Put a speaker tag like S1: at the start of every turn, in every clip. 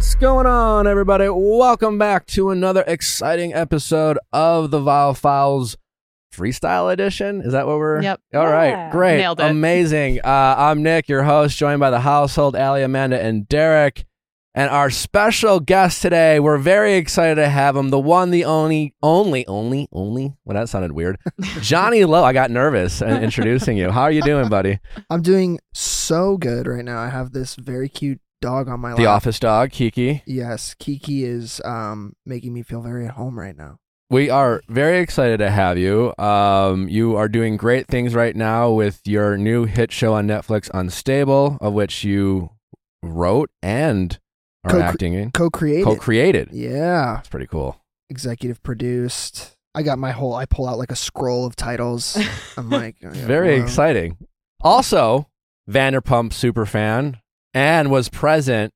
S1: What's going on, everybody? Welcome back to another exciting episode of the Viall Files Freestyle Edition. Is that what we're?
S2: Yep.
S1: All right,
S3: Yeah.
S1: great,
S2: Nailed it.
S1: amazing. Uh, I'm Nick, your host, joined by the household, Ali, Amanda, and Derek. And our special guest today, we're very excited to have him. The one, the only, only, only, only. Well, that sounded weird. Johnny Lowe. I got nervous in introducing you. How are you doing, buddy?
S3: I'm doing so good right now. I have this very cute dog on my life.
S1: The
S3: lap.
S1: office dog, Kiki.
S3: Yes, Kiki is um making me feel very at home right now.
S1: We are very excited to have you. Um, you are doing great things right now with your new hit show on Netflix, Unstable, of which you wrote and are
S3: Co-cre-
S1: acting in.
S3: Co-created.
S1: Co-created.
S3: yeah,
S1: It's pretty cool.
S3: executive produced. I got my whole. I pull out like a scroll of titles. I'm like, oh, yeah,
S1: Very
S3: wow.
S1: exciting. Also, Vanderpump super fan and was present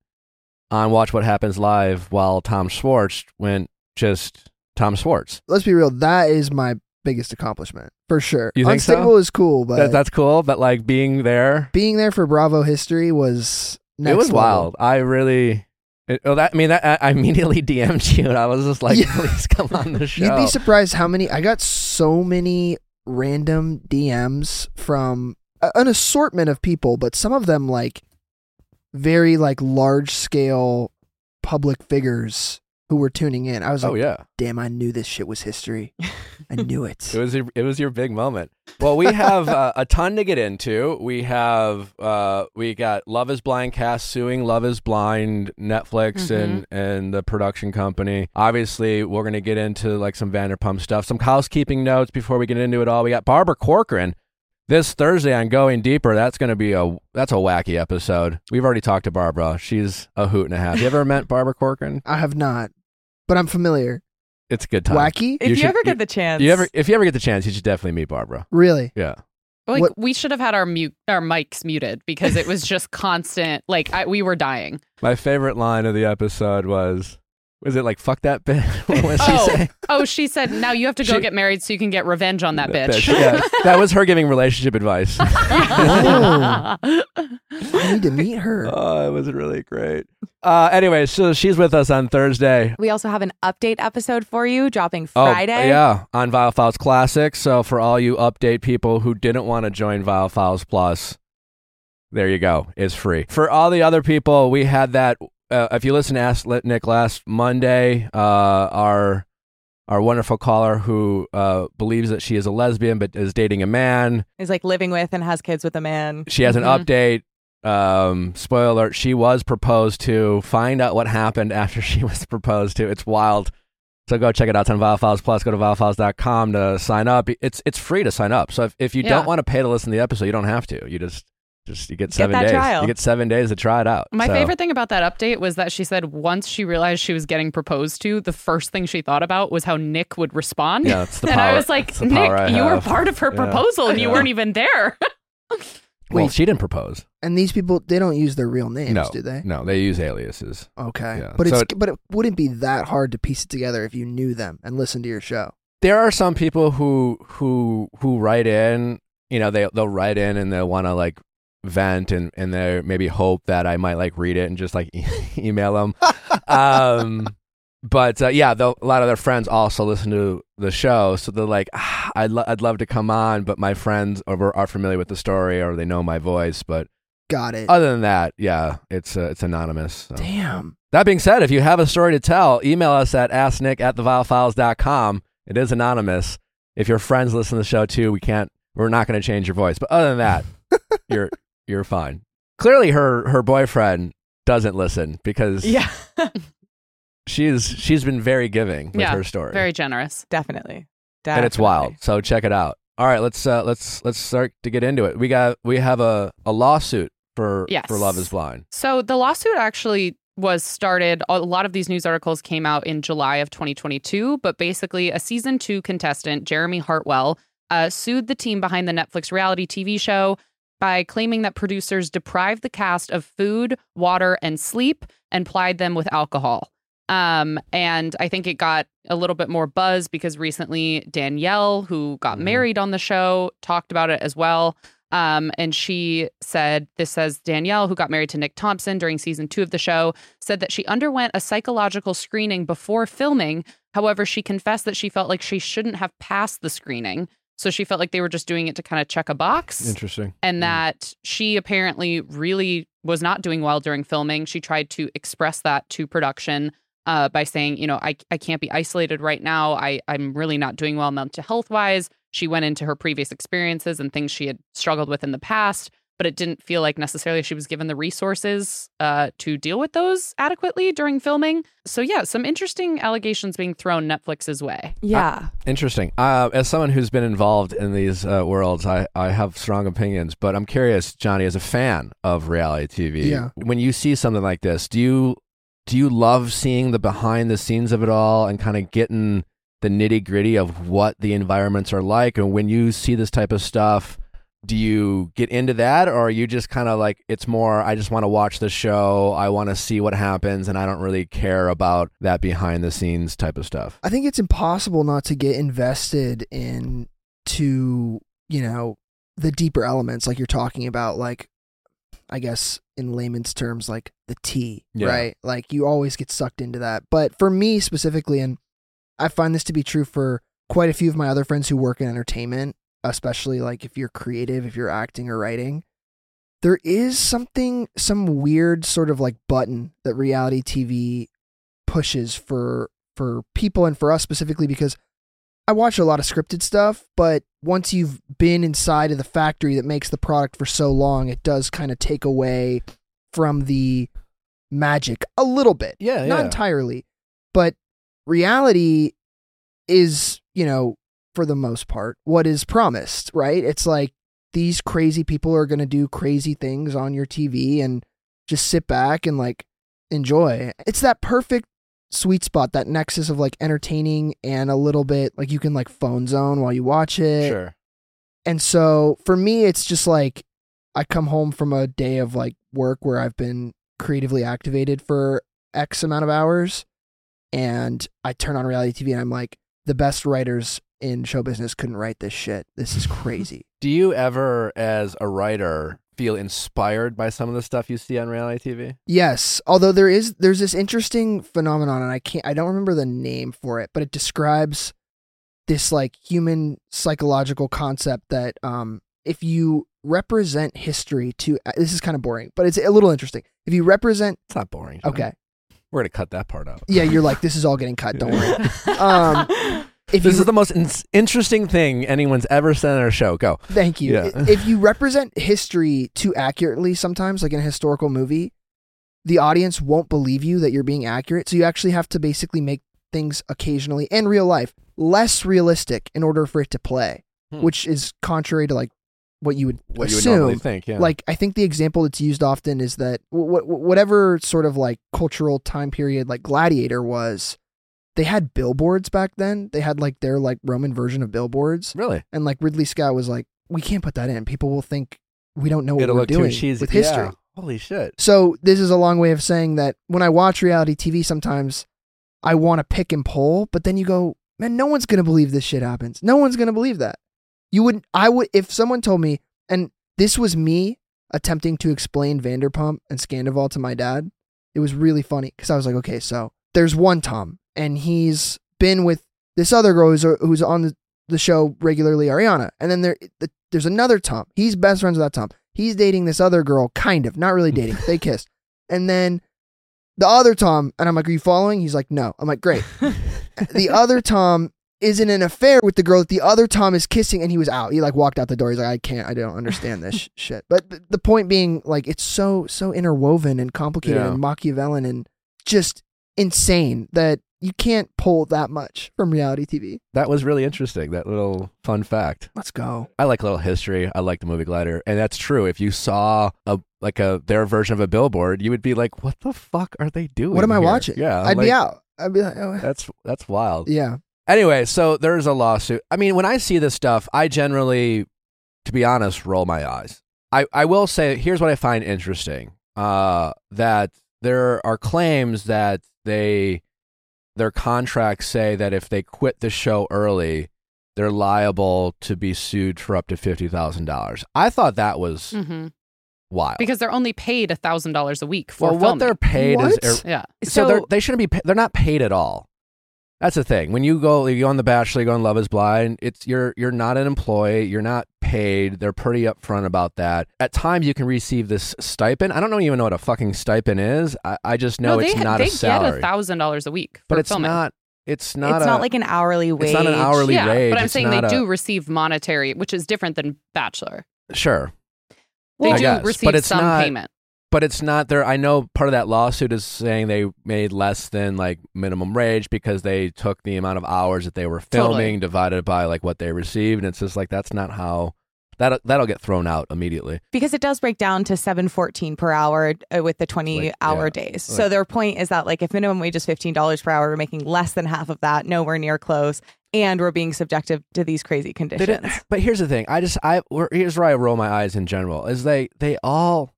S1: on Watch What Happens Live while Tom Schwartz went just Tom Schwartz.
S3: Let's be real. That is my biggest accomplishment for sure.
S1: You think so?
S3: Unstable is cool, but
S1: That, that's cool, but like being there,
S3: being there for Bravo history was
S1: it was
S3: level.
S1: wild. I really. It, well, that I mean, that, I I immediately DM'd you, and I was just like,
S3: Yeah.
S1: "Please come on the show."
S3: You'd be surprised how many I got so many random DMs from an assortment of people, but some of them like very like large scale public figures who were tuning in. I was like,
S1: oh yeah,
S3: damn, I knew this shit was history. I knew it.
S1: it was your, it was your big moment. Well, we have uh, a ton to get into. We have uh, we got Love Is Blind cast suing Love Is Blind, Netflix, and and the production company. Obviously, we're gonna get into like some Vanderpump stuff, some housekeeping notes before we get into it all. We got Barbara Corcoran. This Thursday on Going Deeper, that's going to be a that's a wacky episode. We've already talked to Barbara. She's a hoot and a half. You ever met Barbara Corcoran?
S3: I have not, but I'm familiar.
S1: It's a good time.
S3: Wacky?
S2: If
S1: You
S2: you,
S1: should-
S2: ever
S1: you-
S2: get the chance,
S1: You ever, if you ever get the chance, you should definitely meet Barbara.
S3: Really?
S1: Yeah.
S2: like
S3: what-
S2: we should have had our mute our mics muted because it was just constant. Like I, we were dying.
S1: My favorite line of the episode was, was it like "fuck that bitch"? what was she
S2: Oh.
S1: say?
S2: Oh, she said, "Now you have to go
S1: She-
S2: get married so you can get revenge on that bitch."
S1: Yeah, that was her giving relationship advice.
S3: Oh. I need to meet her.
S1: oh, it was really great. Uh, anyway, so she's with us on Thursday.
S4: We also have an update episode for you dropping Friday.
S1: Oh,
S4: Friday.
S1: yeah, on Viall Files Classic. So for all you update people who didn't want to join Viall Files Plus, there you go. It's free. For all the other people, we had that. Uh, if you listen to Ask Nick last Monday, uh, our our wonderful caller who uh, believes that she is a lesbian but is dating a man.
S4: Is like living with and has kids with a man.
S1: She has an update. Um, spoiler alert: she was proposed to. Find out what happened after she was proposed to. It's wild. So go check it out. It's on Viall Files Plus. Go to viallfiles.com to sign up. It's it's free to sign up. So if, if you
S2: Yeah.
S1: don't want to pay to listen to the episode, you don't have to. You just just you get seven
S4: that
S1: days.
S4: trial.
S1: You get seven days to try it out.
S2: My
S1: So-
S2: favorite thing about that update was that she said once she realized she was getting proposed to, the first thing she thought about was how Nick would respond.
S1: Yeah, that's the
S2: and
S1: power.
S2: I was like, Nick,
S1: I
S2: you were part of her
S1: Yeah.
S2: proposal and you
S1: Yeah.
S2: weren't even there.
S1: Well,
S3: Wait.
S1: she didn't propose.
S3: And these people, they don't use their real names,
S1: no,
S3: do they?
S1: no, they use aliases.
S3: Okay.
S1: Yeah.
S3: But
S1: So
S3: it's but it wouldn't be that hard to piece it together if you knew them and listened to your show.
S1: there are some people who who who write in you know they they'll write in and they'll want to like vent and and they maybe hope that I might like read it and just like email them um but uh, yeah a lot of their friends also listen to the show so they're like ah, I'd, lo- I'd love to come on but my friends are, are familiar with the story or they know my voice but
S3: Got it.
S1: other than that yeah it's uh, it's anonymous so.
S3: Damn.
S1: That being said, if you have a story to tell, email us at asknick at theviallfiles.com. It is anonymous. If your friends listen to the show too, we can't, we're not going to change your voice. But other than that, you're, you're fine. Clearly her, her boyfriend doesn't listen because
S4: Yeah,
S1: she's, she's been very giving with
S2: Yeah,
S1: her story
S2: Very generous.
S4: definitely.
S1: and it's wild. So check it out. All right, let's, uh, let's, let's start to get into it. We got, we have a, a lawsuit for,
S2: Yes.
S1: for Love is Blind.
S2: So the lawsuit actually was started. A lot of these news articles came out in July of 2022, but basically, a season two contestant, Jeremy Hartwell, uh, sued the team behind the Netflix reality TV show by claiming that producers deprived the cast of food, water, and sleep and plied them with alcohol. Um, and I think it got a little bit more buzz because recently Danielle, who got
S1: Mhm.
S2: married on the show, talked about it as well. Um, and she said, this says Danielle, who got married to Nick Thompson during season two of the show, said that she underwent a psychological screening before filming. However, she confessed that she felt like she shouldn't have passed the screening. So she felt like they were just doing it to kind of check a box
S1: Interesting.
S2: and that she apparently really was not doing well during filming. She tried to express that to production uh, by saying, you know, I, I can't be isolated right now. I, I'm really not doing well mental health wise. She went into her previous experiences and things she had struggled with in the past, but it didn't feel like necessarily she was given the resources uh, to deal with those adequately during filming. So, yeah, some interesting allegations being thrown Netflix's way.
S4: Yeah.
S1: Interesting. Uh, as someone who's been involved in these uh, worlds, I, I have strong opinions, but I'm curious, Johnny, as a fan of reality TV,
S3: Yeah.
S1: when you see something like this, do you do you love seeing the behind the scenes of it all and kind of getting the nitty gritty of what the environments are like? And when you see this type of stuff, do you get into that, or are you just kind of like it's more? I just want to watch the show. I want to see what happens, and I don't really care about that behind the scenes type of stuff.
S3: I think it's impossible not to get invested in to, you know, the deeper elements like you're talking about, like I guess in layman's terms, like the tea,
S1: Yeah.
S3: right? Like you always get sucked into that. But for me specifically, and I find this to be true for quite a few of my other friends who work in entertainment, especially like if you're creative, if you're acting or writing, there is something, some weird sort of like button that reality TV pushes for for people and for us specifically because I watch a lot of scripted stuff, but once you've been inside of the factory that makes the product for so long, it does kind of take away from the magic a little bit.
S1: Yeah,
S3: Not
S1: yeah.
S3: entirely. But reality is, you know, for the most part, what is promised, right? It's like these crazy people are going to do crazy things on your TV and just sit back and like enjoy. It's that perfect sweet spot, that nexus of like entertaining and a little bit like you can like phone zone while you watch it.
S1: Sure.
S3: And so for me, it's just like I come home from a day of like work where I've been creatively activated for X amount of hours, and I turn on reality TV and I'm like, the best writers in show business couldn't write this shit. This is crazy.
S1: Do you ever, as a writer, feel inspired by some of the stuff you see on reality TV?
S3: yes, although there is there's this interesting phenomenon, and I can't I don't remember the name for it, but it describes this like human psychological concept that um if you represent history to uh, this is kind of boring, but it's a little interesting. If you represent
S1: It's not boring. Johnny.
S3: okay,
S1: We're going to cut that part out.
S3: yeah, you're like this is all getting cut. Don't worry. Um, If
S1: This
S3: you
S1: is the most in- interesting thing anyone's ever said on our show. Go.
S3: thank you.
S1: Yeah.
S3: If you represent history too accurately, sometimes like in a historical movie, the audience won't believe you that you're being accurate. So you actually have to basically make things occasionally in real life less realistic in order for it to play,
S1: Hmm.
S3: which is contrary to like what you would
S1: What you would
S3: assume.
S1: normally think. Yeah.
S3: Like I think the example that's used often is that wh- wh- whatever sort of like cultural time period like Gladiator was, they had billboards back then. They had like their like Roman version of billboards,
S1: really?
S3: and like Ridley Scott was like, we can't put that in. People will think we don't know what
S1: It'll
S3: we're
S1: look too
S3: doing
S1: cheesy.
S3: with history.
S1: Yeah. Holy shit.
S3: So this is a long way of saying that when I watch reality TV, sometimes I want to pick and pull, but then you go, man, no one's gonna believe this shit happens. No one's gonna believe that. You would, I would, if someone told me, and this was me attempting to explain Vanderpump and Scandoval to my dad. It was really funny because I was like, okay, so there's one Tom, and he's been with this other girl who's, uh, who's on the, the show regularly, Ariana, and then there, the, there's another Tom. He's best friends with that Tom. He's dating this other girl, kind of, not really mm. dating. They kissed, and then the other Tom, and I'm like, are you following? He's like, no. I'm like, great. the other Tom is in an affair with the girl that the other Tom is kissing, and he was out. He like walked out the door. He's like, I can't, I don't understand this sh- shit. But th- the point being, like, it's so so interwoven and complicated
S1: Yeah.
S3: and Machiavellian and just insane that you can't pull that much from reality TV.
S1: That was really interesting. That little fun fact.
S3: Let's go.
S1: I like a little history. I like the movie Glider, and that's true. If you saw a like a their version of a billboard, you would be like, "What the fuck are they doing?
S3: What am I
S1: here?"
S3: watching?
S1: Yeah,
S3: I'd
S1: like,
S3: be out. I'd be like, oh,
S1: That's that's wild.
S3: yeah.
S1: Anyway, so there's a lawsuit. I mean, when I see this stuff, I generally, to be honest, roll my eyes. I, I will say, here's what I find interesting: uh, that there are claims that they their contracts say that if they quit the show early, they're liable to be sued for up to fifty thousand dollars. I thought that was
S2: hmm
S1: wild.
S2: Because they're only paid a thousand dollars a week for
S1: well, what
S2: filming.
S1: they're paid
S3: What?
S1: is er,
S2: yeah.
S1: so,
S4: So,
S1: they're, they shouldn't be. pa- They're not paid at all. That's the thing. When you go, you go on The Bachelor, you go on Love Is Blind. It's you're you're not an employee. You're not paid. They're pretty upfront about that. At times, you can receive this stipend. I don't know- even know what a fucking stipend is. I, I just know
S2: no, they
S1: it's not
S2: they
S1: a salary.
S2: They get a thousand dollars a week,
S1: but it's
S2: filming.
S1: not. It's not.
S4: it's
S1: a,
S4: not like an hourly wage.
S1: It's not an hourly
S2: yeah,
S1: wage.
S2: but I'm
S1: It's
S2: saying they
S1: a-
S2: do receive monetary, which is different than bachelor.
S1: Sure,
S2: They
S1: I
S2: do
S1: guess, but
S2: receive
S1: it's
S2: some
S1: not-
S2: payment.
S1: But it's not there. I know part of that lawsuit is saying they made less than like minimum wage because they took the amount of hours that they were filming
S2: Totally.
S1: divided by like what they received, and it's just like that's not how that that'll get thrown out immediately.
S4: because it does break down to 714 per hour uh, with the 20
S1: Like,
S4: hour
S1: yeah.
S4: days. so their point is that like if minimum wage is $15 per hour, we're making less than half of that, nowhere near close, and we're being subjected to these crazy conditions.
S1: but here's the thing. I just I here's where I roll my eyes in general is they they all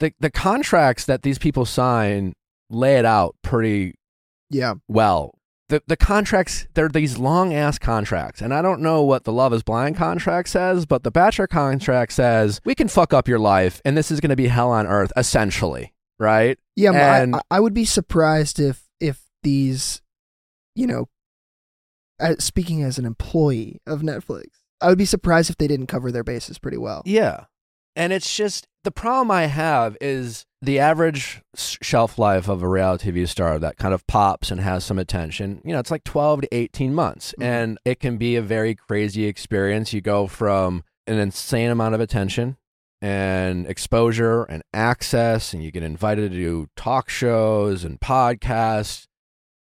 S1: the the contracts that these people sign lay it out pretty
S3: Yeah.
S1: well. The the contracts they're these long ass contracts, and I don't know what the Love Is Blind contract says, but the Bachelor contract says we can fuck up your life, and this is going to be hell on earth, essentially, right?
S3: Yeah,
S1: And-
S3: I, I would be surprised if if these, you know, uh, speaking as an employee of Netflix, I would be surprised if they didn't cover their bases pretty well.
S1: Yeah. And it's just the problem I have is the average shelf life of a reality TV star that kind of pops and has some attention. You know, it's like 12 to 18 months.
S3: Mhm.
S1: And it can be a very crazy experience. You go from an insane amount of attention and exposure and access, and you get invited to do talk shows and podcasts.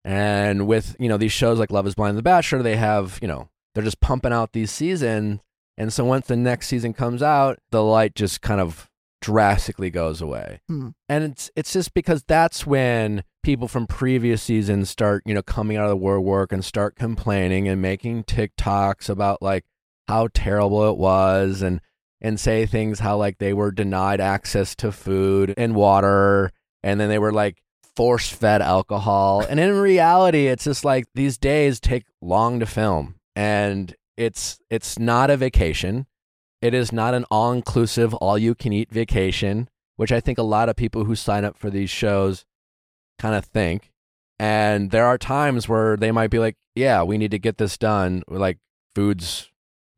S1: And with, you know, these shows like Love is Blind and The Bachelor, they have, you know, they're just pumping out these seasons. And so once the next season comes out, the light just kind of drastically goes away.
S3: Hmm.
S1: And it's it's just because that's when people from previous seasons start, you know, coming out of the woodwork and start complaining and making TikToks about like how terrible it was and and say things how like they were denied access to food and water and then they were like force fed alcohol. And in reality, it's just like these days take long to film and it's it's not a vacation. It is not an all inclusive, all you can eat vacation, which I think a lot of people who sign up for these shows kind of think. And there are times where they might be like, yeah, we need to get this done, like food's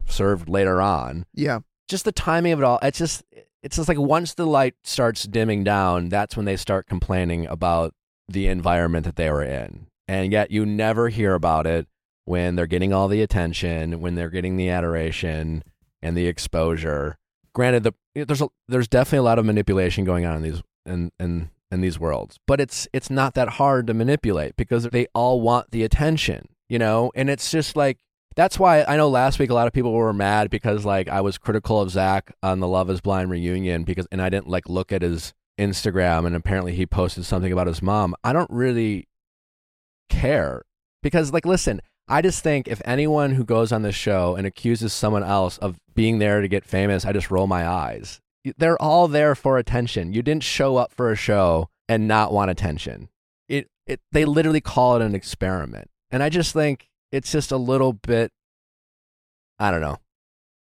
S1: served later on.
S3: Yeah.
S1: Just the timing of it all, it's just it's just like once the light starts dimming down, that's when they start complaining about the environment that they were in. And yet you never hear about it when they're getting all the attention, when they're getting the adoration and the exposure. Granted, the there's a, there's definitely a lot of manipulation going on in these in in in these worlds, but it's it's not that hard to manipulate because they all want the attention, you know. And it's just like that's why I know last week a lot of people were mad because like I was critical of Zach on the Love Is Blind reunion because and I didn't like look at his Instagram and apparently he posted something about his mom. I don't really care because like listen i just think if anyone who goes on this show and accuses someone else of being there to get famous i just roll my eyes they're all there for attention you didn't show up for a show and not want attention it, it they literally call it an experiment and i just think it's just a little bit i don't know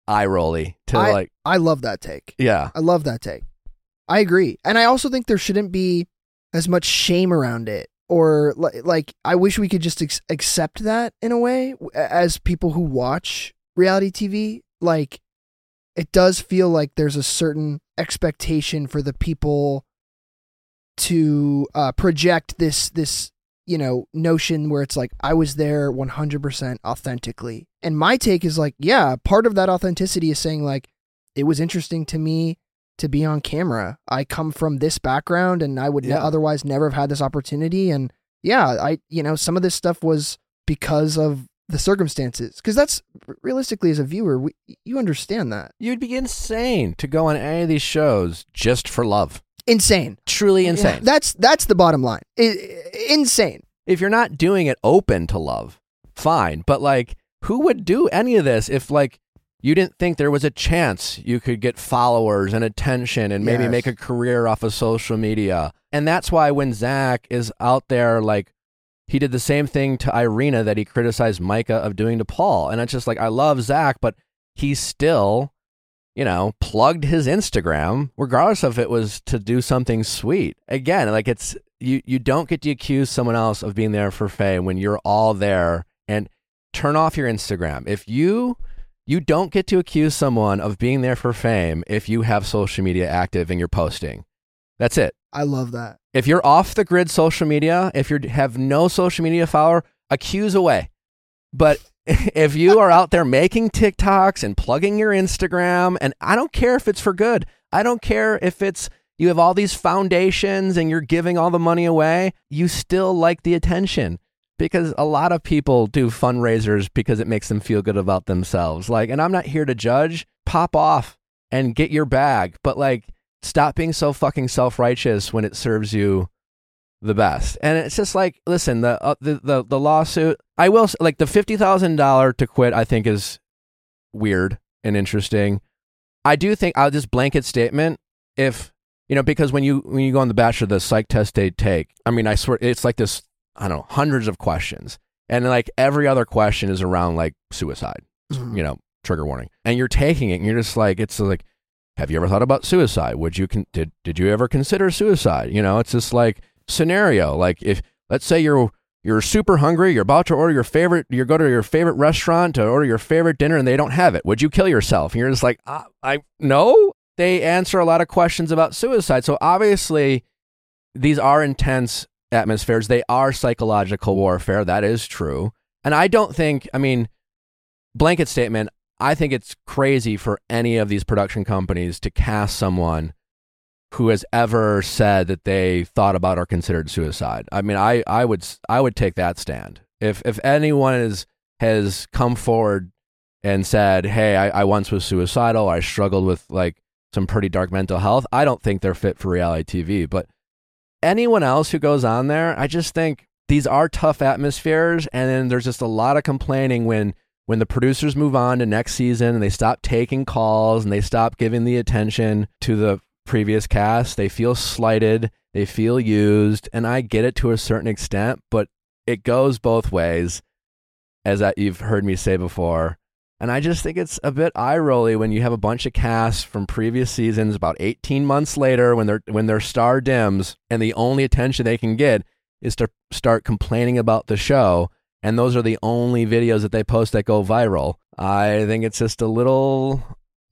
S1: eye rolly to
S3: I-
S1: like
S3: I love that take.
S1: yeah
S3: I love that take. I agree. And I also think there shouldn't be as much shame around it or li- like I wish we could just ex- accept that in a way as people who watch reality TV like it does feel like there's a certain expectation for the people to uh, project this this you know notion where it's like I was there 100% authentically. And my take is like yeah, part of that authenticity is saying like it was interesting to me to be on camera. I come from this background and I would ne- otherwise never have had this opportunity and yeah, I you know some of this stuff was because of the circumstances cuz that's realistically as a viewer we, you understand that.
S1: you'd be insane to go on any of these shows just for love
S3: Insane.
S1: truly insane
S3: That's that's the bottom line. Insane.
S1: if you're not doing it open to love, fine. But like, who would do any of this if like you didn't think there was a chance you could get followers and attention and maybe
S3: Yes.
S1: make a career off of social media? And that's why when Zach is out there like he did the same thing to Irina that he criticized Micah of doing to Paul. And it's just like I love Zach, but he still, you know, plugged his Instagram, regardless of if it was to do something sweet. Again, like it's you you don't get to accuse someone else of being there for fame when you're all there and turn off your Instagram. If you you don't get to accuse someone of being there for fame if you have social media active and you're posting. That's it.
S3: I love that.
S1: If you're off the grid social media, if you have no social media follower, accuse away. But if you are out there making TikToks and plugging your Instagram, and I don't care if it's for good, I don't care if it's you have all these foundations and you're giving all the money away, you still like the attention because a lot of people do fundraisers because it makes them feel good about themselves. Like, and I'm not here to judge, pop off and get your bag, but like, stop being so fucking self righteous when it serves you the best. And it's just like, listen, the uh, the, the the lawsuit. I will like the fifty thousand dollar to quit. I think is weird and interesting. I do think I'll just blanket statement if you know because when you when you go on the bachelor the psych test they take. I mean, I swear it's like this. I don't know, hundreds of questions, and like every other question is around like suicide.
S3: Mhm.
S1: You know, trigger warning, and you're taking it, and you're just like, it's like have you ever thought about suicide? Would you con- did did you ever consider suicide? You know, it's just like scenario. Like if let's say you're you're super hungry, you're about to order your favorite, you go to your favorite restaurant to order your favorite dinner, and they don't have it. Would you kill yourself? And you're just like, uh, I no. They answer a lot of questions about suicide. So obviously, these are intense atmospheres. They are psychological warfare. That is true. And I don't think. I mean, blanket statement. I think it's crazy for any of these production companies to cast someone who has ever said that they thought about or considered suicide. I mean, I, I would I would take that stand. If if anyone is has come forward and said, "Hey, I, I once was suicidal. I struggled with like some pretty dark mental health," I don't think they're fit for reality TV. But anyone else who goes on there, I just think these are tough atmospheres, and then there's just a lot of complaining when when the producers move on to next season and they stop taking calls and they stop giving the attention to the previous cast, they feel slighted, they feel used, and I get it to a certain extent, but it goes both ways, as that you've heard me say before. And I just think it's a bit eye rolly when you have a bunch of casts from previous seasons about 18 months later when their when their star dims and the only attention they can get is to start complaining about the show and those are the only videos that they post that go viral. I think it's just a little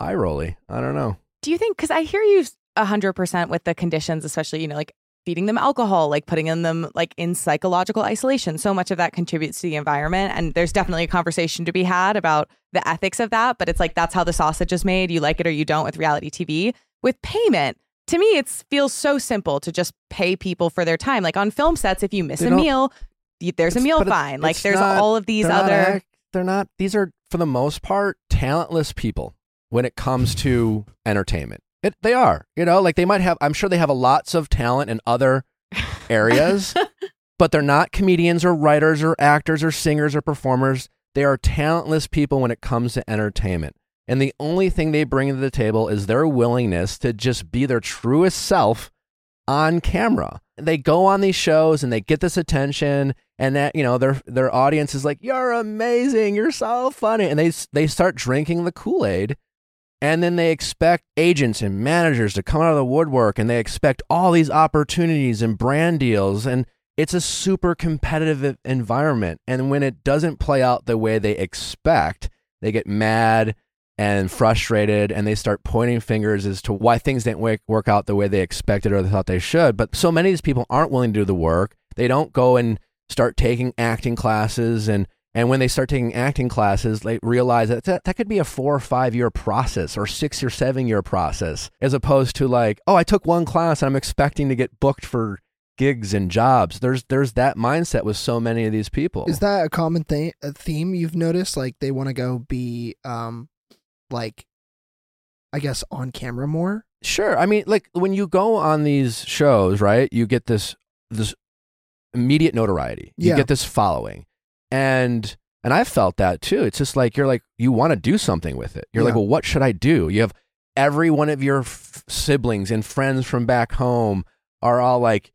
S1: eye rolly. I don't know.
S4: Do you think? Because I hear you hundred percent with the conditions, especially you know, like feeding them alcohol, like putting in them like in psychological isolation. So much of that contributes to the environment, and there's definitely a conversation to be had about the ethics of that. But it's like that's how the sausage is made. You like it or you don't with reality TV. With payment, to me, it feels so simple to just pay people for their time. Like on film sets, if you miss a meal, there's a meal fine. Like there's
S1: not-
S4: all of these
S1: they're
S4: other.
S1: act- they're not. These are for the most part talentless people when it comes to entertainment. It, they are. You know, like they might have. I'm sure they have a lots of talent in other areas, but they're not comedians or writers or actors or singers or performers. They are talentless people when it comes to entertainment. And the only thing they bring to the table is their willingness to just be their truest self on camera. They go on these shows and they get this attention and that, you know, their their audience is like, "You're amazing. You're so funny." And they they start drinking the Kool-Aid and then they expect agents and managers to come out of the woodwork and they expect all these opportunities and brand deals and it's a super competitive environment. And when it doesn't play out the way they expect they get mad and frustrated and they start pointing fingers as to why things didn't work, out the way they expected or they thought they should. But so many of these people aren't willing to do the work. They don't go and start taking acting classes and and when they start taking acting classes, they realize that that, that could be a four or five year process or six or seven year process, as opposed to like, oh, I took one class and I'm expecting to get booked for gigs and jobs. There's there's that mindset with so many of these people.
S3: Is that a common thing, a theme you've noticed? Like they want to go be, um, like, I guess on camera more.
S1: Sure. I mean, like when you go on these shows, right? You get this this immediate notoriety. You
S3: Yeah.
S1: get this following, and and I've felt that too. It's just like you're like you want to do something with it. You're like, well, what should I do? You have every one of your f- siblings and friends from back home are all like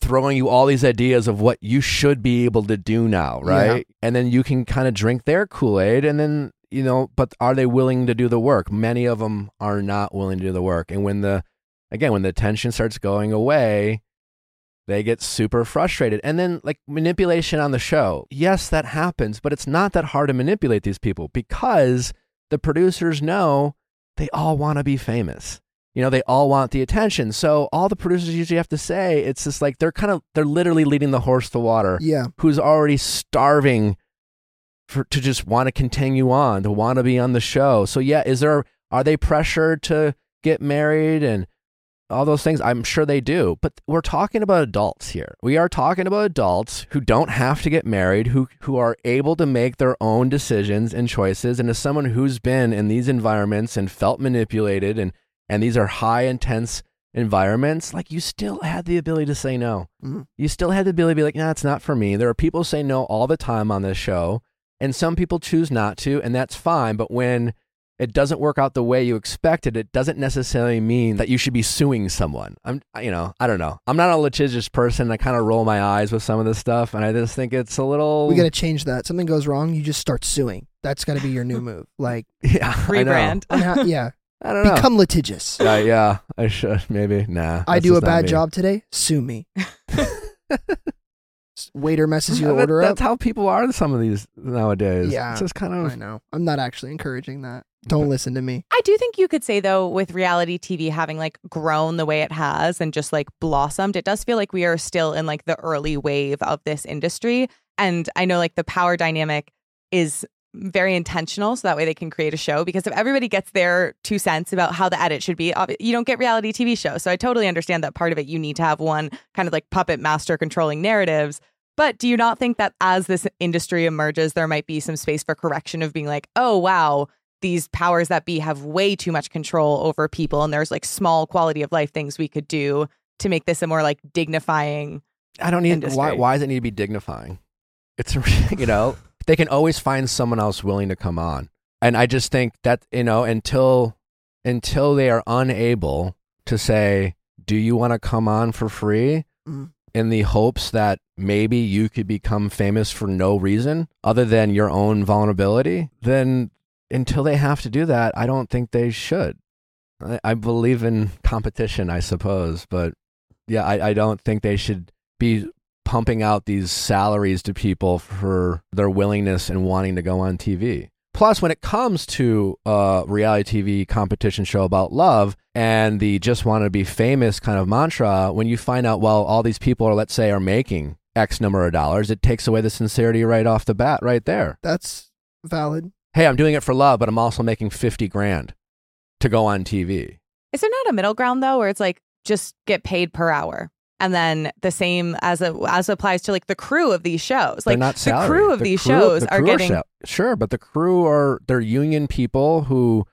S1: throwing you all these ideas of what you should be able to do now, right? And then you can kind of drink their Kool Aid, and then you know, but are they willing to do the work? Many of them are not willing to do the work, and when the again when the tension starts going away, they get super frustrated. And then like manipulation on the show, yes, that happens, but it's not that hard to manipulate these people because the producers know they all want to be famous you know they all want the attention so all the producers usually have to say it's just like they're kind of they're literally leading the horse to water
S3: Yeah.
S1: who's already starving for to just want to continue on to want to be on the show so yeah is there are they pressured to get married and all those things i'm sure they do. But we're talking about adults here. We are talking about adults who don't have to get married who who are able to make their own decisions and choices. And as someone who's been in these environments and felt manipulated and and these are high intense environments like you still had the ability to say no.
S3: Mhm.
S1: you still had the ability to be like nah it's not for me. There are people who say no all the time on this show and some people choose not to and that's fine. But when it doesn't work out the way you expected it doesn't necessarily mean that you should be suing someone i'm you know i don't know i'm not a litigious person i kind of roll my eyes with some of this stuff and i just think it's a little
S3: We got to change that. Something goes wrong, you just start suing. That's got to be your new move. Like,
S1: yeah I know.
S4: Rebrand.
S3: unha- yeah,
S1: i don't know
S3: become litigious.
S1: yeah, yeah i should maybe nah
S3: I do a bad job today. Sue me. Waiter messes your
S1: That-
S3: order
S1: that's
S3: up.
S1: That's how people are some of these nowadays
S3: Yeah.
S1: it's just kind of.
S3: I know. I'm not actually encouraging that. Don't listen to me.
S4: I do think you could say though, with reality TV having like grown the way it has and just like blossomed, it does feel like we are still in like the early wave of this industry. And I know like the power dynamic is very intentional so that way they can create a show because if everybody gets their two cents about how the edit should be you don't get reality tv shows so i totally understand that part of it you need to have one kind of like puppet master controlling narratives but do you not think that as this industry emerges there might be some space for correction of being like oh wow these powers that be have way too much control over people and there's like small quality of life things we could do to make this a more like dignifying
S1: I don't need
S4: industry.
S1: why why does it need to be dignifying? It's you know, they can always find someone else willing to come on. And I just think that, you know, until until they are unable to say, "Do you want to come on for free?"
S3: Mm.
S1: In the hopes that maybe you could become famous for no reason other than your own vulnerability, then until they have to do that, I don't think they should. I, I believe in competition, I suppose, but yeah, I, I don't think they should be pumping out these salaries to people for their willingness and wanting to go on TV. Plus, when it comes to a reality TV competition show about love and the just want to be famous kind of mantra, when you find out, well, all these people are, let's say, are making X number of dollars, it takes away the sincerity right off the bat, right there.
S3: That's valid.
S1: Hey, I'm doing it for love, but I'm also making 50 grand to go on TV.
S4: Is there not a middle ground though, where it's like just get paid per hour, and then the same as a, as applies to like the crew of these shows? Like
S1: not
S4: the crew of
S1: The
S4: these
S1: crew-
S4: shows
S1: the
S4: are getting
S1: sal- sure, but the crew are they're union people who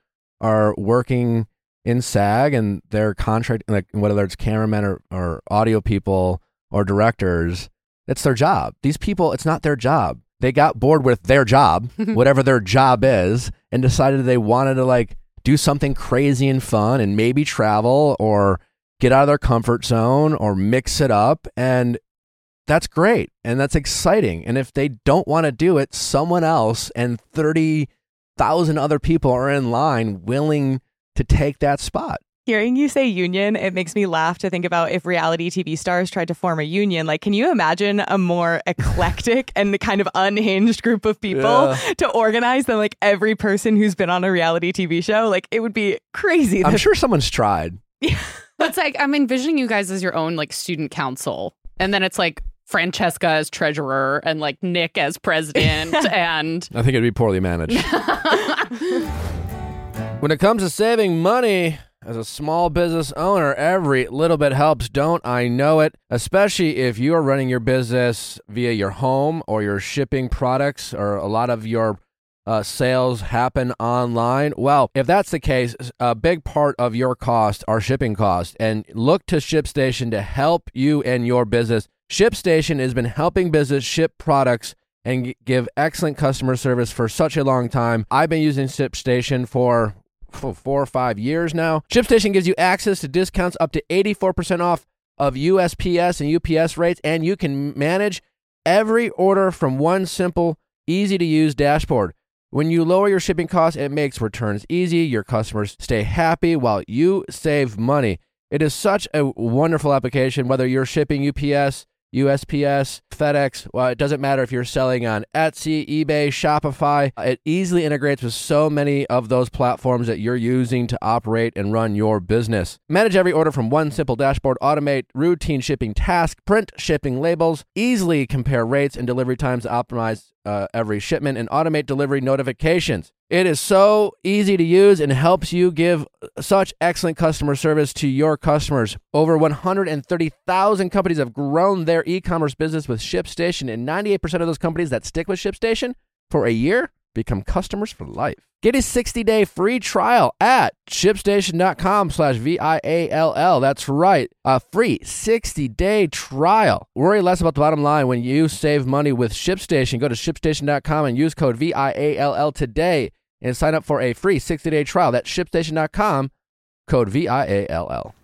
S1: are working in SAG and they're contract like whether it's cameramen or, or audio people or directors. It's their job. These people, it's not their job. They got bored with their job, whatever their job is, and decided they wanted to like do something crazy and fun and maybe travel or get out of their comfort zone or mix it up. And that's great and that's exciting. And if they don't want to do it, someone else and 30,000 other people are in line willing to take that spot.
S4: Hearing you say union, it makes me laugh to think about if reality TV stars tried to form a union. Like, can you imagine a more eclectic and the kind of unhinged group of people
S1: Yeah.
S4: to organize than like every person who's been on a reality TV show? Like, it would be crazy.
S1: I'm sure someone's tried.
S2: It's like I'm envisioning you guys as your own like student council, and then it's like Francesca as treasurer and like Nick as president, and
S1: I think it'd be poorly managed. When it comes to saving money as a small business owner, every little bit helps, don't I know it? Especially if you are running your business via your home or you're shipping products or a lot of your uh, sales happen online. Well, if that's the case, a big part of your cost are shipping costs. And look to ShipStation to help you and your business. ShipStation has been helping business ship products and give excellent customer service for such a long time. I've been using ShipStation for for four or five years now. ShipStation gives you access to discounts up to 84% off of USPS and UPS rates, and you can manage every order from one simple, easy to use dashboard. When you lower your shipping costs, it makes returns easy. Your customers stay happy while you save money. It is such a wonderful application, whether you're shipping UPS, USPS, FedEx. Well, it doesn't matter if you're selling on Etsy, eBay, Shopify. It easily integrates with so many of those platforms that you're using to operate and run your business. Manage every order from one simple dashboard, automate routine shipping tasks, print shipping labels, easily compare rates and delivery times to optimize uh, every shipment, and automate delivery notifications. It is so easy to use and helps you give such excellent customer service to your customers. Over 130,000 companies have grown their e commerce business with ShipStation, and 98% of those companies that stick with ShipStation for a year become customers for life. Get a 60-day free trial at shipstation.com slash V-I-A-L-L. That's right, a free 60-day trial. Worry less about the bottom line when you save money with ShipStation. Go to shipstation.com and use code V-I-A-L-L today and sign up for a free 60-day trial. That's shipstation.com, code V-I-A-L-L.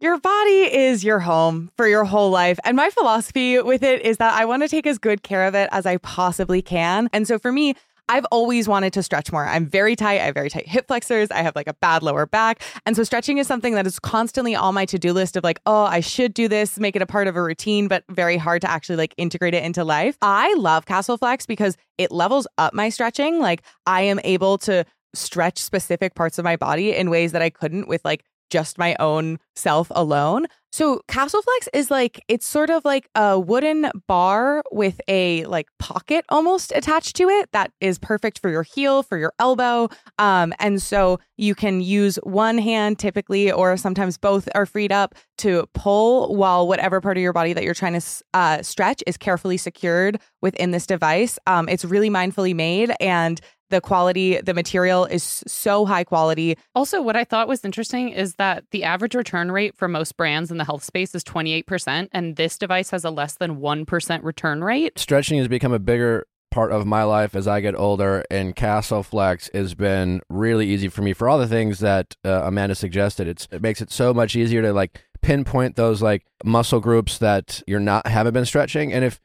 S4: Your body is your home for your whole life. And my philosophy with it is that I want to take as good care of it as I possibly can. And so for me, I've always wanted to stretch more. I'm very tight. I have very tight hip flexors. I have like a bad lower back. And so stretching is something that is constantly on my to do list of like, oh, I should do this, make it a part of a routine, but very hard to actually like integrate it into life. I love CastleFlexx because it levels up my stretching. Like I am able to stretch specific parts of my body in ways that I couldn't with like just my own self alone. So CastleFlexx is like it's sort of like a wooden bar with a like pocket almost attached to it that is perfect for your heel, for your elbow. Um, and so you can use one hand typically, or sometimes both are freed up to pull while whatever part of your body that you're trying to uh, stretch is carefully secured within this device. Um, it's really mindfully made and the quality, the material is so high quality.
S2: Also, what I thought was interesting is that the average return rate for most brands in the health space is 28%, and this device has a less than 1% return rate.
S1: Stretching has become a bigger part of my life as I get older, and CastleFlexx has been really easy for me for all the things that uh, Amanda suggested. It's, it makes it so much easier to like pinpoint those like muscle groups that you're not haven't been stretching, and if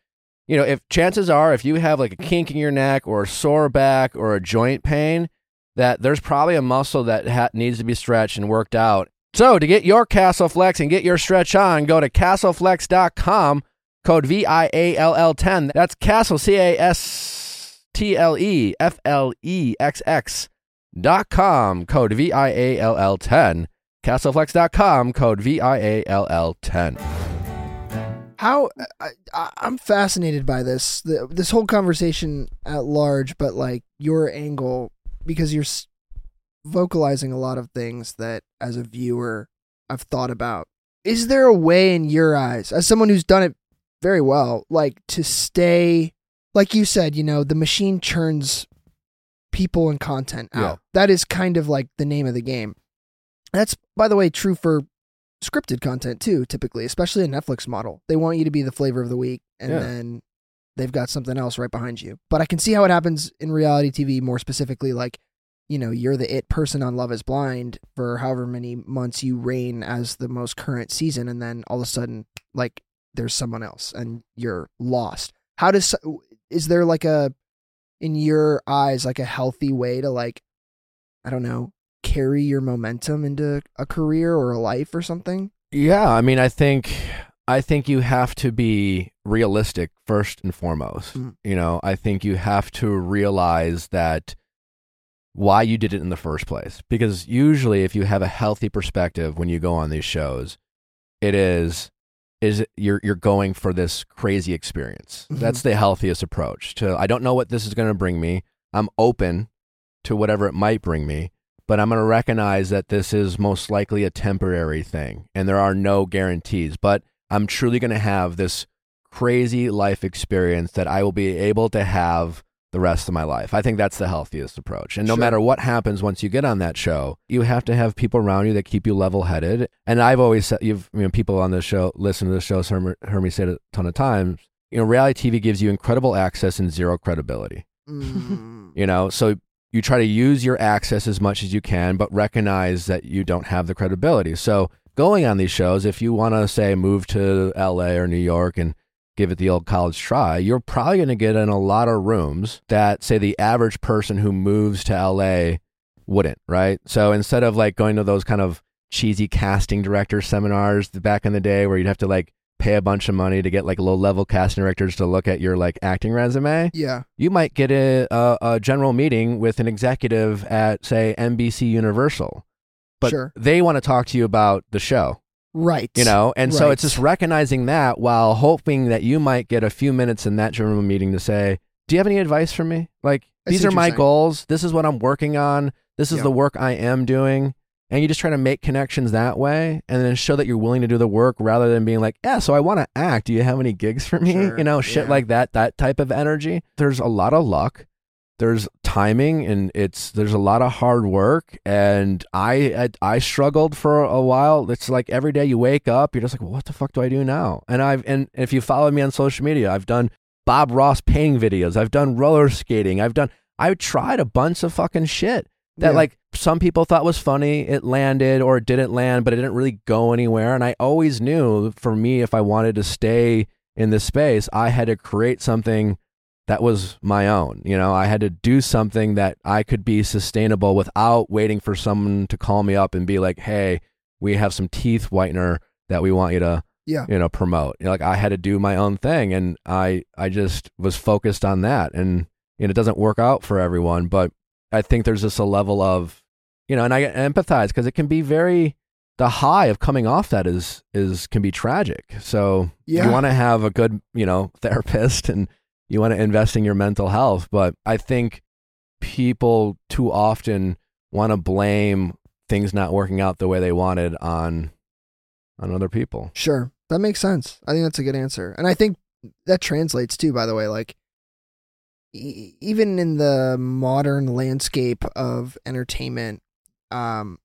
S1: you know, if chances are, if you have like a kink in your neck or a sore back or a joint pain, that there's probably a muscle that ha- needs to be stretched and worked out. So to get your CastleFlexx and get your stretch on, go to castleflexx.com, code VIALL10. That's Castle, C A S T L E F L E X X dot com, code VIALL10. Castleflexx.com, code VIALL10
S3: how I, am fascinated by this the, this whole conversation at large but like your angle because you're vocalizing a lot of things that as a viewer I've thought about. Is there a way in your eyes as someone who's done it very well like to stay like you said you know the machine churns people and content out. Yeah. that is kind of like the name of the game. That's by the way true for scripted content too, typically, especially a Netflix model. They want you to be the flavor of the week and yeah. then they've got something else right behind you. But I can see how it happens in reality TV more specifically like you know, you're the it person on Love is Blind for however many months you reign as the most current season and then all of a sudden like there's someone else and you're lost. How does is there like a in your eyes like a healthy way to like I don't know, carry your momentum into a career or a life or something?
S1: Yeah, I mean, I think I think you have to be realistic first and foremost. Mm. You know, I think you have to realize that why you did it in the first place. Because usually if you have a healthy perspective when you go on these shows, it is is you're you're going for this crazy experience. Mm-hmm. That's the healthiest approach. To I don't know what this is going to bring me. I'm open to whatever it might bring me, but I'm going to recognize that this is most likely a temporary thing and there are no guarantees. But I'm truly going to have this crazy life experience that I will be able to have the rest of my life. I think that's the healthiest approach. And no sure. matter what happens once you get on that show, you have to have people around you that keep you level headed. And I've always said, you've, you know, people on this show, listen to the show, heard, heard me say it a ton of times. You know, reality TV gives you incredible access and zero credibility. Mm. you know, so you try to use your access as much as you can, but recognize that you don't have the credibility. So going on these shows, if you want to say move to LA or New York and give it the old college try, you're probably going to get in a lot of rooms that say the average person who moves to LA wouldn't, right? So instead of like going to those kind of cheesy casting director seminars back in the day where you'd have to like pay a bunch of money to get like low level casting directors to look at your like acting resume,
S3: Yeah.
S1: you might get a, a, a general meeting with an executive at say NBC Universal. But
S3: Sure.
S1: they want to talk to you about the show
S3: Right.
S1: you know and so it's just recognizing that while hoping that you might get a few minutes in that general meeting to say do you have any advice for me like
S3: I
S1: these are my
S3: saying.
S1: goals this is what i'm working on this is
S3: Yeah.
S1: the work i am doing and you just try to make connections that way and then show that you're willing to do the work rather than being like yeah so i want to act do you have any gigs for me
S3: Sure.
S1: you know shit
S3: Yeah.
S1: like that that type of energy there's a lot of luck there's timing and it's there's a lot of hard work and I, I I struggled for a while. It's like every day you wake up, you're just like, well, what the fuck do I do now? And I've and if you follow me on social media, I've done Bob Ross painting videos. I've done roller skating. I've done I've tried a bunch of fucking shit that
S3: Yeah.
S1: like some people thought was funny. It landed or it didn't land, but it didn't really go anywhere. And I always knew for me, if I wanted to stay in this space, I had to create something that was my own. You know, I had to do something that I could be sustainable without waiting for someone to call me up and be like, "Hey, we have some teeth whitener that we want you to,
S3: Yeah.
S1: you know, promote." You know, like I had to do my own thing, and I I just was focused on that, and you know, it doesn't work out for everyone, but I think there's just a level of, you know, and I empathize because it can be very the high of coming off that is is can be tragic. So
S3: Yeah.
S1: you want to have a good, you know, therapist and you want to invest in your mental health, but I think people too often want to blame things not working out the way they wanted on on other people.
S3: Sure. That makes sense. I think that's a good answer. And I think that translates too, by the way. Like, even in the modern landscape of entertainment, um,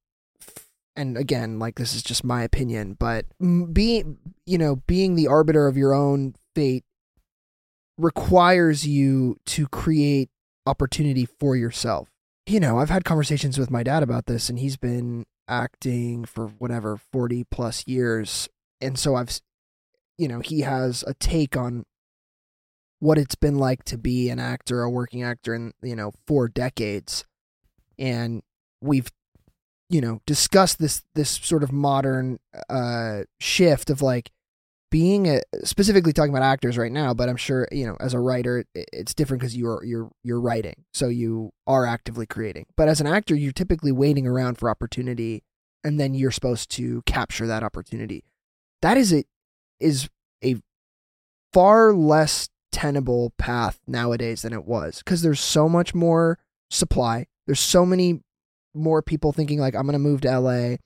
S3: and again, like, this is just my opinion, but being, you know, being the arbiter of your own fate requires you to create opportunity for yourself. You know, I've had conversations with my dad about this, and he's been acting for whatever 40 plus years and so I've, you know, he has a take on what it's been like to be an actor, a working actor in, you know, four decades. And we've, you know, discussed this, this sort of modern, uh, shift of like being a, specifically talking about actors right now, but I'm sure, you know, as a writer, it, it's different because you're, you're, you're writing. So you are actively creating. But as an actor, you're typically waiting around for opportunity and then you're supposed to capture that opportunity that is a is a far less tenable path nowadays than it was because there's so much more supply. There's so many more people thinking like i'm going to move to la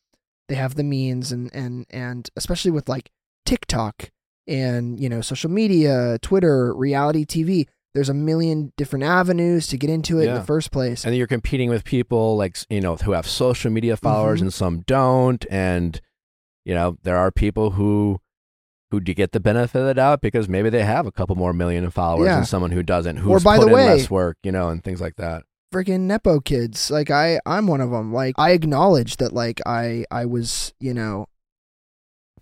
S3: they have the means and and and especially with like tiktok and you know social media twitter reality tv there's a million different avenues to get into it in the first place.
S1: And you're competing with people like you know who have social media followers
S3: Mhm.
S1: and some don't, and you know there are people who who do get the benefit of the doubt because maybe they have a couple more million followers
S3: Yeah.
S1: than someone who doesn't, who's
S3: by
S1: put
S3: the
S1: in
S3: way-
S1: less work, you know, and things like that.
S3: freaking nepo kids like i i'm one of them like i acknowledge that like i i was you know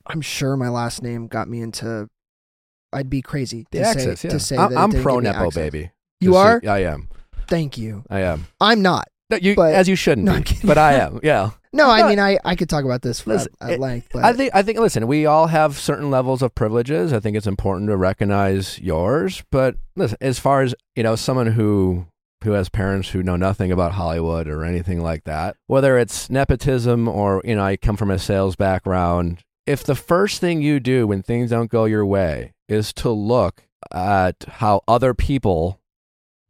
S3: i'm sure my last name got me into i'd be crazy to
S1: access,
S3: say
S1: yeah.
S3: to say
S1: I'm,
S3: that
S1: I'm pro nepo baby.
S3: you
S1: Just
S3: are
S1: I am.
S3: thank you
S1: I am.
S3: i'm not
S1: No, you,
S3: But-
S1: as you shouldn't
S3: No,
S1: be,
S3: kidding.
S1: but I am. Yeah.
S3: no i mean i i could talk about this for
S1: Listen,
S3: at, at
S1: it-
S3: length but
S1: I think I think listen, we all have certain levels of privileges. I think it's important to recognize yours, but listen, as far as, you know, someone who who has parents who know nothing about Hollywood or anything like that, whether it's nepotism or, you know, I come from a sales background, if the first thing you do when things don't go your way is to look at how other people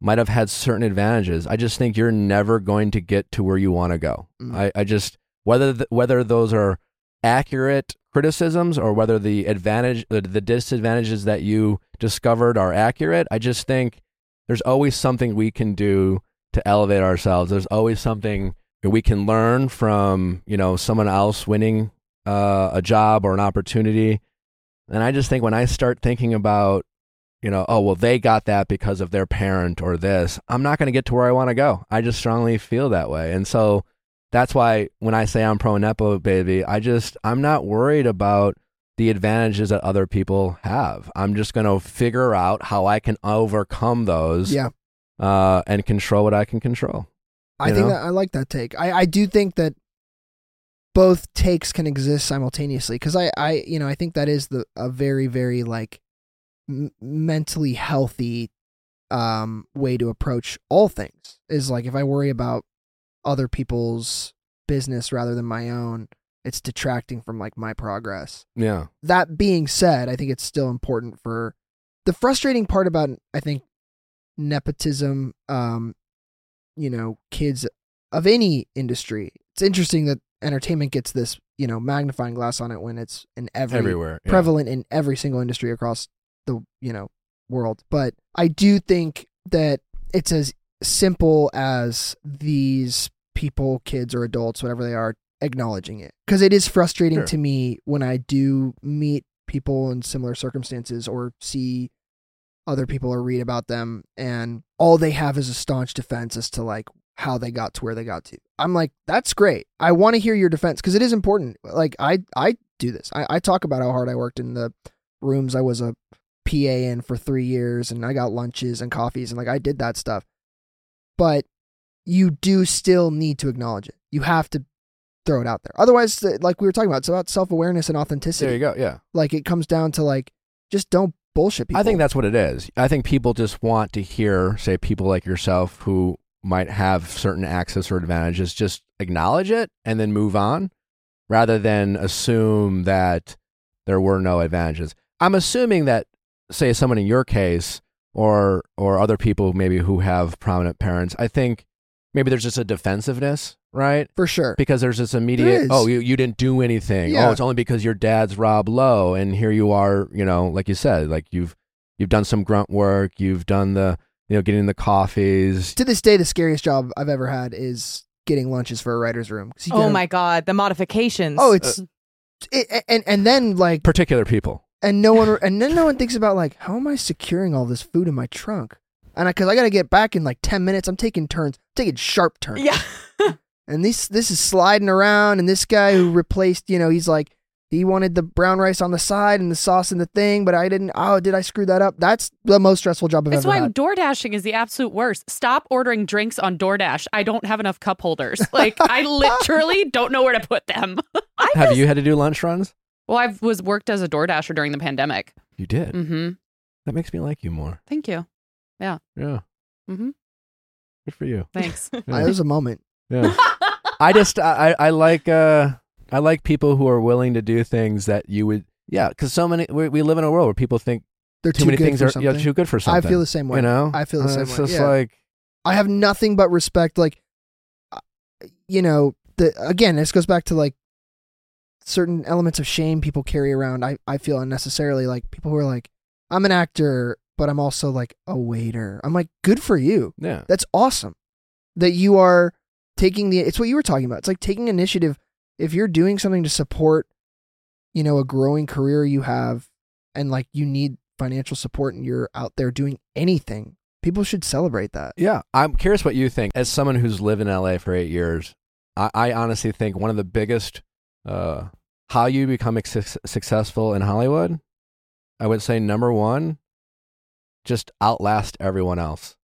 S1: might have had certain advantages, I just think you're never going to get to where you want to go.
S3: Mm.
S1: I, I just whether th- whether those are accurate criticisms or whether the advantage the, the disadvantages that you discovered are accurate, I just think there's always something we can do to elevate ourselves. There's always something that we can learn from, you know, someone else winning uh, a job or an opportunity. And I just think when I start thinking about, you know, oh, well, they got that because of their parent or this, I'm not going to get to where I want to go. I just strongly feel that way. And so that's why when I say I'm pro nepo baby, I just I'm not worried about the advantages that other people have. I'm just going to figure out how I can overcome those
S3: Yeah.
S1: uh, and control what I can control.
S3: I think
S1: know?
S3: that I like that take. I, I do think that both takes can exist simultaneously because I, I you know I think that is the a very very like m- mentally healthy um way to approach all things is like if I worry about other people's business rather than my own it's detracting from like my progress
S1: Yeah.
S3: that being said, I think it's still important for the frustrating part about I think nepotism, um, you know, kids of any industry. It's interesting that entertainment gets this, you know, magnifying glass on it when it's in every
S1: Everywhere. yeah.
S3: prevalent in every single industry across the, you know, world. But I do think that it's as simple as these people, kids or adults, whatever they are, acknowledging it. Because it is frustrating
S1: Sure.
S3: to me when I do meet people in similar circumstances or see other people or read about them and all they have is a staunch defense as to like how they got to where they got to. I'm like, that's great. I want to hear your defense because it is important. Like I I do this. I, I talk about how hard I worked in the rooms I was a PA in for three years and I got lunches and coffees and like I did that stuff. But you do still need to acknowledge it. You have to throw it out there. Otherwise, like we were talking about, it's about self awareness and authenticity.
S1: There you go. Yeah.
S3: Like it comes down to like just don't bullshit people.
S1: I think that's what it is. I think people just want to hear, say, people like yourself who might have certain access or advantages, just acknowledge it and then move on rather than assume that there were no advantages. I'm assuming that, say, someone in your case or or other people maybe who have prominent parents, I think maybe there's just a defensiveness, right?
S3: for sure.
S1: because there's this immediate
S3: is.
S1: oh you, you didn't do anything oh,
S3: Yeah.
S1: oh it's only because your dad's Rob Lowe and here you are you know like you said like you've you've done some grunt work you've done the you know getting the coffees
S3: To this day, the scariest job I've ever had is getting lunches for a writer's room.
S4: Oh my god, the modifications.
S3: Oh, it's it, and and then like
S1: particular people
S3: and no one and then no one thinks about like how am I securing all this food in my trunk? And because I, got to get back in like ten minutes, I'm taking turns, taking sharp turns.
S4: yeah.
S3: And this this is sliding around, and this guy who replaced, you know, he's like he wanted the brown rice on the side and the sauce in the thing, but I didn't. Oh, did I screw that up? That's the most stressful job I've
S2: That's
S3: ever
S2: why
S3: had.
S2: door dashing is the absolute worst. Stop ordering drinks on DoorDash. I don't have enough cup holders. Like I literally don't know where to put them.
S4: I
S1: have
S4: just-
S1: you had to do lunch runs
S2: Well, I was worked as a door dasher during the pandemic.
S1: you did
S2: Mm-hmm.
S1: that makes me like you more
S2: Thank you.
S1: yeah
S2: Yeah. Mm-hmm.
S1: good for you
S2: Thanks.
S1: Yeah,
S3: It was a moment.
S1: yeah. I just I, I I like uh I like people who are willing to do things that you would yeah because so many we, we live in a world where people think
S3: They're
S1: too
S3: too
S1: many
S3: good
S1: things
S3: for
S1: are
S3: something.
S1: yeah, too good for something.
S3: I feel the same way.
S1: you know
S3: I feel the
S1: Uh,
S3: same
S1: it's
S3: way,
S1: just
S3: yeah.
S1: like
S3: I have nothing but respect. Like, uh, you know, the again, this goes back to like certain elements of shame people carry around. I I feel unnecessarily like people who are like, I'm an actor, but I'm also like a waiter. I'm like, good for you.
S1: yeah
S3: That's awesome that you are taking the. It's what you were talking about. It's like taking initiative. If you're doing something to support, you know, a growing career you have, and like you need financial support, and you're out there doing anything, people should celebrate that.
S1: Yeah, I'm curious what you think. As someone who's lived in LA for eight years, I, I honestly think one of the biggest uh, how you become ex- successful in Hollywood, I would say number one, just outlast everyone else.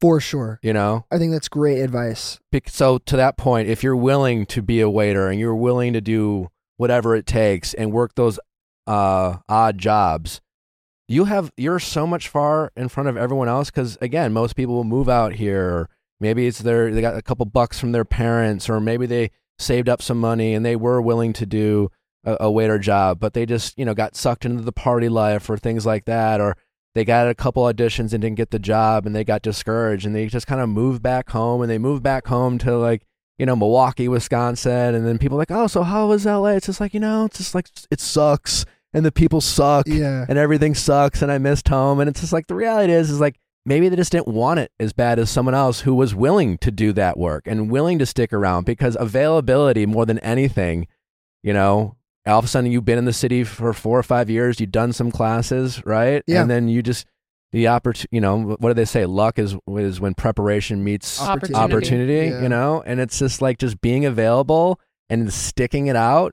S3: For sure.
S1: You know,
S3: I think that's great advice.
S1: Bec- so to that point, if you're willing to be a waiter and you're willing to do whatever it takes and work those uh, odd jobs, you have you're so much far in front of everyone else. Because again, most people will move out here. Maybe it's their they got a couple bucks from their parents, or maybe they saved up some money and they were willing to do a, a waiter job, but they just you know got sucked into the party life or things like that, or they got a couple auditions and didn't get the job and they got discouraged and they just kind of moved back home and they moved back home to like you know Milwaukee, Wisconsin, and then people are like, oh, so how was LA? It's just like you know, it's just like it sucks and the people suck
S3: Yeah.
S1: and everything sucks and I missed home and it's just like the reality is is like maybe they just didn't want it as bad as someone else who was willing to do that work and willing to stick around because availability more than anything, you know, all of a sudden you've been in the city for four or five years, you've done some classes, right?
S3: Yeah.
S1: And then you just the opportunity. You know, what do they say? Luck is is when preparation meets
S2: Opportunity.
S1: opportunity.
S3: Yeah.
S1: You know, and it's just like just being available and sticking it out.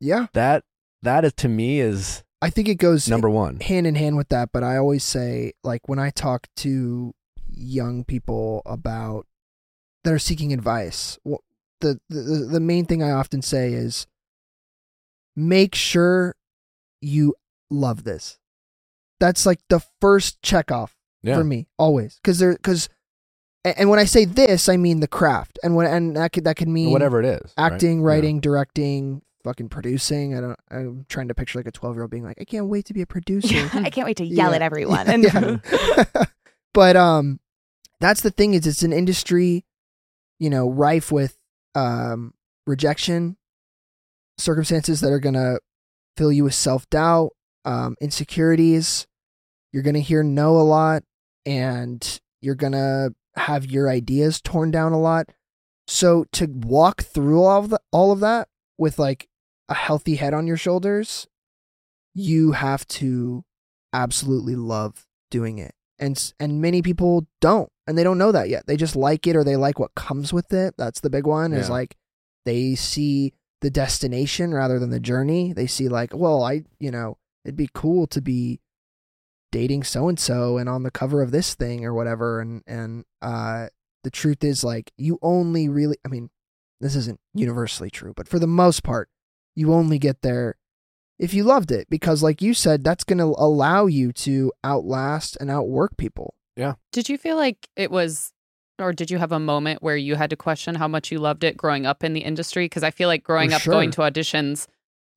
S3: Yeah,
S1: That that is to me is
S3: I think it goes
S1: number one.
S3: hand in hand with that. But I always say, like when I talk to young people about that are seeking advice, wh- the the the main thing I often say is make sure you love this. That's like the first check off
S1: Yeah.
S3: for me always because there because and when I say this I mean the craft and when and that could that could mean
S1: Whatever it is. right?
S3: acting,
S1: Yeah.
S3: writing, directing, fucking producing. I don't. I'm trying to picture like a 12 year old being like, I can't wait to be a producer.
S4: I can't wait to yell
S3: Yeah.
S4: at everyone. And
S3: Yeah. but um, that's the thing is it's an industry, you know, rife with um rejection, circumstances that are gonna fill you with self doubt, um, insecurities. You're gonna hear no a lot, and you're gonna have your ideas torn down a lot. So to walk through all of the, all of that with like a healthy head on your shoulders, you have to absolutely love doing it. And and many people don't and they don't know that yet. They just like it or they like what comes with it. That's the big one is like they see the destination rather than the journey. They see like, well, I, you know, it'd be cool to be dating so and so and on the cover of this thing or whatever and and uh the truth is like you only really I mean this isn't universally true but for the most part you only get there if you loved it because like you said that's going to allow you to outlast and outwork people yeah
S2: Did you feel like it was, or did you have a moment where you had to question how much you loved it growing up in the industry? Because I feel like growing
S3: For
S2: up going to auditions,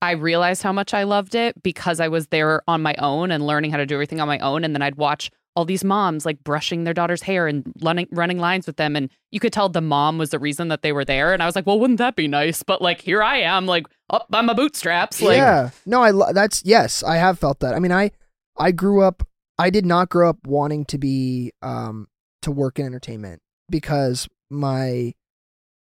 S2: I realized how much I loved it because I was there on my own and learning how to do everything on my own. And then I'd watch all these moms like brushing their daughter's hair and running, running lines with them. And you could tell the mom was the reason that they were there. And I was like, well, wouldn't that be nice? But like, here I am, like up by my bootstraps. Like,
S3: yeah no i lo- that's yes i have felt that i mean i i grew up i did not grow up wanting to be um to work in entertainment because my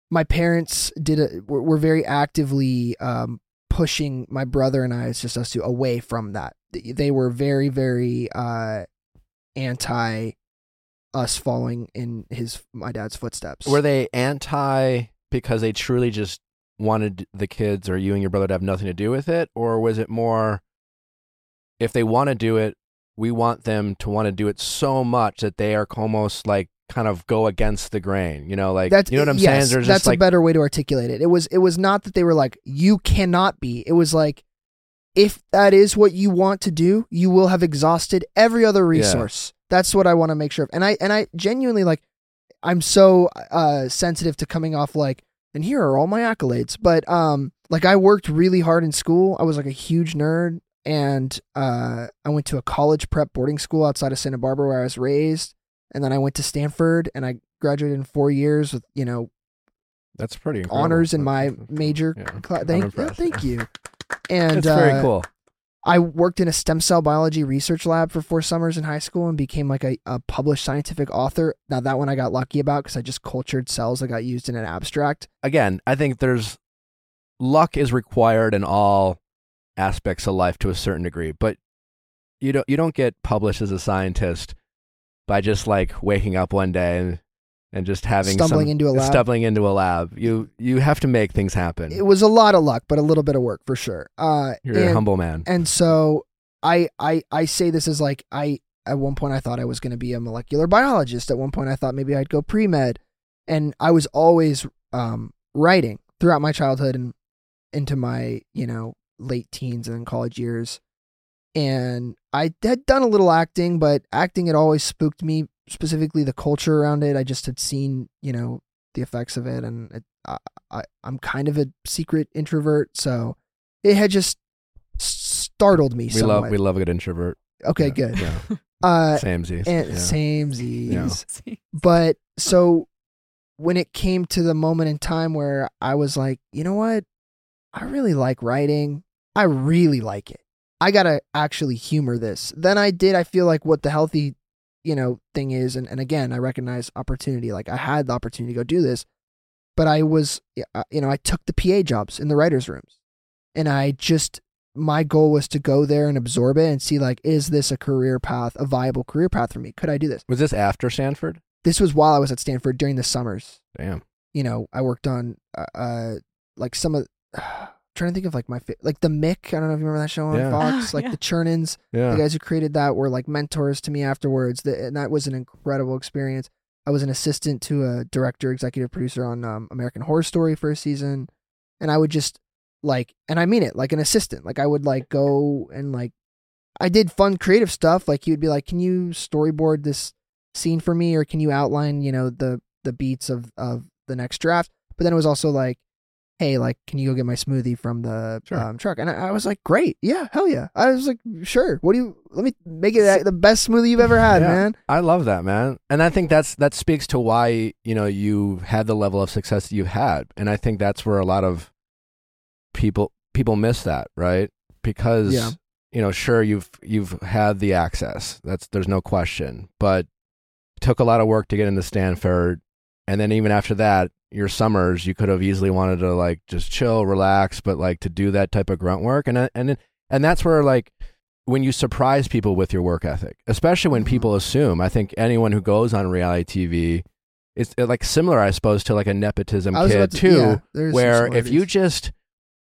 S3: my parents did a were, were very actively um pushing my brother and i it's just us two away from that They- they were very very uh anti us following in his my dad's footsteps
S1: Were they anti because they truly just wanted the kids or you and your brother to have nothing to do with it, or was it more if they want to do it, we want them to want to do it so much that they are almost like kind of go against the grain, you know, like
S3: that's
S1: you know what I'm
S3: yes,
S1: saying?
S3: That's
S1: like
S3: a better way to articulate it. It was it was not that they were like you cannot be. It was like if that is what you want to do, you will have exhausted every other resource. That's what I want to make sure of. And I and I genuinely like I'm so uh sensitive to coming off like and here are all my accolades. But um like I worked really hard in school. I was like a huge nerd and uh I went to a college prep boarding school outside of Santa Barbara where I was raised and then I went to Stanford and I graduated in 4 years with, you know,
S1: that's pretty incredible.
S3: honors in my major
S1: yeah,
S3: class. Thank, yeah, thank you. And
S1: That's very
S3: uh,
S1: cool.
S3: I worked in a stem cell biology research lab for four summers in high school and became like a, a published scientific author. Now that one I got lucky about because I just cultured cells that got used in an abstract.
S1: Again, I think there's luck is required in all aspects of life to a certain degree, but you don't you don't get published as a scientist by just like waking up one day and and just having
S3: Stumbling
S1: some,
S3: into a lab.
S1: stumbling into a lab. You you have to make things happen.
S3: It was a lot of luck, but a little bit of work for sure. Uh,
S1: You're a humble man.
S3: and so I I I say this as like I at one point I thought I was going to be a molecular biologist. At one point I thought maybe I'd go pre med, and I was always um, writing throughout my childhood and into my you know late teens and college years. And I had done a little acting, but acting had always spooked me. Specifically, the culture around it. I just had seen you know the effects of it, and it, I, I I'm kind of a secret introvert, so it had just startled me
S1: we
S3: somewhat.
S1: love we love a good introvert.
S3: okay,
S1: Yeah,
S3: good.
S1: Yeah.
S3: Uh,
S1: Samesies.
S3: and
S1: yeah.
S3: same Z's.
S1: Yeah.
S3: But so when it came to the moment in time where I was like, you know what? I really like writing. I really like it. I gotta actually humor this. Then I did. I feel like what the healthy, you know, thing is, and, and again, I recognize opportunity. Like I had the opportunity to go do this, but I was, uh, you know, I took the PA jobs in the writers' rooms, and I just my goal was to go there and absorb it and see like, is this a career path, a viable career path for me? Could I do this?
S1: Was this after Stanford?
S3: This was while I was at Stanford during the summers.
S1: Damn.
S3: You know, I worked on uh, uh like some of. trying to think of like my fa- like the Mick. I don't know if you remember that show on
S1: Yeah.
S3: Fox. Like
S4: yeah.
S3: the Chernins,
S1: Yeah.
S3: the guys who created that were like mentors to me afterwards. That and that was an incredible experience. I was an assistant to a director, executive producer on um, American Horror Story for a season, and I would just like, and I mean it, like an assistant. Like I would like go and like, I did fun creative stuff. Like he would be like, "Can you storyboard this scene for me, or can you outline, you know, the the beats of of the next draft?" But then it was also like, "Hey, like, can you go get my smoothie from the
S1: Sure.
S3: um, truck?" And I, I was like, "Great, yeah, hell yeah!" I was like, "Sure, what do you? Let me make it the best smoothie you've ever had,
S1: Yeah.
S3: man."
S1: I love that, man. And I think that's that speaks to why, you know, you had the level of success that you've had. And I think that's where a lot of people people miss that, right? Because
S3: Yeah.
S1: you know, sure you've you've had the access. That's there's no question. But took a lot of work to get into Stanford. And then even after that, your summers you could have easily wanted to like just chill, relax, but like to do that type of grunt work and and and that's where like when you surprise people with your work ethic, especially when
S3: Mhm.
S1: people assume, I think anyone who goes on reality TV, it's uh, like similar, I suppose, to like a nepotism kid
S3: to-
S1: too,
S3: yeah,
S1: where if you just,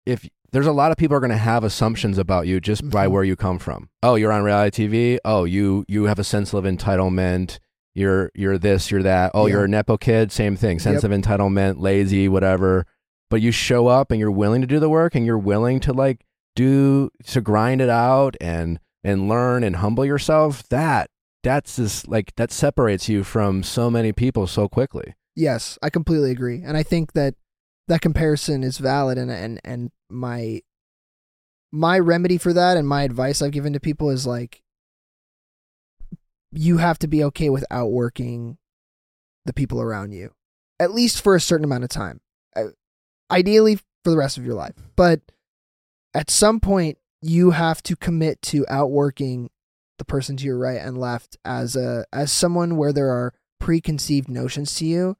S1: if there's a lot of people are going to have assumptions about you just by
S3: Mhm.
S1: where you come from. Oh, you're on reality TV. Oh, you you have a sense of entitlement. You're you're this, you're that. Oh,
S3: Yeah.
S1: you're a nepo kid. Same thing. Sense of entitlement, lazy, whatever. But you show up and you're willing to do the work and you're willing to like do to grind it out and and learn and humble yourself. That that's just like that separates you from so many people so quickly.
S3: Yes, I completely agree, and I think that that comparison is valid, and and and my my remedy for that, and my advice I've given to people is like, you have to be okay with outworking the people around you, at least for a certain amount of time, Uh, ideally for the rest of your life, but at some point you have to commit to outworking the person to your right and left as a as someone where there are preconceived notions to you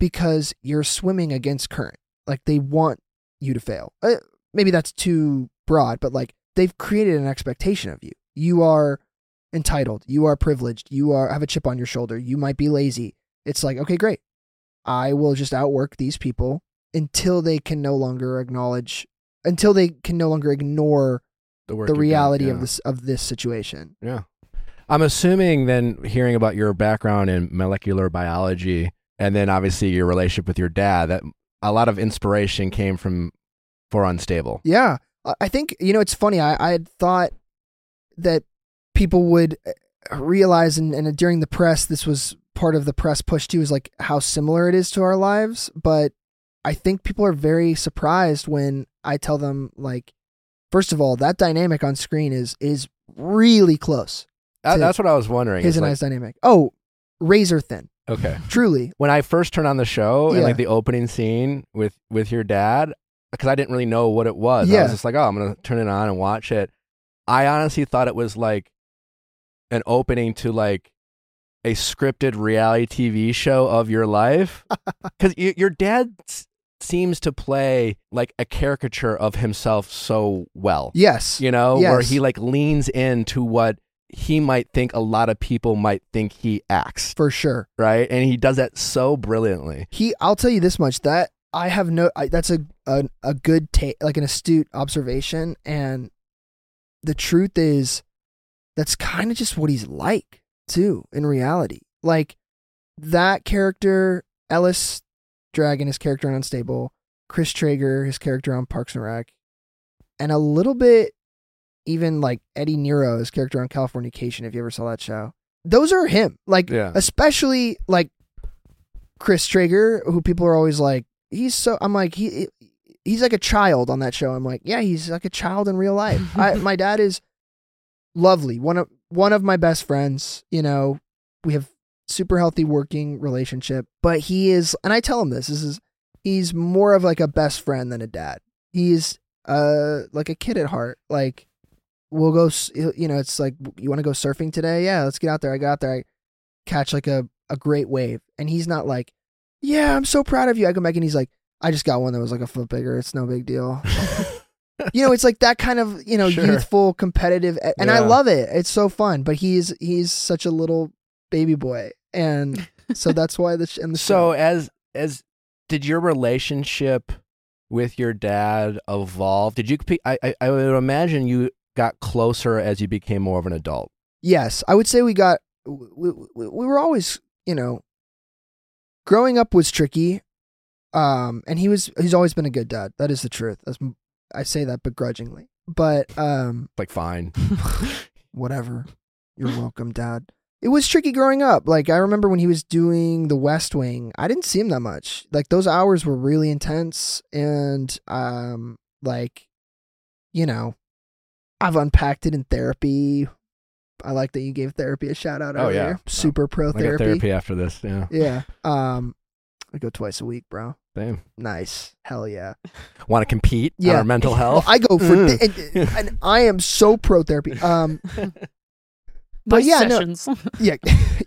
S3: because you're swimming against current. Like they want you to fail. Uh, maybe that's too broad, but like they've created an expectation of you. You are entitled. You are privileged. You are have a chip on your shoulder. You might be lazy. It's like, okay, great. I will just outwork these people until they can no longer acknowledge until they can no longer ignore
S1: The,
S3: the
S1: done,
S3: reality
S1: yeah.
S3: of this of this situation.
S1: Yeah. I'm assuming then hearing about your background in molecular biology and then obviously your relationship with your dad, that a lot of inspiration came from For Unstable.
S3: Yeah. I- I think, you know, it's funny. I, I had thought that people would uh, realize, and, and during the press, this was part of the press push too, is like how similar it is to our lives. But I think people are very surprised when I tell them, like, first of all, that dynamic on screen is is really close.
S1: That- that's what I was wondering.
S3: His and
S1: like-
S3: I's dynamic. Oh, razor thin.
S1: okay.
S3: Truly.
S1: When I first turned on the show and like the opening scene with with your dad, because I didn't really know what it was.
S3: Yeah.
S1: I was just like, oh, I'm gonna turn it on and watch it. I honestly thought it was like an opening to like a scripted reality TV show of your life, because your dad s- seems to play like a caricature of himself so well.
S3: Yes.
S1: You know, where he like leans into what he might think a lot of people might think he acts,
S3: For sure.
S1: right? And he does that so brilliantly.
S3: he i'll tell you this much that i have no I, that's a, a a good take like an astute observation and the truth is that's kind of just what he's like too in reality like that character ellis dragon his character on unstable chris traeger his character on parks and rec and a little bit even like eddie nero his character on californication if you ever saw that show those are him like
S1: Yeah.
S3: especially like Chris Traeger, who people are always like, he's so. I'm like he, he's like a child on that show. I'm like, yeah, he's like a child in real life. I, my dad is lovely. One of one of my best friends. You know, we have super healthy working relationship, but he is, and I tell him this. This is he's more of like a best friend than a dad. He's uh like a kid at heart. Like we'll go. You know, it's like you want to go surfing today? Yeah, let's get out there. I got there. I catch like a a great wave, and he's not like, yeah, I'm so proud of you. I go back and he's like, I just got one that was like a foot bigger. It's no big deal. you know, it's like that kind of you know
S1: Sure.
S3: youthful, competitive, and I love it. It's so fun. But he's he's such a little baby boy, and so that's why the sh- and the
S1: So
S3: show.
S1: as as did your relationship with your dad evolve? Did you? I I, I would imagine you got closer as you became more of an adult.
S3: Yes, I would say we got we, we, we were always, you know, growing up was tricky. Um and he was he's always been a good dad. That is the truth. That's, I say that begrudgingly. But um
S1: Like fine.
S3: whatever. You're welcome, dad. It was tricky growing up. Like I remember when he was doing The West Wing, I didn't see him that much. Like those hours were really intense and um like you know, I've unpacked it in therapy. I like that you gave therapy a shout out
S1: Oh, yeah.
S3: earlier. Super pro therapy.
S1: therapy after this. Yeah.
S3: Yeah. Um I go twice a week, bro.
S1: Same.
S3: Nice. Hell yeah.
S1: Want to compete on
S3: Yeah.
S1: our mental
S3: Well,
S1: health?
S3: I go for
S1: Mm.
S3: and, and I am so pro therapy. Um
S2: My
S3: But yeah, no-
S2: sessions.
S3: yeah.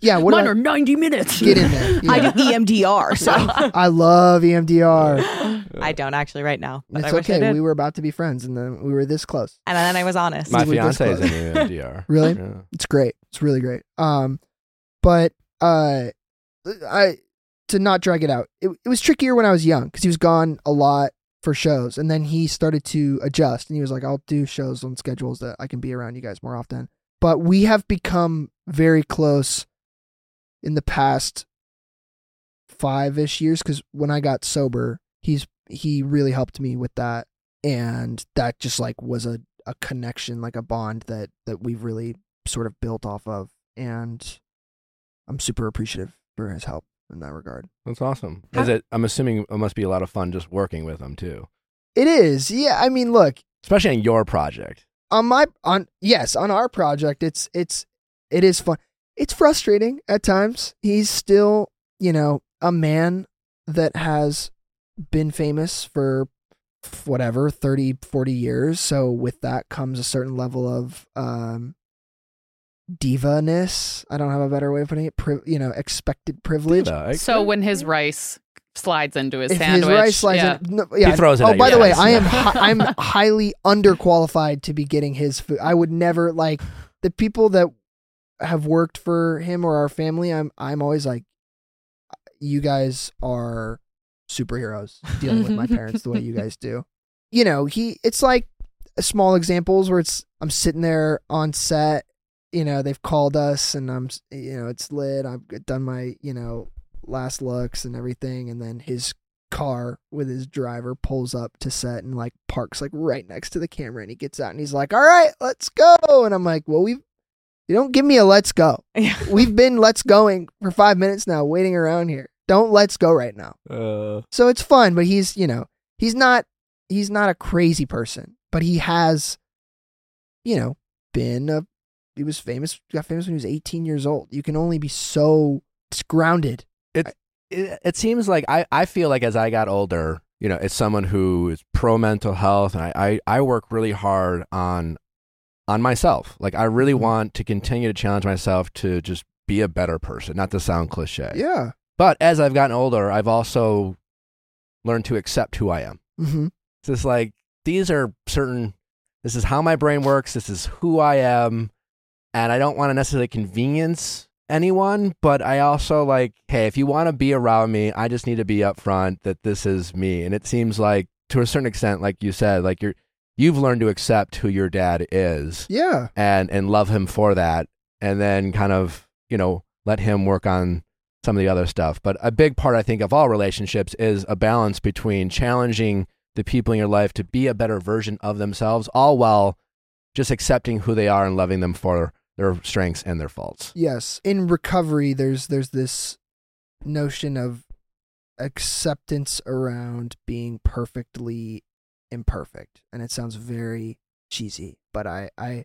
S3: yeah, what
S2: Mine
S3: do I-
S2: are 90 minutes.
S3: get in there.
S4: I do EMDR, so
S3: I love EMDR.
S4: I don't actually right now. But
S3: It's
S4: I wish I
S3: okay.
S4: did.
S3: We were about to be friends, and then we were this close.
S4: and then I was honest.
S1: My
S3: we were this
S1: fiance is
S3: close.
S1: in EMDR.
S3: Really?
S1: Yeah.
S3: It's great. It's really great. Um, but uh, I to not drag it out. It, it was trickier when I was young because he was gone a lot for shows, and then he started to adjust, and he was like, "I'll do shows on schedules that I can be around you guys more often." But we have become very close in the past five ish years because when I got sober, he's he really helped me with that, and that just like was a a connection, like a bond that that we've really sort of built off of, and I'm super appreciative for his help in that regard.
S1: That's awesome. Is it? I'm assuming it must be a lot of fun just working with him too,
S3: It is, yeah. I mean, look
S1: especially on your project.
S3: on my on yes on our project, it's it's it is fun. It's frustrating at times. He's still, you know, a man that has been famous for whatever 30 40 years so with that comes a certain level of um diva-ness i don't have a better way of putting it Pri- you know expected privilege
S1: Diva, I-
S2: So when his rice slides into his
S3: if
S2: sandwich,
S3: his rice slides
S2: yeah.
S3: in, no, yeah.
S1: throws it
S3: oh
S1: at
S3: by
S1: your
S3: the way
S1: face.
S3: i am hi- i'm highly underqualified to be getting his food i would never like the people that have worked for him or our family i'm i'm always like you guys are superheroes dealing with my parents the way you guys do you know he it's like small examples where it's i'm sitting there on set you know they've called us and i'm you know it's lit. I've done my you know last looks and everything. And then his car with his driver pulls up to set and like parks like right next to the camera and he gets out and he's like all right let's go. And i'm like well we've you don't give me a let's go. We've been let's going for five minutes now waiting around here. Don't let's go right now.
S1: Uh,
S3: so it's fun but he's you know he's not he's not a crazy person but he has you know been a he was famous got famous when he was 18 years old you can only be so grounded
S1: it, it seems like I, I feel like as I got older, you know, as someone who is pro mental health and I, I, I work really hard on on myself. Like I really
S3: Mhm.
S1: want to continue to challenge myself to just be a better person, not to sound cliche.
S3: yeah
S1: But as I've gotten older, I've also learned to accept who I am.
S3: mm-hmm.
S1: It's just like these are certain this is how my brain works, this is who I am, and I don't want to necessarily convenience anyone, but I also like, hey, if you want to be around me, I just need to be upfront that this is me. And it seems like to a certain extent, like you said, like you're you've learned to accept who your dad is
S3: yeah
S1: and and love him for that and then kind of, you know, let him work on some of the other stuff. But a big part I think of all relationships is a balance between challenging the people in your life to be a better version of themselves all while just accepting who they are and loving them for their strengths and their faults.
S3: yes in recovery there's there's this notion of acceptance around being perfectly imperfect and it sounds very cheesy but i i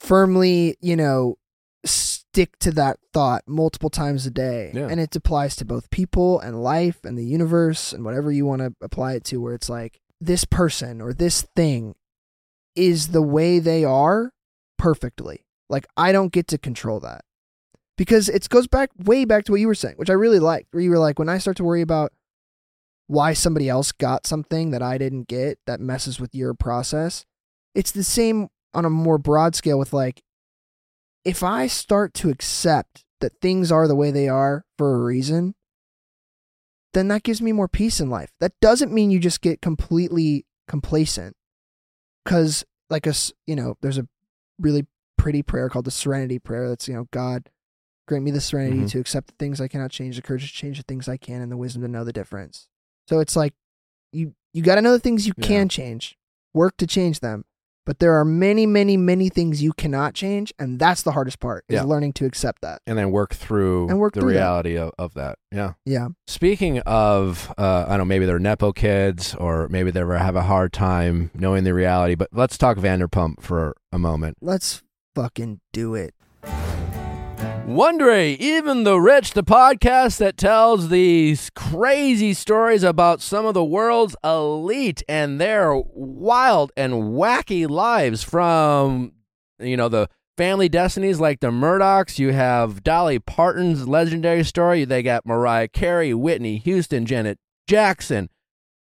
S3: firmly you know stick to that thought multiple times a day
S1: Yeah.
S3: and it applies to both people and life and the universe and whatever you want to apply it to where it's like this person or this thing is the way they are perfectly like i don't get to control that because it goes back way back to what you were saying which i really liked where you were like when i start to worry about why somebody else got something that I didn't get that messes with your process. It's the same on a more broad scale with like if I start to accept that things are the way they are for a reason, then that gives me more peace in life. That doesn't mean you just get completely complacent. Cuz like a, you know, there's a really pretty prayer called the serenity prayer that's, you know, God grant me the serenity
S1: Mhm.
S3: to accept the things I cannot change, the courage to change the things I can and the wisdom to know the difference. So it's like you you got to know the things you
S1: Yeah.
S3: can change. Work to change them. But there are many, many, many things you cannot change, and that's the hardest part is
S1: Yeah.
S3: learning to accept that.
S1: and then work through
S3: And work
S1: the
S3: through that.
S1: reality of, of that. Yeah.
S3: Yeah.
S1: Speaking of, uh, I don't know, maybe they're Nepo kids or maybe they have a hard time knowing the reality, but let's talk Vanderpump for a moment.
S3: Let's fucking do it.
S1: Wondery, even the rich, the podcast that tells these crazy stories about some of the world's elite and their wild and wacky lives from, you know, the family destinies like the Murdochs. You have Dolly Parton's legendary story. They got Mariah Carey, Whitney Houston, Janet Jackson,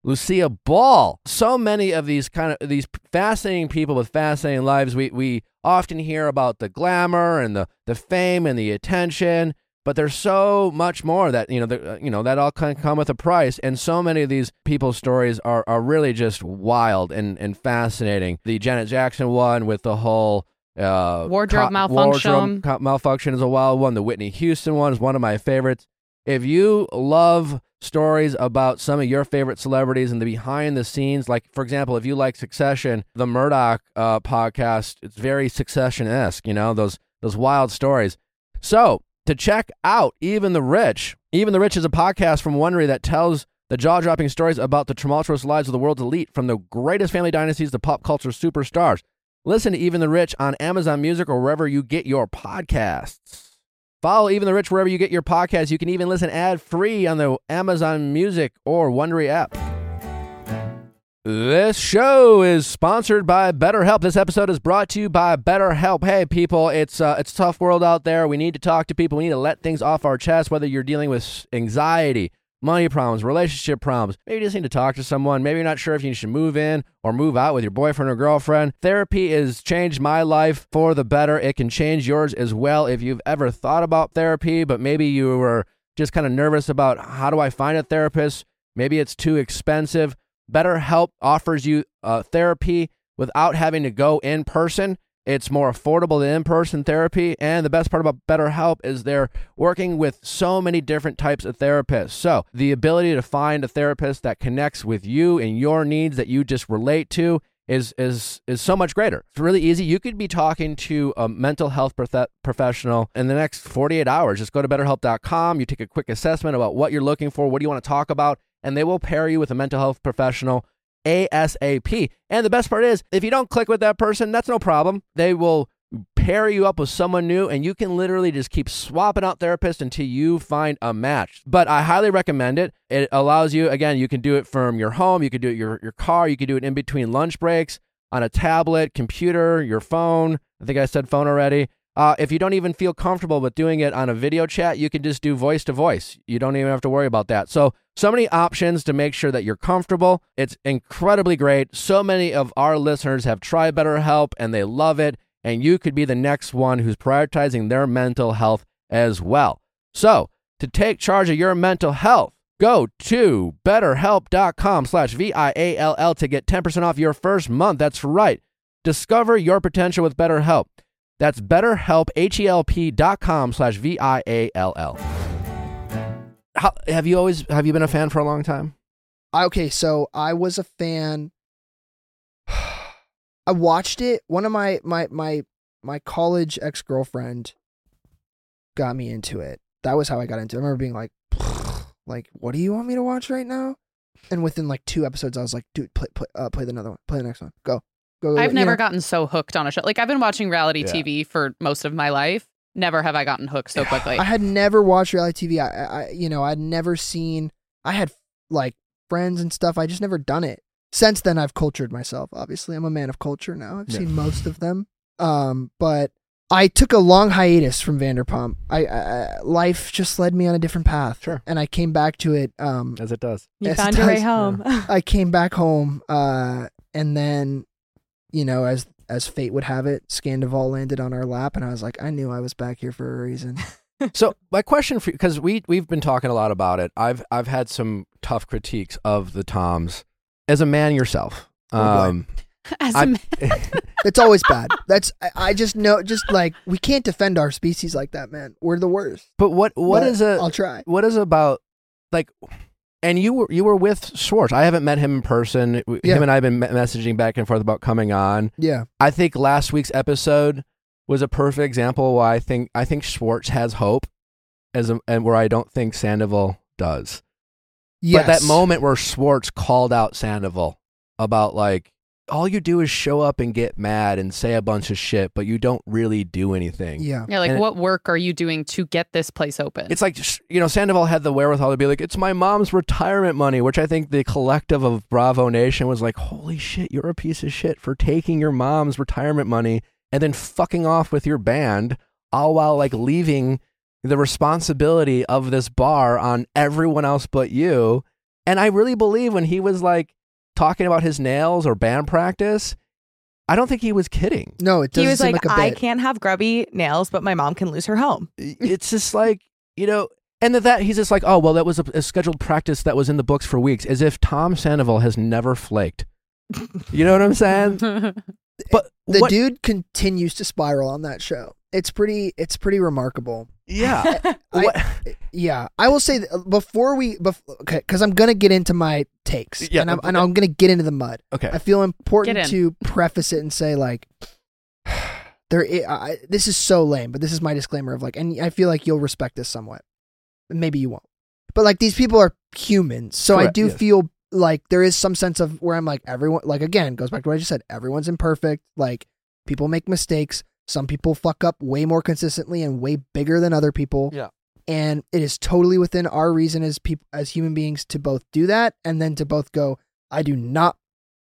S1: Lucille Ball. So many of these kind of these fascinating people with fascinating lives. We we often hear about the glamour and the the fame and the attention, but there's so much more that you know the, you know that all can come with a price. And so many of these people's stories are are really just wild and and fascinating. The Janet Jackson one with the whole. Uh,
S2: Wardrobe malfunction.
S1: wardrobe co- malfunction is a wild one. The Whitney Houston one is one of my favorites. If you love stories about some of your favorite celebrities and the behind the scenes, like for example, if you like Succession, the Murdoch uh, podcast, it's very Succession esque. You know those those wild stories. So to check out even the rich, even the rich is a podcast from Wondery that tells the jaw dropping stories about the tumultuous lives of the world's elite, from the greatest family dynasties to pop culture superstars. Listen to Even the Rich on Amazon Music or wherever you get your podcasts. Follow Even the Rich wherever you get your podcasts. You can even listen ad free on the Amazon Music or Wondery app. This show is sponsored by BetterHelp. This episode is brought to you by BetterHelp. Hey, people, it's uh, it's a tough world out there. We need to talk to people. We need to let things off our chest. Whether you're dealing with anxiety, money problems, relationship problems, maybe you just need to talk to someone. Maybe you're not sure if you should move in or move out with your boyfriend or girlfriend. Therapy has changed my life for the better. It can change yours as well. If you've ever thought about therapy, but maybe you were just kind of nervous about how do I find a therapist? Maybe it's too expensive. BetterHelp offers you uh, therapy without having to go in person. It's more affordable than in person therapy. And the best part about BetterHelp is they're working with so many different types of therapists. So the ability to find a therapist that connects with you and your needs that you just relate to is is is so much greater. It's really easy. You could be talking to a mental health prof- professional in the next 48 hours. Just go to betterhelp.com, you take a quick assessment about what you're looking for, what do you want to talk about, and they will pair you with a mental health professional ASAP. And the best part is, if you don't click with that person, that's no problem. They will pair you up with someone new and you can literally just keep swapping out therapists until you find a match. But I highly recommend it. It allows you again, you can do it from your home, you can do it your your car, you can do it in between lunch breaks, on a tablet, computer, your phone. I think I said phone already. Uh, if you don't even feel comfortable with doing it on a video chat, you can just do voice to voice. You don't even have to worry about that. So, so many options to make sure that you're comfortable. It's incredibly great. So many of our listeners have tried BetterHelp and they love it. And you could be the next one who's prioritizing their mental health as well. So, to take charge of your mental health, go to betterhelp.com slash V-I-A-L-L to get 10% off your first month. That's right. Discover your potential with BetterHelp. That's betterhelp, H-E-L-P dot com slash V-I-A-L-L. Have you always, have you been a fan for a long time?
S3: Okay, so I was a fan. I watched it. One of my my my my college ex girlfriend got me into it. That was how I got into it. I remember being like, like, what do you want me to watch right now? And within like two episodes, I was like, dude, play play uh, play the another one, play the next one, go go. go
S2: I've never
S3: know?
S2: gotten so hooked on a show. Like I've been watching reality
S1: Yeah.
S2: TV for most of my life. Never have I gotten hooked so quickly.
S3: I had never watched reality TV. I, I, you know, I'd never seen. I had like friends and stuff. I just never done it. Since then, I've cultured myself. Obviously, I'm a man of culture now. I've
S1: Yeah.
S3: seen most of them. Um, but I took a long hiatus from Vanderpump. I, I life just led me on a different path.
S1: Sure.
S3: And I came back to it. Um,
S1: As it does.
S4: You found
S3: it
S4: your way
S3: does.
S4: home.
S3: I came back home, uh, and then, you know, as as fate would have it, Scandoval landed on our lap, and I was like, I knew I was back here for a reason.
S1: So my question for you, because we we've been talking a lot about it. I've I've had some tough critiques of the Toms as a man yourself.
S3: Oh.
S1: Um,
S2: As a
S1: I-
S2: man-
S3: It's always bad. That's I, I just know, just like we can't defend our species like that, man. We're the worst.
S1: but what what
S3: But
S1: is a
S3: I'll try.
S1: what is about like and you were you were with Schwartz. I haven't met him in person.
S3: Yeah.
S1: Him and I have been messaging back and forth about coming on.
S3: Yeah.
S1: I think last week's episode was a perfect example why I think I think Schwartz has hope as a, and where I don't think Sandoval does.
S3: Yes.
S1: But that moment where Schwartz called out Sandoval about like all you do is show up and get mad and say a bunch of shit, but you don't really do anything.
S3: Yeah.
S2: yeah, like
S1: And it-
S2: what work are you doing to get this place open?
S1: It's like you know, Sandoval had the wherewithal to be like, "It's my mom's retirement money," which I think the collective of Bravo Nation was like, "Holy shit, you're a piece of shit for taking your mom's retirement money and then fucking off with your band, all while like leaving the responsibility of this bar on everyone else but you." And I really believe when he was like talking about his nails or band practice, I don't think he was kidding.
S3: No, it doesn't
S4: he was
S3: seem
S4: like,
S3: like, a
S4: I
S3: bit.
S4: can't have grubby nails, but my mom can lose her home.
S1: it's just like you know and that, that he's just like oh well that was a, a scheduled practice that was in the books for weeks as if tom sandoval has never flaked you know what i'm saying but
S3: The
S1: what,
S3: dude continues to spiral on that show. It's pretty. It's pretty remarkable.
S1: yeah
S3: I-
S1: what,
S3: Yeah, I will say that uh, before we, bef- okay, because I'm gonna get into my takes,
S1: Yeah,
S3: and I'm
S1: okay.
S3: and I'm gonna get into the mud.
S1: okay
S3: I feel important to preface it and say like, there. I, I, this is so lame, but this is my disclaimer of like, and I feel like you'll respect this somewhat. Maybe you won't, but like these people are humans, so I do
S1: yes.
S3: feel like there is some sense of where I'm like everyone, like again, goes back to what I just said. Everyone's imperfect. Like people make mistakes. Some people fuck up way more consistently and way bigger than other people.
S1: Yeah.
S3: And it is totally within our reason as people as human beings to both do that and then to both go, I do not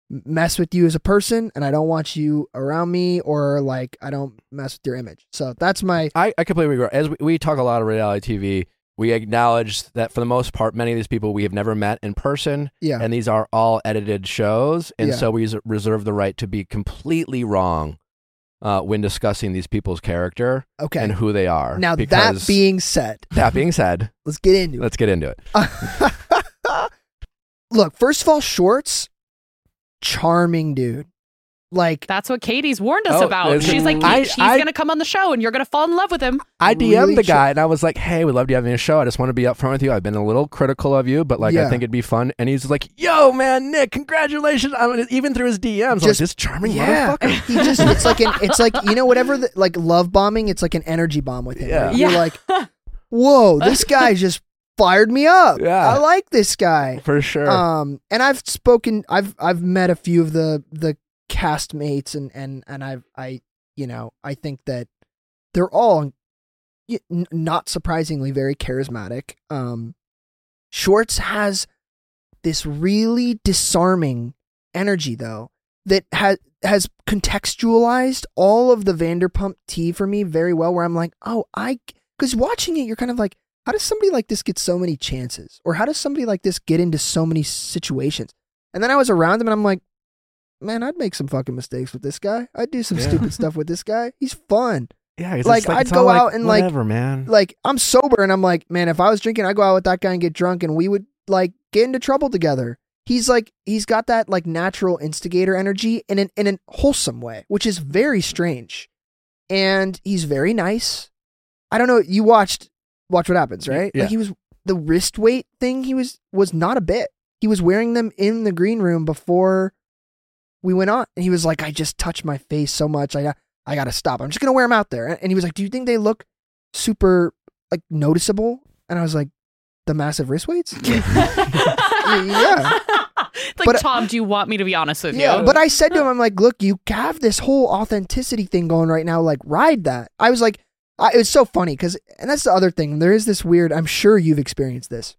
S3: mess with you as a person and I don't want you around me or like I don't mess with your image. So that's my
S1: I, I completely agree as we, we talk a lot of reality tv we acknowledge that for the most part many of these people we have never met in person
S3: yeah.
S1: and these are all edited shows and
S3: Yeah.
S1: so we reserve the right to be completely wrong uh, when discussing these people's character
S3: okay.
S1: and who they are
S3: now that being said,
S1: that being said
S3: let's get into it.
S1: let's get into it
S3: Look, first of all, Schwartz, charming dude. Like
S2: That's what Katie's warned us
S1: Oh,
S2: about. She's like,
S1: I-
S2: he's
S1: I-
S2: gonna come on the show, and you're gonna fall in love with him.
S1: I DM'd
S3: Really
S1: the
S3: ch-
S1: guy and I was like, "Hey, we'd love you having the show. I just want to be upfront with you. I've been a little critical of you, but like, I think it'd be fun." And he's like, "Yo, man, Nick, congratulations!" I mean, even through his DMs,
S3: Just-
S1: like this charming
S3: yeah,
S1: motherfucker.
S3: he just it's like an it's like you know whatever the, like love bombing. It's like an energy bomb with him.
S1: Yeah.
S3: right? You're like, whoa, this guy just fired me up.
S1: Yeah.
S3: I like this guy.
S1: For sure.
S3: Um, and I've spoken. I've I've met a few of the the castmates, and and and I've I you know I think that they're all not surprisingly very charismatic. Um, Schwartz has this really disarming energy though that has has contextualized all of the Vanderpump tea for me very well. Where I'm like, oh, I because watching it, you're kind of like, how does somebody like this get so many chances, or how does somebody like this get into so many situations? And then I was around him, and I'm like, man, I'd make some fucking mistakes with this guy. I'd do some
S1: Yeah.
S3: stupid stuff with this guy. He's fun.
S1: yeah, it's
S3: like,
S1: just
S3: I'd go
S1: like,
S3: out and, like-
S1: whatever, man.
S3: Like I'm sober, and I'm like, man, if I was drinking, I'd go out with that guy and get drunk, and we would like get into trouble together. He's like, he's got that like natural instigator energy in an in a wholesome way, which is very strange. And he's very nice. I don't know. You watched watch what happens, right?
S1: Yeah.
S3: Like he was the wrist weight thing. He was was not a bit. He was wearing them in the green room before we went on, and he was like, "I just touched my face so much. I got I got to stop. I'm just gonna wear them out there." And he was like, "Do you think they look super like noticeable?" And I was like, "The massive wrist weights." yeah.
S2: like,
S3: But-
S2: Tom, do you want me to be honest with
S3: Yeah,
S2: you?
S3: but I said to him, I'm like, look, you have this whole authenticity thing going right now. Like, ride that. I was like, I, it was so funny because, and that's the other thing. There is this weird. I'm sure you've experienced this.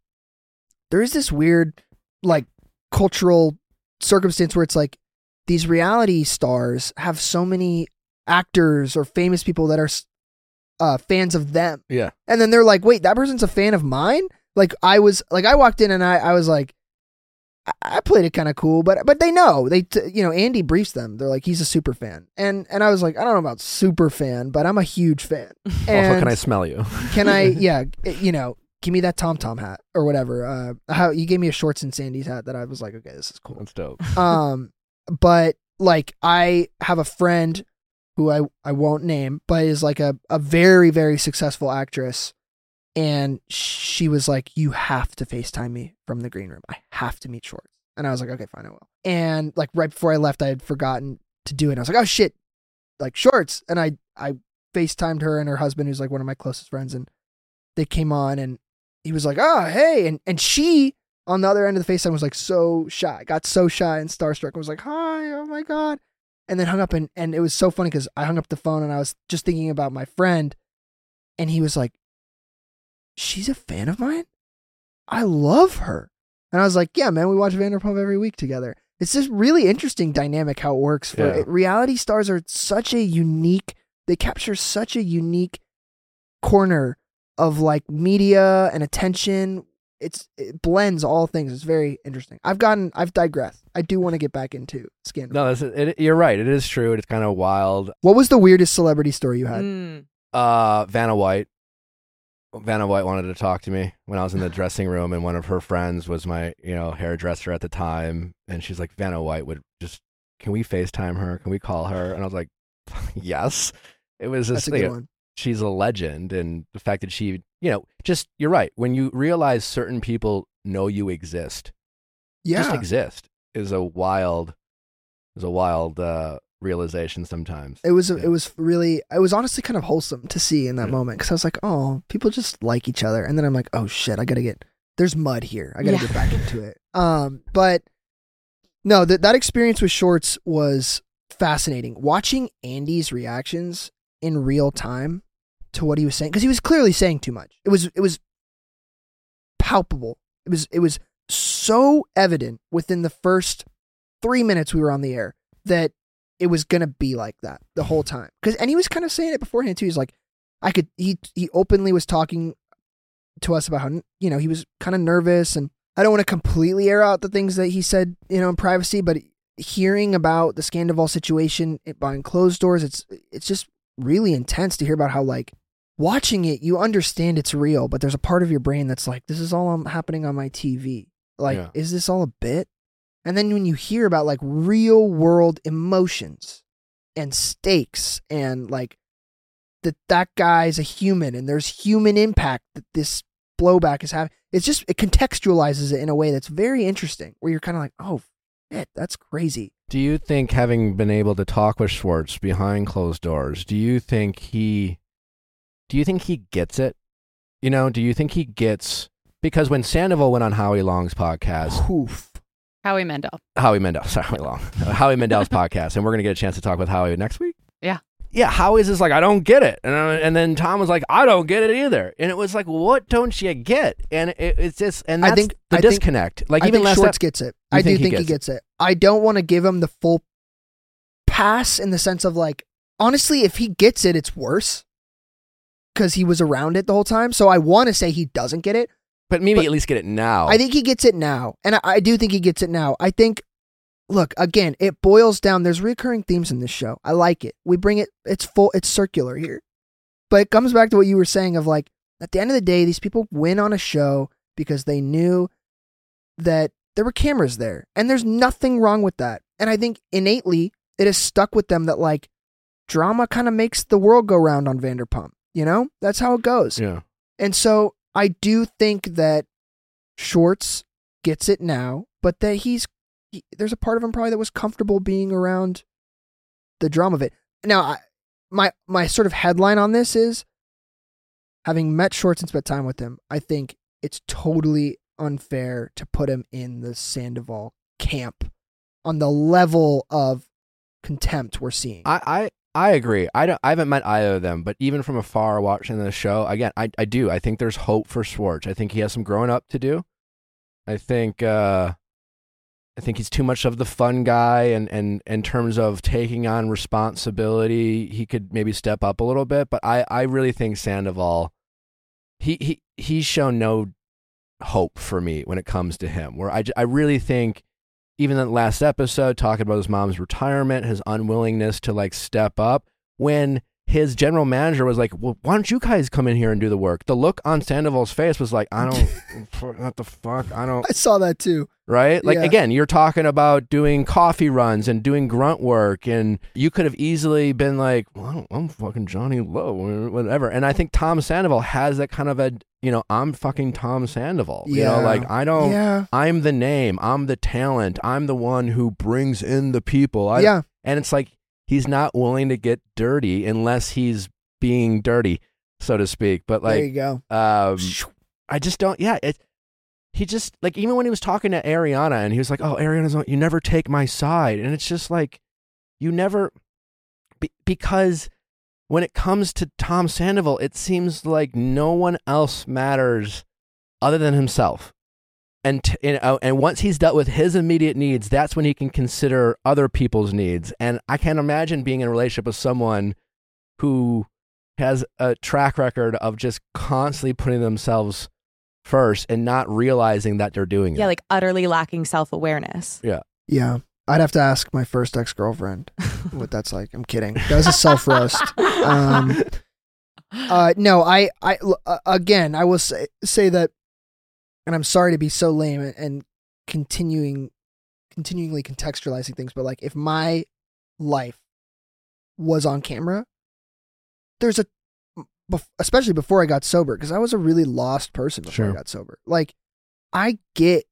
S3: There is this weird, like, cultural circumstance where it's like these reality stars have so many actors or famous people that are uh, fans of them.
S1: Yeah.
S3: And then they're like, wait, that person's a fan of mine? Like I was like I walked in and I, I was like I, I played it kind of cool, but but they know. They t- you know, Andy briefs them. They're like he's a super fan. And and I was like, I don't know about super fan, but I'm a huge fan. And
S1: also, can I smell you?
S3: can I yeah, you know, give me that TomTom hat or whatever. Uh how you gave me a Schwartz and Sandy's hat that I was like, okay, this is cool
S1: That's dope.
S3: um but like i have a friend who i i won't name but is like a, a very very successful actress. And she was like you have to facetime me from the green room. I have to meet Schwartz and i was like okay fine i will. And like right before i left i had forgotten to do it. I was like oh shit. Like Schwartz and i i facetimed her and her husband who's like one of my closest friends and they came on and he was like oh hey. And and she on the other end of the FaceTime was like so shy, got so shy and starstruck. I was like, hi, oh my God. And then hung up and, and it was so funny because I hung up the phone and I was just thinking about my friend and he was like, she's a fan of mine? I love her. And I was like, yeah, man, we watch Vanderpump every week together. It's just really interesting dynamic how it works for
S1: Yeah.
S3: reality stars are such a unique, they capture such a unique corner of like media and attention it's it blends all things. It's very interesting. I've gotten I've digressed. I do want to get back into scandal.
S1: No, that's it, you're right. It is true. It's kind of wild.
S3: What was the weirdest celebrity story you had?
S4: Mm.
S1: Uh, Vanna White. Vanna White wanted to talk to me when I was in the dressing room, and one of her friends was my, you know, hairdresser at the time, and she's like, Vanna White would just, can we FaceTime her? Can we call her? And I was like, yes. It was
S3: That's
S1: just,
S3: a good
S1: you know,
S3: one.
S1: she's a legend, and the fact that she, you know, just you're right. When you realize certain people know you exist,
S3: yeah.
S1: just exist, is a wild, is a wild uh, realization sometimes.
S3: It was
S1: Yeah.
S3: it was really it was honestly kind of wholesome to see in that
S1: Yeah.
S3: moment because I was like, oh, people just like each other, and then I'm like, oh shit, I gotta get there's mud here. I gotta
S4: Yeah.
S3: get back into it. Um, but no, that that experience with Schwartz was fascinating. Watching Andy's reactions in real time to what he was saying because he was clearly saying too much. It was it was palpable. It was it was so evident within the first three minutes we were on the air that it was gonna be like that the whole time. Because and he was kind of saying it beforehand too. He's like, I could. He he openly was talking to us about how you know he was kind of nervous, and I don't want to completely air out the things that he said you know in privacy, but hearing about the Scandoval situation it- behind closed doors, it's it's just really intense to hear about how like watching it, you understand it's real, but there's a part of your brain that's like, this is all um, happening on my TV. Like,
S1: Yeah.
S3: is this all a bit? And then when you hear about like real world emotions and stakes and like that that guy's a human and there's human impact that this blowback is having, it's just it contextualizes it in a way that's very interesting. Where you're kind of like, oh, shit, that's crazy.
S1: Do you think, having been able to talk with Schwartz behind closed doors, do you think he, do you think he gets it? You know, do you think he gets because when Sandoval went on Howie Long's podcast,
S3: Oof.
S2: Howie Mandel.
S1: Howie Mandel, sorry, Howie Long, Howie Mandel's podcast, and we're gonna get a chance to talk with Howie next week.
S2: Yeah.
S1: yeah. Howie's just like, I don't get it, and uh, and then Tom was like, I don't get it either, and it was like, what don't you get? And it, it's just, and
S3: I think-
S1: the
S3: I think-
S1: disconnect. like
S3: I
S1: even
S3: think Schwartz
S1: ep-
S3: gets it.
S1: You
S3: I do
S1: think he
S3: think he
S1: gets
S3: gets it. I don't want to give him the full pass in the sense of like, honestly, if he gets it, it's worse because he was around it the whole time. So I want to say he doesn't get it.
S1: but maybe
S3: but-
S1: at least get it now.
S3: I think he gets it now, and I, I do think he gets it now. I think. Look again. It boils down. There's recurring themes in this show. I like it. We bring it. It's full. It's circular here, but it comes back to what you were saying of like at the end of the day, these people win on a show because they knew that there were cameras there, and there's nothing wrong with that. And I think innately it has stuck with them that like drama kind of makes the world go round on Vanderpump. You know, that's how it goes.
S1: yeah.
S3: And so I do think that Schwartz gets it now, but that he's he, there's a part of him probably that was comfortable being around the drum of it. Now, I, my my sort of headline on this is having met Schwartz and spent time with him. I think it's totally unfair to put him in the Sandoval camp on the level of contempt we're seeing.
S1: I, I agree. I don't. I haven't met either of them, but even from afar, watching the show again, I I do. I think there's hope for Schwartz. I think he has some growing up to do. I think. uh I think he's too much of the fun guy, and and in terms of taking on responsibility, he could maybe step up a little bit. But I I really think Sandoval, he he he's shown no hope for me when it comes to him. Where I I really think even that last episode talking about his mom's retirement, his unwillingness to like step up when his general manager was like, "Well, why don't you guys come in here and do the work?" The look on Sandoval's face was like, "I don't, what the fuck, I don't."
S3: I saw that too.
S1: Right? Like
S3: Yeah.
S1: again, you're talking about doing coffee runs and doing grunt work, and you could have easily been like, "Well, I'm fucking Johnny Lowe, or whatever." And I think Tom Sandoval has that kind of a, you know, I'm fucking Tom Sandoval. You know, like I don't.
S3: yeah,
S1: I'm the name. I'm the talent. I'm the one who brings in the people. I,
S3: yeah.
S1: And it's like he's not willing to get dirty unless he's being dirty, so to speak. But like
S3: there you go.
S1: um, I just don't. Yeah, it. He just like even when he was talking to Ariana and he was like, "Oh, Ariana's, you never take my side," and it's just like, you never, be, because when it comes to Tom Sandoval, it seems like no one else matters other than himself. And t- you uh, know, and once he's dealt with his immediate needs, that's when he can consider other people's needs. And I can't imagine being in a relationship with someone who has a track record of just constantly putting themselves first and not realizing that they're doing it.
S4: Yeah, like utterly lacking self awareness.
S3: Yeah. Yeah, I'd have to ask my first ex girlfriend what that's like. I'm kidding. That was a self roast. Um, uh, no, I, uh, again, I will say, say that, and I'm sorry to be so lame and, and continuing, continually contextualizing things, but like if my life was on camera, there's a, especially before I got sober, because I was a really lost person before I got sober. Like, I get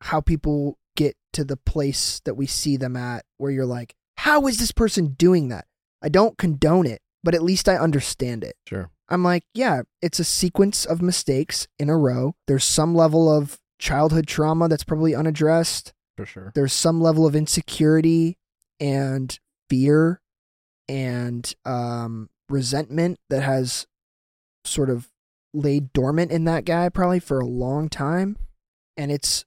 S3: how people to the place that we see them at, where you're like, how is this person doing that? I don't condone it, but at least I understand it.
S1: sure.
S3: I'm like, yeah, it's a sequence of mistakes in a row. There's some level of childhood trauma that's probably unaddressed.
S1: For sure.
S3: There's some level of insecurity and fear and um, resentment that has sort of laid dormant in that guy probably for a long time. And it's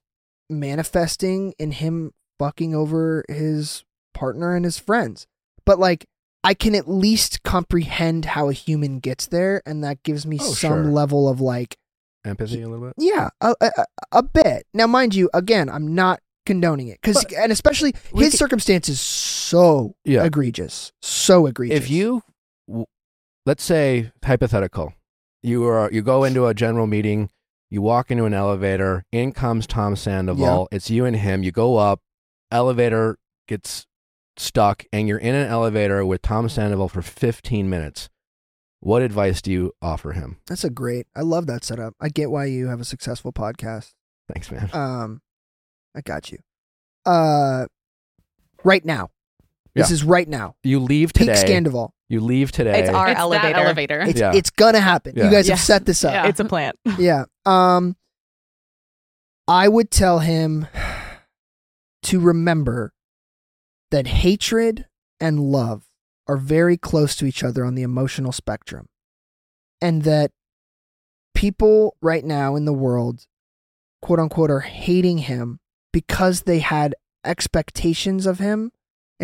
S3: manifesting in him fucking over his partner and his friends. But like, I can at least comprehend how a human gets there, and that gives me
S1: Oh,
S3: some
S1: sure.
S3: level of like,
S1: Empathy a little bit.
S3: yeah, a, a, a- bit. Now, mind you, again, I'm not condoning it because, and especially his
S1: could-
S3: circumstances so
S1: Yeah.
S3: egregious, so egregious.
S1: If you, let's say hypothetical, you are you go into a general meeting, you walk into an elevator, in comes Tom Sandoval. It's you and him. You go up, elevator gets stuck, and you're in an elevator with Tom Sandoval for 15 minutes. What advice do you offer him?
S3: that's a great, I love that setup. I get why you have a successful podcast.
S1: Thanks, man.
S3: Um, I got you. Uh, right now, this is right now.
S1: You leave
S3: Peak
S1: today.
S3: Scandoval.
S1: You leave today.
S4: It's our
S2: it's
S4: elevator.
S2: That elevator.
S3: It's
S1: Yeah.
S3: it's gonna happen.
S1: Yeah.
S3: You guys have
S4: Yes.
S3: set this up.
S2: Yeah.
S4: It's a plant.
S3: yeah. Um I would tell him to remember that hatred and love are very close to each other on the emotional spectrum. And that people right now in the world, quote unquote, are hating him because they had expectations of him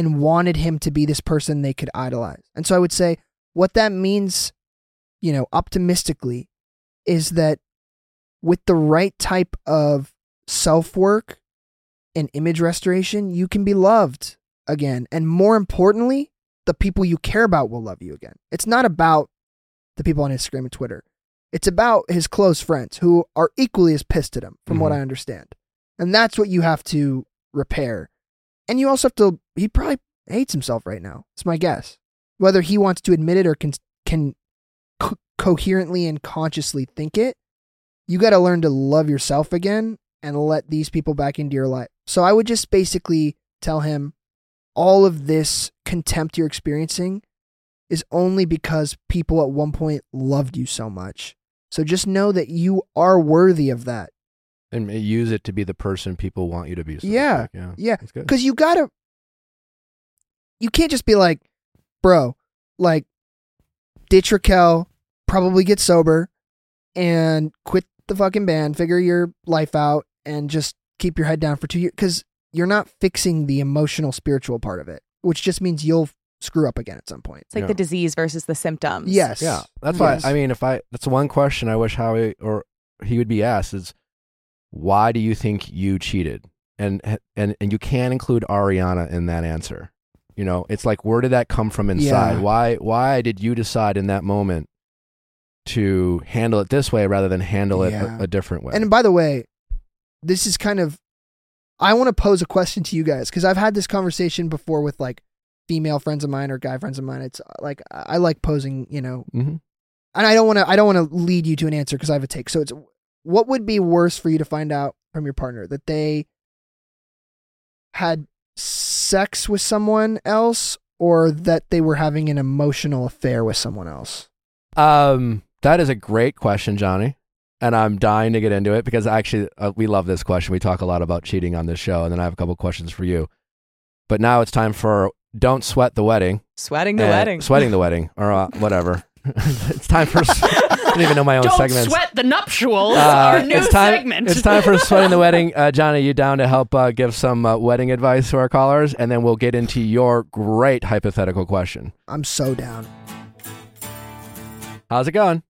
S3: and wanted him to be this person they could idolize. And so I would say what that means, you know, optimistically is that with the right type of self work and image restoration, you can be loved again. And more importantly, the people you care about will love you again. It's not about the people on Instagram and Twitter. It's about his close friends who are equally as pissed at him, from what
S1: Mhm.
S3: I understand. And that's what you have to repair. And you also have to, he probably hates himself right now. It's my guess. Whether he wants to admit it or can, can co- coherently and consciously think it, you got to learn to love yourself again and let these people back into your life. So I would just basically tell him all of this contempt you're experiencing is only because people at one point loved you so much. So just know that you are worthy of that.
S1: And use it to be the person people want you to be. so
S3: Yeah.
S1: speak. Yeah.
S3: Yeah. Because you gotta, you can't just be like, bro, like, ditch Raquel, probably get sober, and quit the fucking band, figure your life out, and just keep your head down for two years. Because you're not fixing the emotional spiritual part of it, which just means you'll screw up again at some point.
S4: It's like
S1: Yeah.
S4: the disease versus the symptoms.
S3: Yes.
S1: Yeah, that's
S3: Yes.
S1: why. I mean, if I that's one question I wish Howie or he would be asked is, why do you think you cheated? And and and you can't include Ariana in that answer. You know, it's like where did that come from inside?
S3: Yeah.
S1: Why why did you decide in that moment to handle it this way rather than handle it
S3: Yeah.
S1: a, a different way?
S3: And by the way, this is kind of I want to pose a question to you guys because I've had this conversation before with like female friends of mine or guy friends of mine. It's uh, like I like posing, you know,
S1: Mhm.
S3: and I don't want to I don't want to lead you to an answer because I have a take. So it's what would be worse for you to find out from your partner that they had sex with someone else or that they were having an emotional affair with someone else?
S1: Um, that is a great question, Johnny. And I'm dying to get into it because actually uh, we love this question. We talk a lot about cheating on this show, and then I have a couple questions for you. But now it's time for don't sweat the wedding,
S4: Sweating the
S1: and-
S4: wedding.
S1: sweating the wedding, or uh, whatever. it's time for. I don't even know my own
S2: Don't
S1: segments.
S2: sweat the nuptials.
S1: Uh,
S2: our new
S1: it's time.
S2: segment.
S1: It's time for sweating the wedding. Uh, Johnny, you down to help uh, give some uh, wedding advice to our callers, and then we'll get into your great hypothetical question.
S3: I'm so down.
S1: How's it going?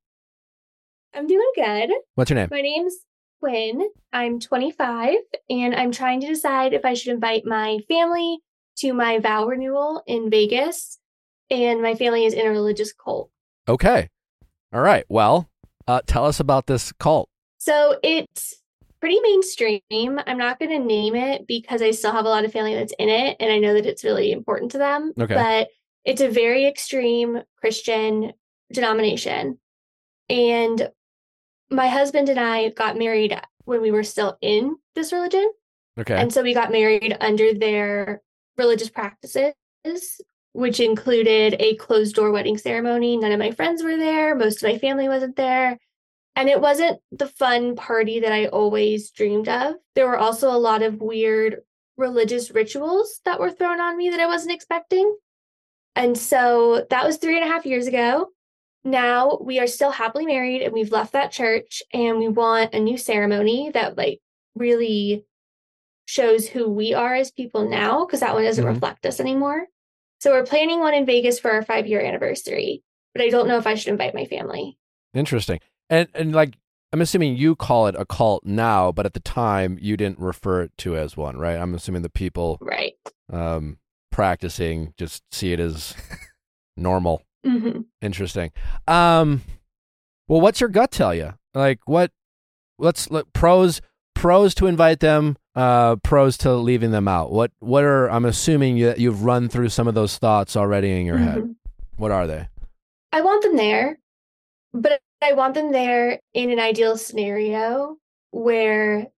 S5: I'm doing good.
S1: What's your name?
S5: My name's Quinn. I'm 25 and I'm trying to decide if I should invite my family to my vow renewal in Vegas. And my family is in a religious cult.
S1: Okay. All right. Well, uh, tell us about this cult.
S5: So it's pretty mainstream. I'm not going to name it because I still have a lot of family that's in it and I know that it's really important to them.
S1: Okay.
S5: But it's a very extreme Christian denomination. And my husband and I got married when we were still in this religion.
S1: Okay.
S5: And so we got married under their religious practices, which included a closed door wedding ceremony. None of my friends were there, most of my family wasn't there. And it wasn't the fun party that I always dreamed of. There were also a lot of weird religious rituals that were thrown on me that I wasn't expecting. And so that was three and a half years ago. Now we are still happily married and we've left that church and we want a new ceremony that like really shows who we are as people now because that one doesn't
S1: Mhm.
S5: reflect us anymore. So we're planning one in Vegas for our five year anniversary, but I don't know if I should invite my family.
S1: Interesting. And and like I'm assuming you call it a cult now, but at the time you didn't refer it to as one, right? I'm assuming the people
S5: Right.
S1: um, practicing just see it as normal.
S5: hmm
S1: Interesting. Um, well, what's your gut tell you? Like what? Let's let pros pros to invite them. Uh, pros to leaving them out. What what are? I'm assuming you, you've run through some of those thoughts already in your head.
S5: Mhm.
S1: What are they?
S5: I want them there, but I want them there in an ideal scenario where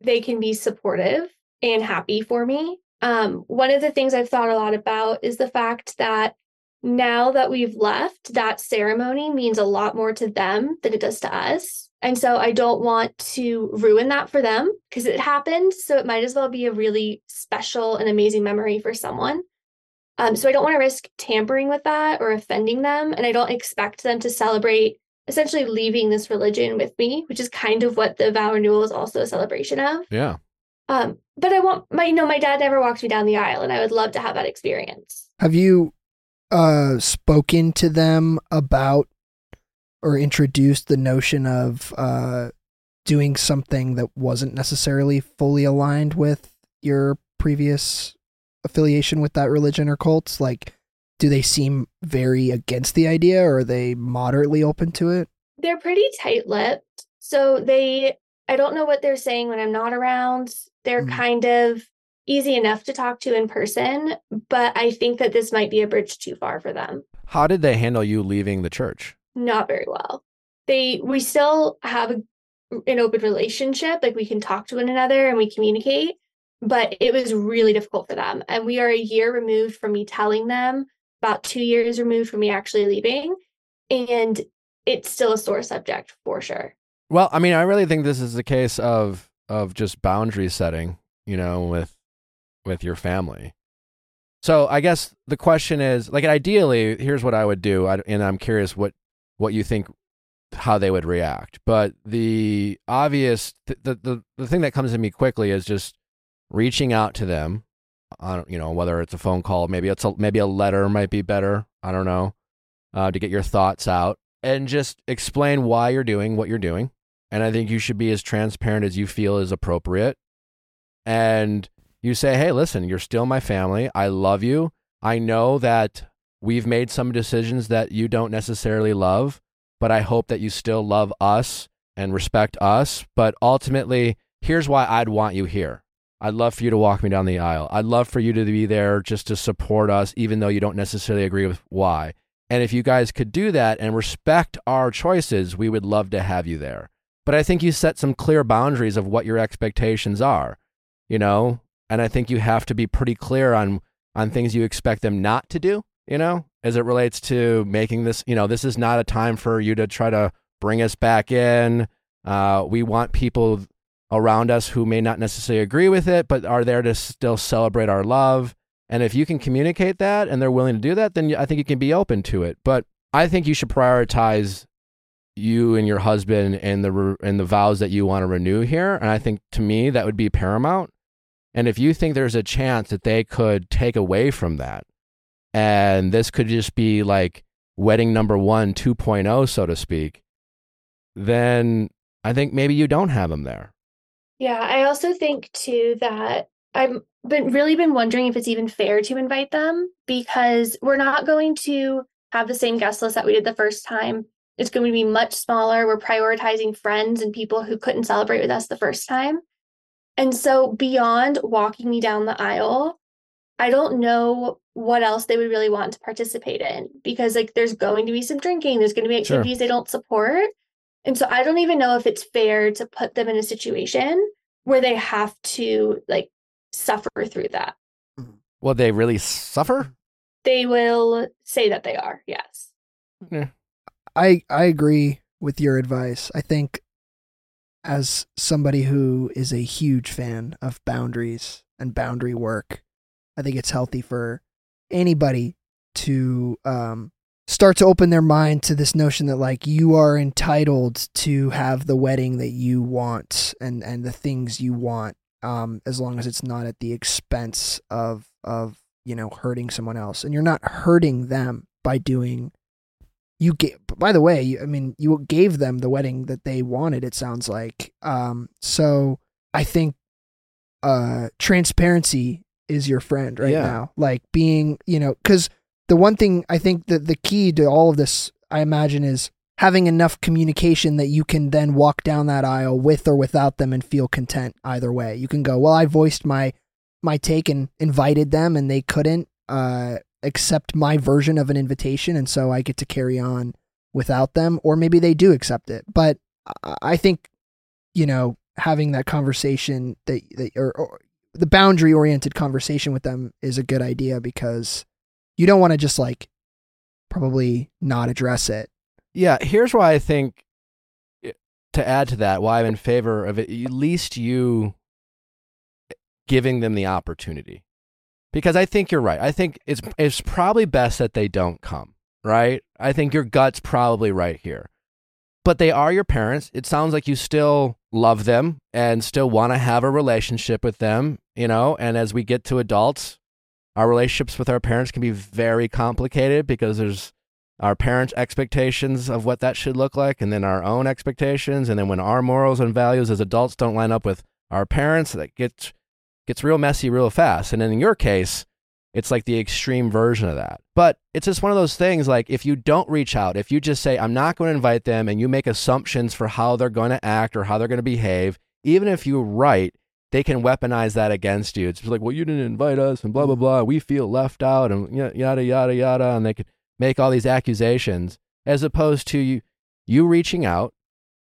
S5: they can be supportive and happy for me. Um, one of the things I've thought a lot about is the fact that now that we've left, that ceremony means a lot more to them than it does to us. And so I don't want to ruin that for them because it happened. So it might as well be a really special and amazing memory for someone. Um, so I don't want to risk tampering with that or offending them. And I don't expect them to celebrate essentially leaving this religion with me, which is kind of what the vow renewal is also a celebration of.
S1: Yeah.
S5: Um, but I want my, you know, my dad never walked me down the aisle and I would love to have that experience.
S3: Have you uh spoken to them about or introduced the notion of uh doing something that wasn't necessarily fully aligned with your previous affiliation with that religion or cults? Like do they seem very against the idea or are they moderately open to it?
S5: They're pretty tight lipped. So they, I don't know what they're saying when I'm not around. They're
S3: Mhm.
S5: kind of easy enough to talk to in person, but I think that this might be a bridge too far for them.
S1: How did they handle you leaving the church?
S5: Not very well. They we still have a, an open relationship, like we can talk to one another and we communicate, but it was really difficult for them. And we are a year removed from me telling them, about 2 years removed from me actually leaving, and it's still a sore subject for sure.
S1: Well, I mean, I really think this is a case of of just boundary setting, you know, with with your family. So I guess the question is, like, ideally, here's what I would do, I, and I'm curious what what you think, how they would react. But the obvious, the the the thing that comes to me quickly is just reaching out to them. On you know whether it's a phone call maybe it's a maybe a letter might be better. I don't know uh, to get your thoughts out and just explain why you're doing what you're doing. And i think you should be as transparent as you feel is appropriate. And you say hey listen you're still my family. I love you. I know that we've made some decisions that you don't necessarily love but i hope that you still love us and respect us but ultimately here's why i'd want you here I'd love for you to walk me down the aisle. I'd love for you to be there just to support us, even though you don't necessarily agree with why. And if you guys could do that and respect our choices, we would love to have you there. But I think you set some clear boundaries of what your expectations are, you know? And I think you have to be pretty clear on on things you expect them not to do, you know, as it relates to making this, you know, this is not a time for you to try to bring us back in. Uh, we want people around us who may not necessarily agree with it, but are there to still celebrate our love. And if you can communicate that and they're willing to do that, then I think you can be open to it. But I think you should prioritize you and your husband and the and the vows that you want to renew here. And I think to me that would be paramount. And if you think there's a chance that they could take away from that, and this could just be like wedding number one 2.0, so to speak, then I think maybe you don't have them there.
S5: Yeah, I also think too that I've been really been wondering if it's even fair to invite them because we're not going to have the same guest list that we did the first time. It's going to be much smaller. We're prioritizing friends and people who couldn't celebrate with us the first time. And so beyond walking me down the aisle, I don't know what else they would really want to participate in because like there's going to be some drinking, there's going to be activities sure. they don't support. And so I don't even know if it's fair to put them in a situation where they have to like suffer through that. Mm-hmm.
S1: Will they really suffer?
S5: They will say that they are, yes.
S3: Yeah. I I agree with your advice. I think as somebody who is a huge fan of boundaries and boundary work, I think it's healthy for anybody to um, start to open their mind to this notion that like you are entitled to have the wedding that you want and and the things you want um as long as it's not at the expense of of you know hurting someone else. And you're not hurting them by doing you gave by the way you, i mean you gave them the wedding that they wanted it sounds like. Um so i think uh transparency is your friend right yeah. now like being you know cuz the one thing I think that the key to all of this, I imagine, is having enough communication that you can then walk down that aisle with or without them and feel content either way. You can go, well, I voiced my my take and invited them, and they couldn't uh, accept my version of an invitation, and so I get to carry on without them, or maybe they do accept it. But I think, you know, having that conversation that, that or, or the boundary oriented conversation with them is a good idea because you don't want to just like probably not address it.
S1: Yeah, here's why I think eh, to add to that, why I'm in favor of it, at least you giving them the opportunity. Because I think you're right. I think it's it's probably best that they don't come, right? I think your gut's probably right here. But they are your parents. It sounds like you still love them and still want to have a relationship with them, you know, and as we get to adults, our relationships with our parents can be very complicated because there's our parents' expectations of what that should look like, and then our own expectations, and then when our morals and values as adults don't line up with our parents, that gets gets real messy real fast. And in your case, it's like the extreme version of that. But it's just one of those things like if you don't reach out, if you just say, I'm not going to invite them, and you make assumptions for how they're going to act or how they're going to behave, even if you're right, they can weaponize that against you. It's like, well, you didn't invite us, and blah blah blah. We feel left out, and yada yada yada, and they could make all these accusations, as opposed to you you reaching out,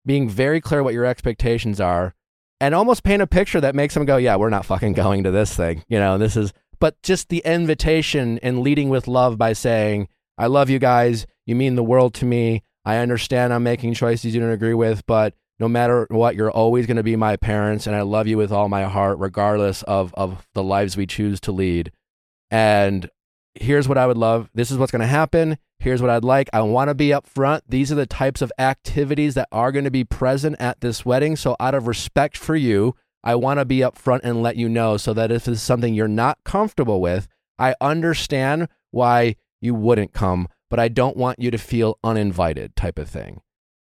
S1: being very clear what your expectations are, and almost paint a picture that makes them go, yeah, we're not fucking going to this thing, you know. This is, but just the invitation and leading with love by saying, I love you guys. You mean the world to me. I understand I'm making choices you don't agree with, but no matter what, you're always going to be my parents, and I love you with all my heart, regardless of, of the lives we choose to lead. And here's what I would love. This is what's going to happen. Here's what I'd like. I want to be up front. These are the types of activities that are going to be present at this wedding. So, out of respect for you, I want to be up front and let you know so that if it's something you're not comfortable with, I understand why you wouldn't come, but I don't want you to feel uninvited, type of thing.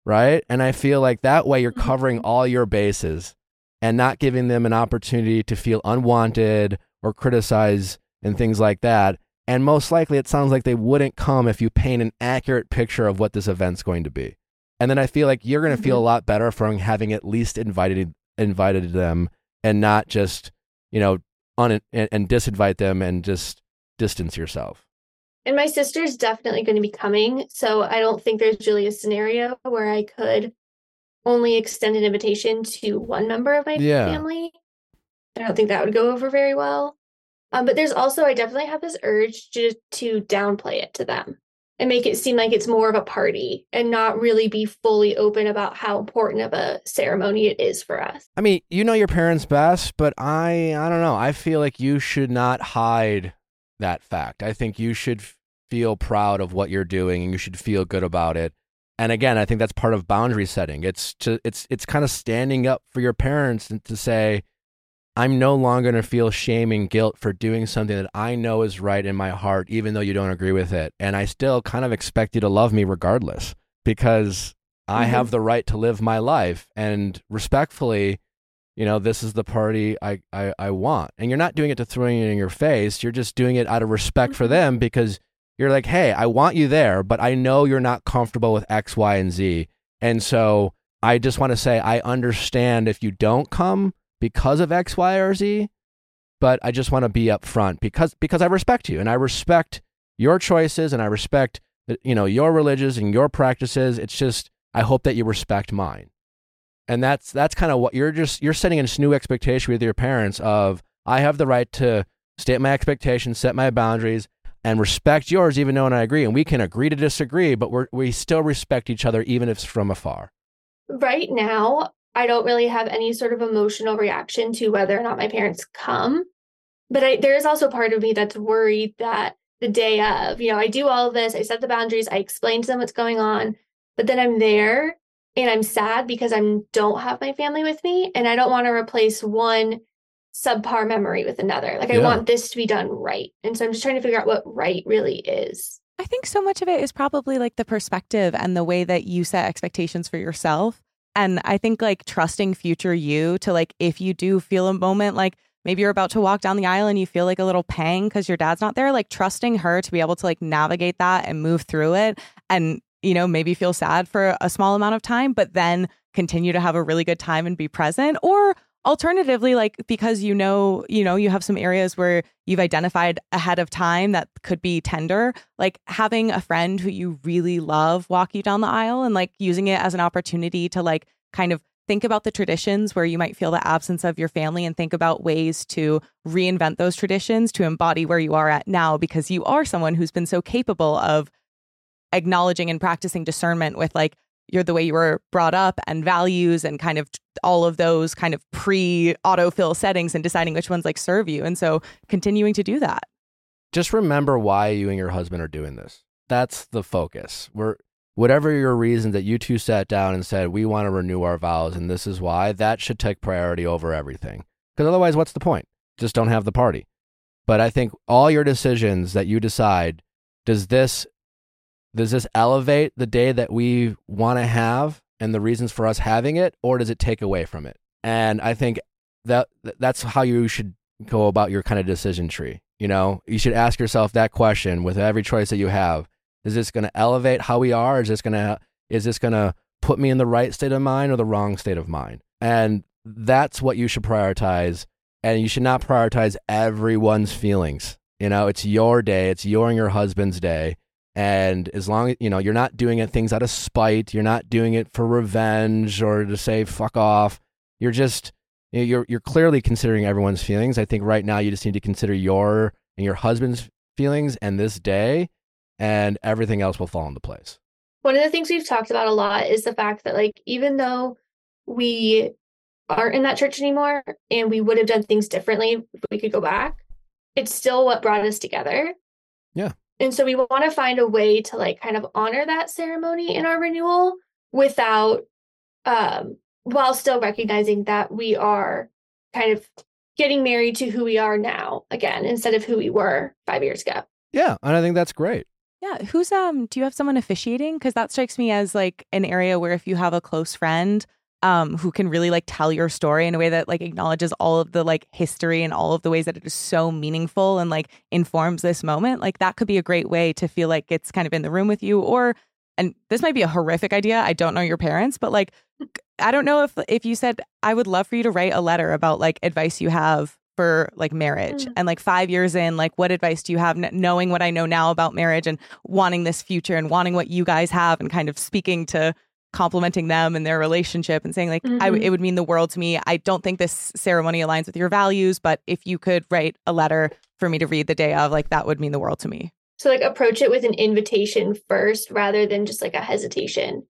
S1: Right. And I feel like that way you're mm-hmm. covering all your bases and not giving them an opportunity to feel unwanted or criticize and things like that. And most likely, it sounds like they wouldn't come if you paint an accurate picture of what this event's going to be. And then I feel like you're going to feel mm-hmm. a lot better from having at least invited invited them and not just you know un and, and disinvite them and just distance yourself.
S5: And my sister's definitely going to be coming, so I don't think there's really a scenario where I could only extend an invitation to one member of my
S1: Yeah.
S5: family. I don't think that would go over very well. Um, but there's also I definitely have this urge to to downplay it to them and make it seem like it's more of a party and not really be fully open about how important of a ceremony it is for us.
S1: I mean, you know your parents best, but I I don't know. I feel like you should not hide that fact. I think you should feel proud of what you're doing and you should feel good about it. And again, I think that's part of boundary setting. It's to it's it's kind of standing up for your parents and to say I'm no longer going to feel shame and guilt for doing something that I know is right in my heart even though you don't agree with it. And I still kind of expect you to love me regardless because I
S5: Mhm.
S1: have the right to live my life and respectfully you know this is the party I, I i want and you're not doing it to throw it in your face you're just doing it out of respect for
S5: Mhm.
S1: them because you're like hey i want you there but i know you're not comfortable with x y and z. And so i just want to say i understand if you don't come because of x y or z but i just want to be upfront because because i respect you and i respect your choices and i respect you know your religious and your practices. It's just i hope that you respect mine. And that's that's kind of what you're just you're setting a new expectation with your parents of I have the right to state my expectations, set my boundaries, and respect yours, even though and I agree. And we can agree to disagree, but we we still respect each other, even if it's from afar.
S5: right now, I don't really have any sort of emotional reaction to whether or not my parents come. But I, there is also part of me that's worried that the day of, you know, I do all this, I set the boundaries, I explain to them what's going on, but then I'm there and I'm sad because I don't have my family with me and I don't want to replace one subpar memory with another. Like I want this to be done right. And so I'm just trying to figure out what right really is.
S4: I think so much of it is probably like the perspective and the way that you set expectations for yourself. And I think like trusting future you to like, if you do feel a moment like maybe you're about to walk down the aisle and you feel like a little pang because your dad's not there, like trusting her to be able to like navigate that and move through it and, you know, maybe feel sad for a small amount of time, but then continue to have a really good time and be present. Or alternatively like because you know you know you have some areas where you've identified ahead of time that could be tender like having a friend who you really love walk you down the aisle and like using it as an opportunity to like kind of think about the traditions where you might feel the absence of your family and think about ways to reinvent those traditions to embody where you are at now because you are someone who's been so capable of acknowledging and practicing discernment with like you're the way you were brought up and values and kind of all of those kind of pre autofill settings and deciding which ones like serve you. And so continuing to do that.
S1: Just remember why you and your husband are doing this. That's the focus. We're whatever your reason that you two sat down and said we want to renew our vows and this is why that should take priority over everything. Because otherwise, what's the point? Just don't have the party. But I think all your decisions that you decide does this does this elevate the day that we want to have and the reasons for us having it or does it take away from it? And i think that that's how you should go about your kind of decision tree you know? You should ask yourself that question with every choice that you have. Is this going to elevate how we are? Is this going to is this going to put me in the right state of mind or the wrong state of mind? And that's what you should prioritize and you should not prioritize everyone's feelings you know? It's your day it's your and your husband's day and as long as you know you're not doing it things out of spite you're not doing it for revenge or to say fuck off you're just you're you're clearly considering everyone's feelings i think right now you just need to consider your and your husband's feelings and this day and everything else will fall into place
S5: One of the things we've talked about a lot is the fact that, like, even though we aren't in that church anymore and we would have done things differently if we could go back, it's still what brought us together.
S1: Yeah.
S5: And so we want to find a way to, like, kind of honor that ceremony in our renewal without, um, while still recognizing that we are kind of getting married to who we are now again instead of who we were five years ago.
S1: Yeah, and I think that's great.
S4: Yeah. Who's um do you have someone officiating? Because that strikes me as like an area where if you have a close friend um who can really like tell your story in a way that like acknowledges all of the like history and all of the ways that it is so meaningful and like informs this moment, like that could be a great way to feel like it's kind of in the room with you or and this might be a horrific idea. I don't know your parents, but like I don't know if if you said I would love for you to write a letter about like advice you have for like marriage
S5: Mm.
S4: and like 5 years in like what advice do you have kn- knowing what I know now about marriage and wanting this future and wanting what you guys have and kind of speaking to complimenting them and their relationship and saying like I w-
S5: Mhm.
S4: it would mean the world to me. I don't think this ceremony aligns with your values, but if you could write a letter for me to read the day of like that would mean the world to me.
S5: So like approach it with an invitation first rather than just like a hesitation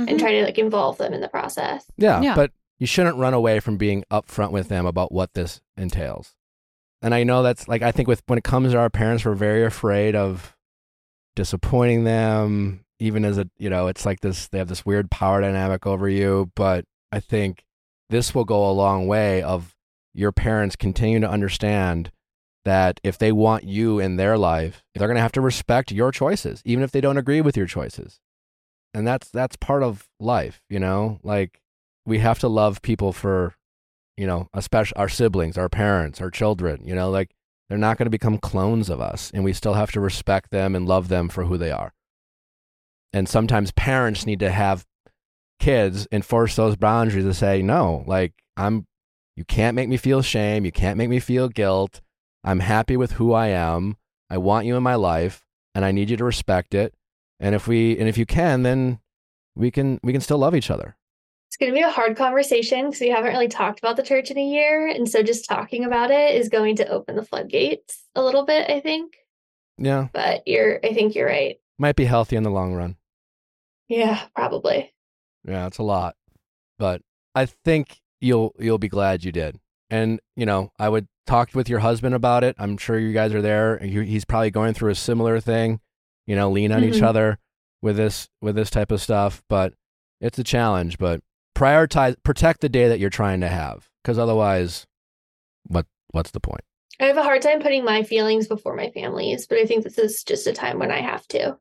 S2: Mhm.
S5: and try to like involve them in the process.
S1: Yeah,
S2: Yeah.
S1: but you shouldn't run away from being upfront with them about what this entails. And I know that's like I think with when it comes to our parents, we're very afraid of disappointing them. Even as a you know, it's like this they have this weird power dynamic over you. But I think this will go a long way of your parents continue to understand that if they want you in their life, they're gonna have to respect your choices, even if they don't agree with your choices. And that's that's part of life, you know? Like we have to love people for, you know, especially our siblings, our parents, our children, you know, like they're not going to become clones of us and we still have to respect them and love them for who they are. And sometimes parents need to have kids enforce those boundaries to say, no, like I'm, you can't make me feel shame. You can't make me feel guilt. I'm happy with who I am. I want you in my life and I need you to respect it. And if we, and if you can, then we can, we can still love each other.
S5: It's going to be a hard conversation because we haven't really talked about the church in a year. And so just talking about it is going to open the floodgates a little bit, I think.
S1: Yeah.
S5: But you're, I think you're right.
S1: Might be healthy in the long run.
S5: Yeah, probably.
S1: Yeah, it's a lot. But I think you'll you'll be glad you did. And, you know, I would talk with your husband about it. I'm sure you guys are there. He's probably going through a similar thing. You know, lean on each
S5: Mhm.
S1: other with this with this type of stuff, but it's a challenge, but prioritize protect the day that you're trying to have cuz otherwise what what's the point?
S5: I have a hard time putting my feelings before my family's, but I think this is just a time when I have to.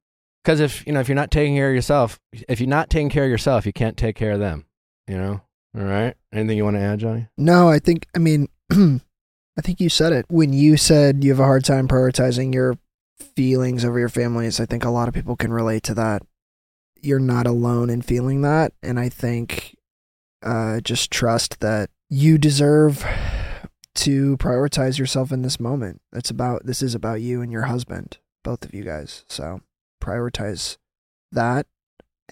S1: Cuz if, you know, if you're not taking care of yourself, if you're not taking care of yourself, you can't take care of them, you know? All right? Anything you want to add, Johnny?
S3: No, I think I mean I think you said it. When you said you have a hard time prioritizing your feelings over your families, I think a lot of people can relate to that. You're not alone in feeling that, and I think uh just trust that you deserve to prioritize yourself in this moment. It's about this is about you and your husband, both of you guys. So, prioritize that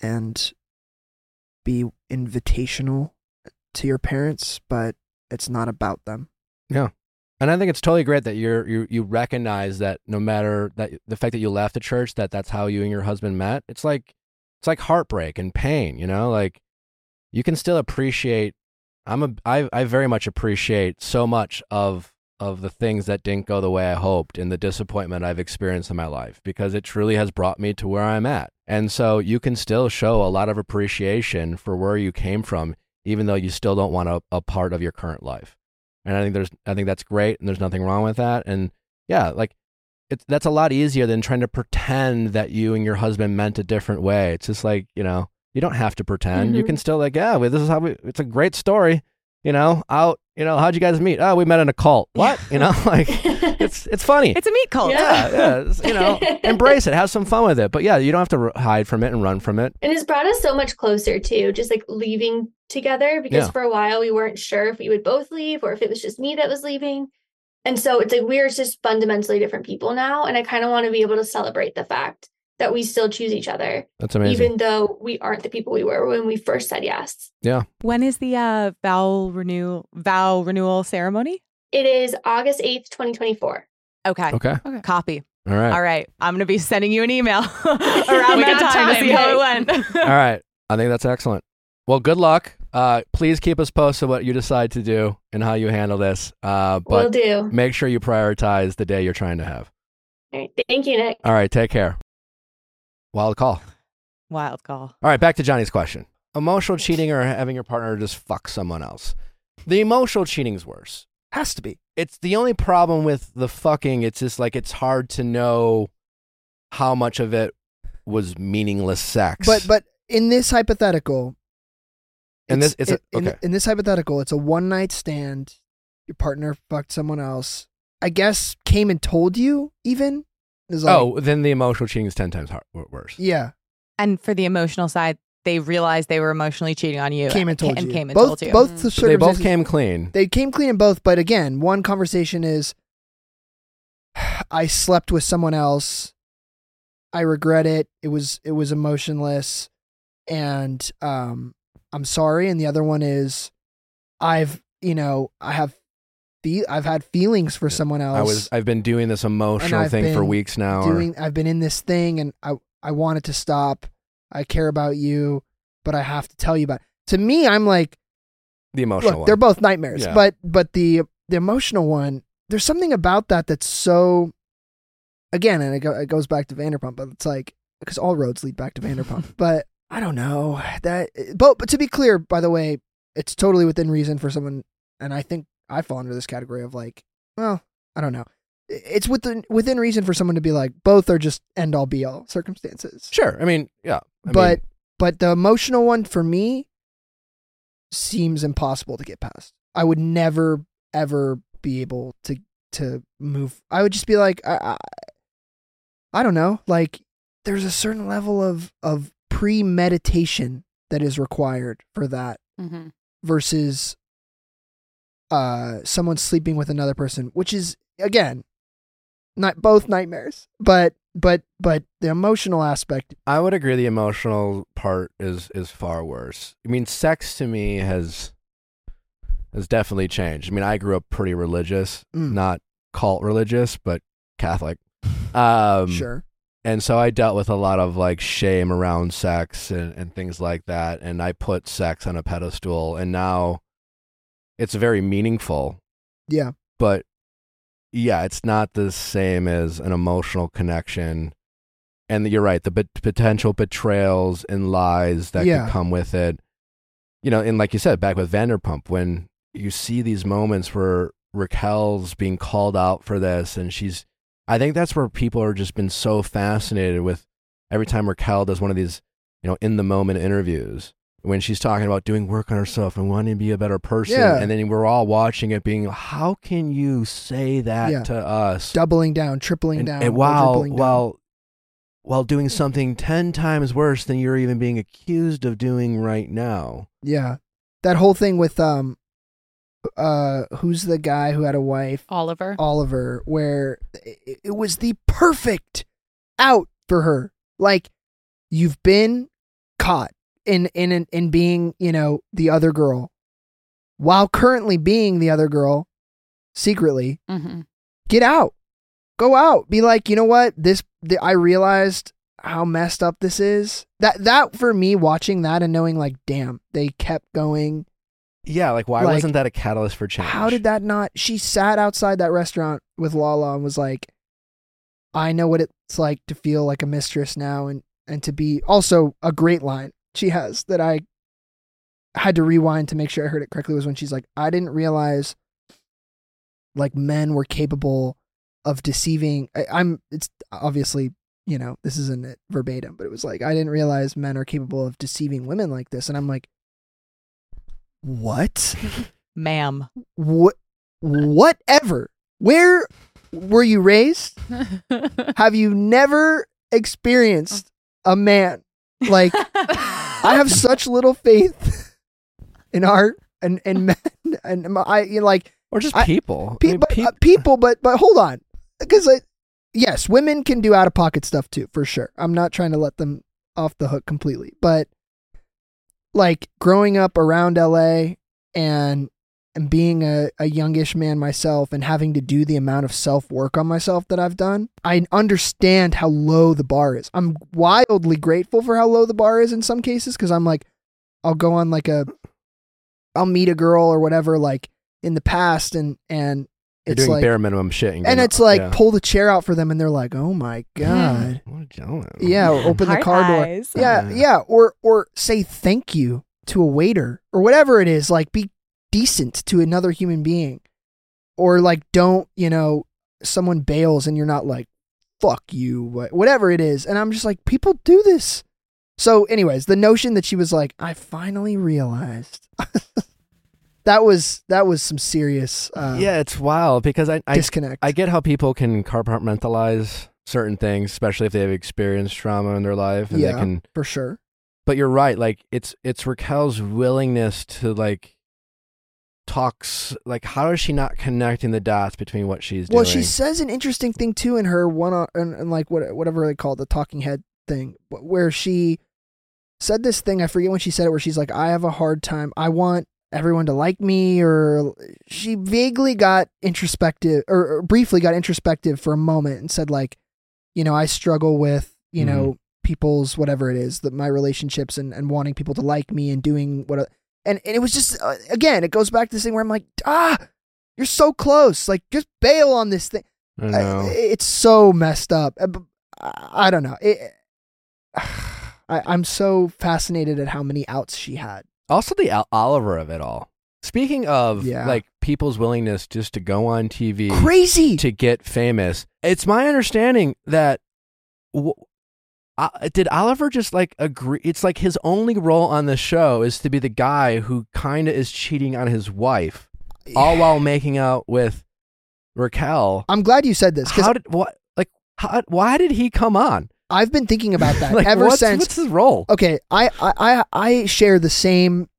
S3: and be invitational to your parents, but it's not about them. Yeah.
S1: And I think it's totally great that you're you you recognize that no matter that the fact that you left the church, that that's how you and your husband met. It's like it's like heartbreak and pain, you know. Like you can still appreciate. I'm a I I very much appreciate so much of of the things that didn't go the way I hoped and the disappointment I've experienced in my life because it truly has brought me to where I'm at. And so you can still show a lot of appreciation for where you came from, even though you still don't want a, a part of your current life and I think there's I think that's great, and there's nothing wrong with that. And yeah, like it's that's a lot easier than trying to pretend that you and your husband meant a different way. It's just like you know you don't have to pretend. You
S5: Mhm.
S1: can still like yeah, well, this is how we. It's a great story. You know, out. You know, how'd you guys meet? Oh, we met in a cult. What? You know, like it's it's funny.
S4: It's a meat cult.
S1: yeah, yeah. it's, you know, embrace it. Have some fun with it. But yeah, you don't have to r- hide from it and run from it.
S5: And it's brought us so much closer too, just like leaving together because
S1: Yeah.
S5: for a while we weren't sure if we would both leave or if it was just me that was leaving. And so it's like we're just fundamentally different people now. And I kind of want to be able to celebrate the fact that we still choose each other,
S1: That's amazing.
S5: even though we aren't the people we were when we first said yes. Yeah.
S4: When is the uh, vow renew vow renewal ceremony?
S5: It is August 8th, 2024.
S4: Okay.
S1: okay.
S4: Copy.
S1: All right.
S4: All right. I'm going to be sending you an email around
S2: We
S4: that
S2: got
S4: time, to see how it went.
S1: All right. I think that's excellent. Well, good luck. Uh, please keep us posted what you decide to do and how you handle this. Uh,
S5: Will do.
S1: make sure you prioritize the day you're trying to have.
S5: All right. Thank you, Nick.
S1: All right. Take care. Wild call.
S4: Wild call.
S1: All right. Back to Johnny's question. Emotional cheating or having your partner just fuck someone else. The emotional cheating's worse.
S3: Has to be.
S1: It's the only problem with the fucking. It's just like it's hard to know how much of it was meaningless sex.
S3: But but in this hypothetical,
S1: And this- it's a-
S3: it- in, in this hypothetical, it's a one night stand. Your partner fucked someone else. I guess came and told you even. Is like,
S1: oh, then the emotional cheating is ten times hard, worse.
S3: yeah,
S4: And for the emotional side, they realized they were emotionally cheating on you
S3: came and told
S4: and
S3: you.
S4: came and
S3: both
S4: told you.
S3: both the
S1: They both came clean.
S3: They came clean in both, but again, one conversation is I slept with someone else. I regret it. It was it was emotionless and um I'm sorry and the other one is I've, you know, I have fe- I've had feelings for someone else.
S1: I was. I've been doing this emotional thing for weeks now. or-
S3: I've been in this thing and I I want it to stop. I care about you, but I have to tell you about. It. To me, I'm like
S1: the emotional
S3: look,
S1: one.
S3: they're both nightmares.
S1: Yeah.
S3: But but the the emotional one, there's something about that that's so. Again, and it, go, it goes back to Vanderpump, but it's like because all roads lead back to Vanderpump. but I don't know that. But but to be clear, by the way, it's totally within reason for someone, and I think I fall under this category of like, well, I don't know. It's within within reason for someone to be like both are just end all be all circumstances.
S1: Sure. I mean, yeah. I
S3: but
S1: mean,
S3: but the emotional one for me seems impossible to get past. I would never ever be able to to move. I would just be like I I, I don't know, like there's a certain level of of premeditation that is required for that
S2: Mhm.
S3: versus uh someone sleeping with another person, which is again not both nightmares, but but but the emotional aspect
S1: I would agree. The emotional part is is far worse. I mean, sex to me has has definitely changed. I mean, I grew up pretty religious,
S3: Mm.
S1: not cult religious, but Catholic. Um,
S3: sure.
S1: and so I dealt with a lot of like shame around sex and, and things like that. And I put sex on a pedestal, and now it's very meaningful.
S3: Yeah.
S1: But yeah, it's not the same as an emotional connection. And you're right, the potential betrayals and lies that
S3: Yeah.
S1: could come with it. You know, and like you said, back with Vanderpump, when you see these moments where Raquel's being called out for this, and she's, I think that's where people are just been so fascinated with every time Raquel does one of these, you know, in the moment interviews when she's talking about doing work on herself and wanting to be a better person,
S3: Yeah.
S1: and then we're all watching it, being, how can you say that
S3: Yeah.
S1: to us?
S3: doubling down, tripling
S1: and,
S3: down,
S1: and while
S3: down.
S1: while while doing something 10 times worse than you're even being accused of doing right now
S3: yeah, that whole thing with um, uh, who's the guy who had a wife,
S2: Oliver.
S3: Oliver, where it, it was the perfect out for her. Like you've been caught in in in, in being, you know, the other girl, while currently being the other girl, secretly.
S2: hmm
S3: get out. Go out. Be like you know what? This the, i realized how messed up this is. That that for me watching that and knowing like damn they kept going.
S1: Yeah like why
S3: Like,
S1: wasn't that a catalyst for change?
S3: how did that not she sat outside that restaurant with lala and was like i know what it's like to feel like a mistress now and and to be also a great line she has that i had to rewind to make sure i heard it correctly was when she's like i didn't realize like men were capable of deceiving. I, i'm it's obviously you know this isn't it verbatim but it was like i didn't realize men are capable of deceiving women like this. And i'm like what?
S4: Ma'am.
S3: what whatever. Where were you raised? Have you never experienced a man like i have such little faith in art and and men and i you know, like
S1: or just
S3: I-
S1: people.
S3: Pe-
S1: I mean,
S3: but,
S1: peop-
S3: uh, people but but hold on. Because like yes women can do out of pocket stuff too for sure. I'm not trying to let them off the hook completely but like growing up around la and and being a, a youngish man myself and having to do the amount of self work on myself that I've done, I understand how low the bar is. I'm wildly grateful for how low the bar is in some cases because I'm like, I'll go on like a, I'll meet a girl or whatever like in the past and and
S1: you're
S3: it's
S1: doing
S3: like
S1: bare minimum shit
S3: and
S1: getting-
S3: it's like
S1: yeah.
S3: pull the chair out for them and they're like, oh my god,
S1: What a gentleman.
S3: yeah, or open the
S4: Hard
S3: car door, yeah,
S1: Yeah.
S3: yeah, or or say thank you to a waiter or whatever it is. Like be decent to another human being or like don't you know someone bails and you're not like fuck you whatever it is and i'm just like people do this so anyways the notion that she was like i finally realized that was that was some serious uh,
S1: yeah, it's wild because I I,
S3: disconnect
S1: I get how people can compartmentalize certain things, especially if they have experienced trauma in their life, and
S3: Yeah.
S1: they can.
S3: for sure
S1: But you're right. Like it's it's Raquel's willingness to like talks. Like how is she not connecting the dots between what she's
S3: well
S1: doing?
S3: Well, she says an interesting thing too in her one on and, and like what whatever they call it, the talking head thing where she said this thing i forget when she said it where she's like i have a hard time i want everyone to like me or she vaguely got introspective or, or briefly got introspective for a moment and said like you know i struggle with you mm-hmm. know people's whatever it is that my relationships and, and wanting people to like me and doing what and, and it was just uh, again it goes back to this thing where i'm like ah you're so close like just bail on this thing
S1: I
S3: I- it's so messed up. I, b- I, I don't know. It, I, I'm so fascinated at how many outs she had.
S1: also, the Al- Oliver of it all. Speaking of
S3: Yeah.
S1: like people's willingness just to go on TV
S3: Crazy.
S1: to get famous, it's my understanding that. W- uh, did Oliver just like agree? It's like his only role on the show is to be the guy who kind of is cheating on his wife, all while making out with Raquel.
S3: I'm glad you said this because
S1: How did what like how, why did he come on?
S3: I've been thinking about that
S1: like
S3: ever
S1: what's,
S3: since.
S1: what's his role?
S3: okay, I, I I I share the same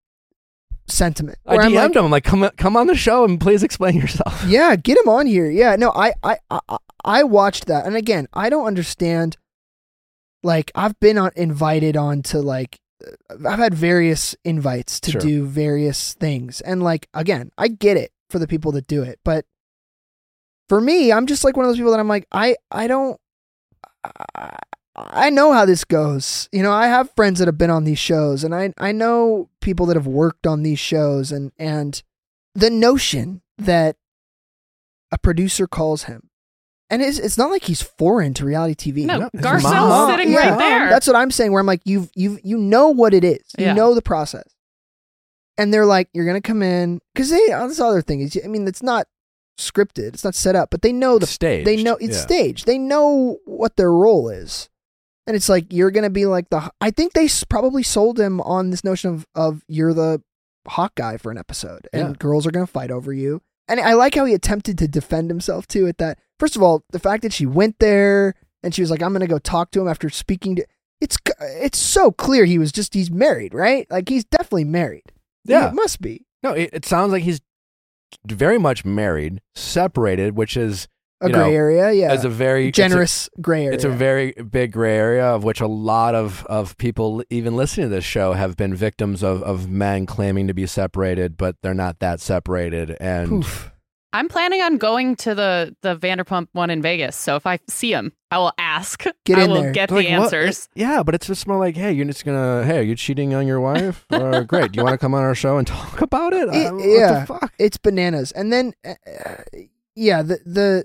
S3: sentiment.
S1: I
S3: where I'm
S1: DM'd
S3: like,
S1: him. I'm like, come come on the show and please explain yourself.
S3: Yeah, get him on here. Yeah, no, I, I, I, I watched that, and again, I don't understand. Like, I've been on, invited on to like, uh, I've had various invites to
S1: Sure.
S3: do various things, and like, again, I get it for the people that do it, but for me, I'm just like one of those people that I'm like, I, I don't. I, I know how this goes. You know, I have friends that have been on these shows and I I know people that have worked on these shows and and the notion that a producer calls him and it's, it's not like he's foreign to reality TV.
S2: No,
S1: No,
S2: Garcelle's
S1: mom.
S2: sitting
S3: Yeah.
S2: right there.
S3: That's what I'm saying where I'm like you you you know what it is. You
S2: Yeah.
S3: know the process. And they're like you're going to come in cuz they uh, this other thing is I mean it's not scripted. It's not set up, but they know the
S1: stage.
S3: they know it's staged. They know what their role is. And it's like you're gonna be like the. I think they s- probably sold him on this notion of of you're the hot guy for an episode, and
S1: Yeah.
S3: girls are gonna fight over you. And I like how he attempted to defend himself too. At that, first of all, the fact that she went there and she was like, "I'm gonna go talk to him after speaking to." It's it's so clear he was just he's married, right? Like he's definitely married.
S1: Yeah.
S3: it must be
S1: No, it, it sounds like he's very much married, separated, which is
S3: a gray
S1: know,
S3: area. Yeah,
S1: is a very it's a-
S3: generous gray area.
S1: It's a very big gray area of which a lot of, of people, even listening to this show, have been victims of, of men claiming to be separated, but they're not that separated. And
S3: Oof.
S2: I'm planning on going to the the Vanderpump one in Vegas. So if I see him, I will ask.
S3: Get
S2: I
S3: in
S2: will
S3: there.
S2: get
S1: like,
S2: the
S1: what-
S2: answers.
S1: yeah, but it's just more like, hey, you're just gonna, hey, are you cheating on your wife? uh, great. Do you want to come on our show and talk about it?
S3: It-
S1: Uh, what
S3: yeah.
S1: the fuck?
S3: it's bananas. And then, uh, uh, yeah, the the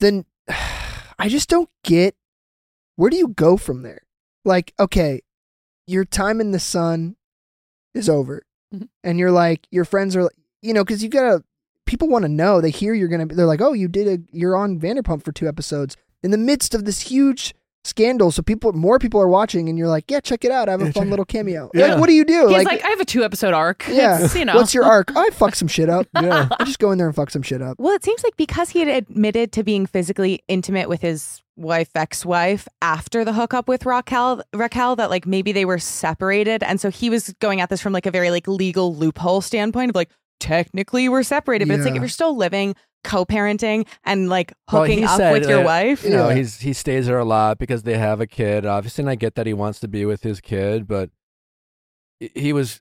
S3: then I just don't get where do you go from there? Like, okay, your time in the sun is over,
S2: Mhm.
S3: and you're like, your friends are, you know, because you gotta. People want to know. They hear you're gonna. They're like, oh, you did a. You're on Vanderpump for two episodes in the midst of this huge scandal. So people, more people are watching, and you're like, yeah, check it out. I have a fun little cameo.
S1: Yeah.
S3: Like, what do you do?
S2: He's like, I have a two episode arc.
S3: Yeah.
S2: It's, you know.
S3: What's your arc? I fuck some shit up.
S1: Yeah.
S3: I just go in there and fuck some shit up.
S4: Well, it seems like because he had admitted to being physically intimate with his wife, ex-wife, after the hookup with Raquel, Raquel, that like maybe they were separated, and so he was going at this from like a very like legal loophole standpoint of like technically we're separated, but it's like
S3: Yeah.
S4: if you're still living, co-parenting, and like
S1: Well,
S4: hooking
S1: he
S4: up
S1: said
S4: with your
S1: that-
S4: wife.
S1: You know,
S3: Yeah.
S1: he's he stays there a lot because they have a kid. Obviously, and I get that he wants to be with his kid, but he- he was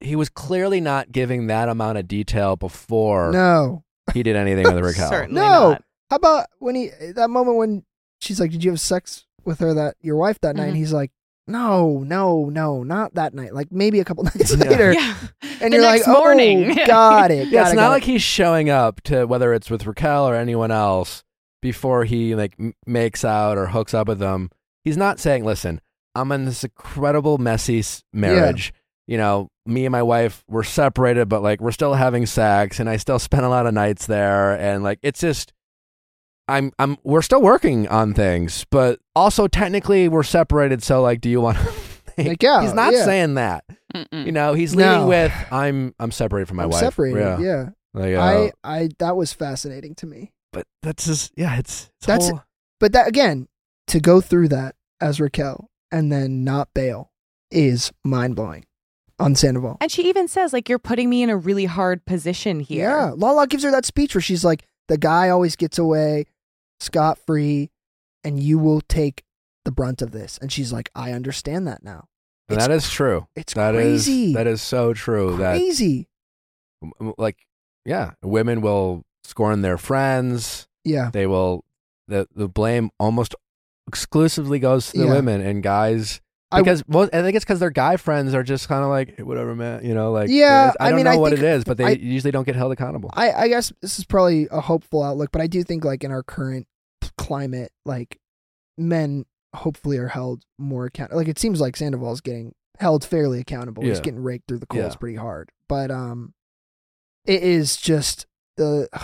S1: he was clearly not giving that amount of detail before
S3: No.
S1: he did anything with Raquel.
S4: Certainly
S3: No.
S4: not.
S3: How about when he that moment when she's like, "Did you have sex with her that your wife that night?"
S2: Mhm.
S3: And he's like, "No, no, no, not that night. Like maybe a couple nights
S1: Yeah.
S3: later."
S4: Yeah.
S3: And
S2: The
S3: you're
S2: next
S3: like, "Oh,
S2: morning."
S3: got it."
S1: Yeah, it's
S3: it,
S1: not
S3: got
S1: like
S3: it.
S1: he's showing up to whether it's with Raquel or anyone else before he like m- makes out or hooks up with them. He's not saying, "Listen, I'm in this incredible messy s- marriage, you know, me and my wife were separated, but like we're still having sex, and I still spend a lot of nights there, and like it's just. I'm I'm we're still working on things, but also technically we're separated. So like, do you want? to
S3: Like, yeah,
S1: he's not
S3: yeah.
S1: saying that.
S2: Mm-mm.
S1: You know, he's leading
S3: No.
S1: with I'm I'm separated from my
S3: I'm
S1: wife.
S3: separated.
S1: Yeah.
S3: Yeah.
S1: Like, uh,
S3: I, I, that was fascinating to me.
S1: but that's just yeah, it's, it's
S3: That's-
S1: whole-
S3: But that again, to go through that as Raquel and then not bail is mind blowing on Sandoval.
S4: And she even says, like, you're putting me in a really hard position here.
S3: Yeah, Lala gives her that speech where she's like, "The guy always gets away scot free, and you will take the brunt of this." And she's like, "I understand that now." It's
S1: that is true.
S3: It's
S1: That is
S3: crazy.
S1: that is so true.
S3: crazy.
S1: That like yeah, women will scorn their friends.
S3: Yeah,
S1: They will the the blame almost exclusively goes to the
S3: Yeah.
S1: women and guys.
S3: I-
S1: Because most, I think it's because their guy friends are just kind of like "Hey, whatever, man. You know, like
S3: Yeah,
S1: I
S3: I
S1: don't
S3: mean,
S1: know
S3: I
S1: what it is, but they
S3: I-
S1: usually don't get held accountable.
S3: I, I guess this is probably a hopeful outlook, but I do think like in our current climate, like men hopefully are held more accountable. Like it seems like Sandoval's getting held fairly accountable. He's getting raked through the coals
S1: Yeah.
S3: pretty hard, but um, it is just the.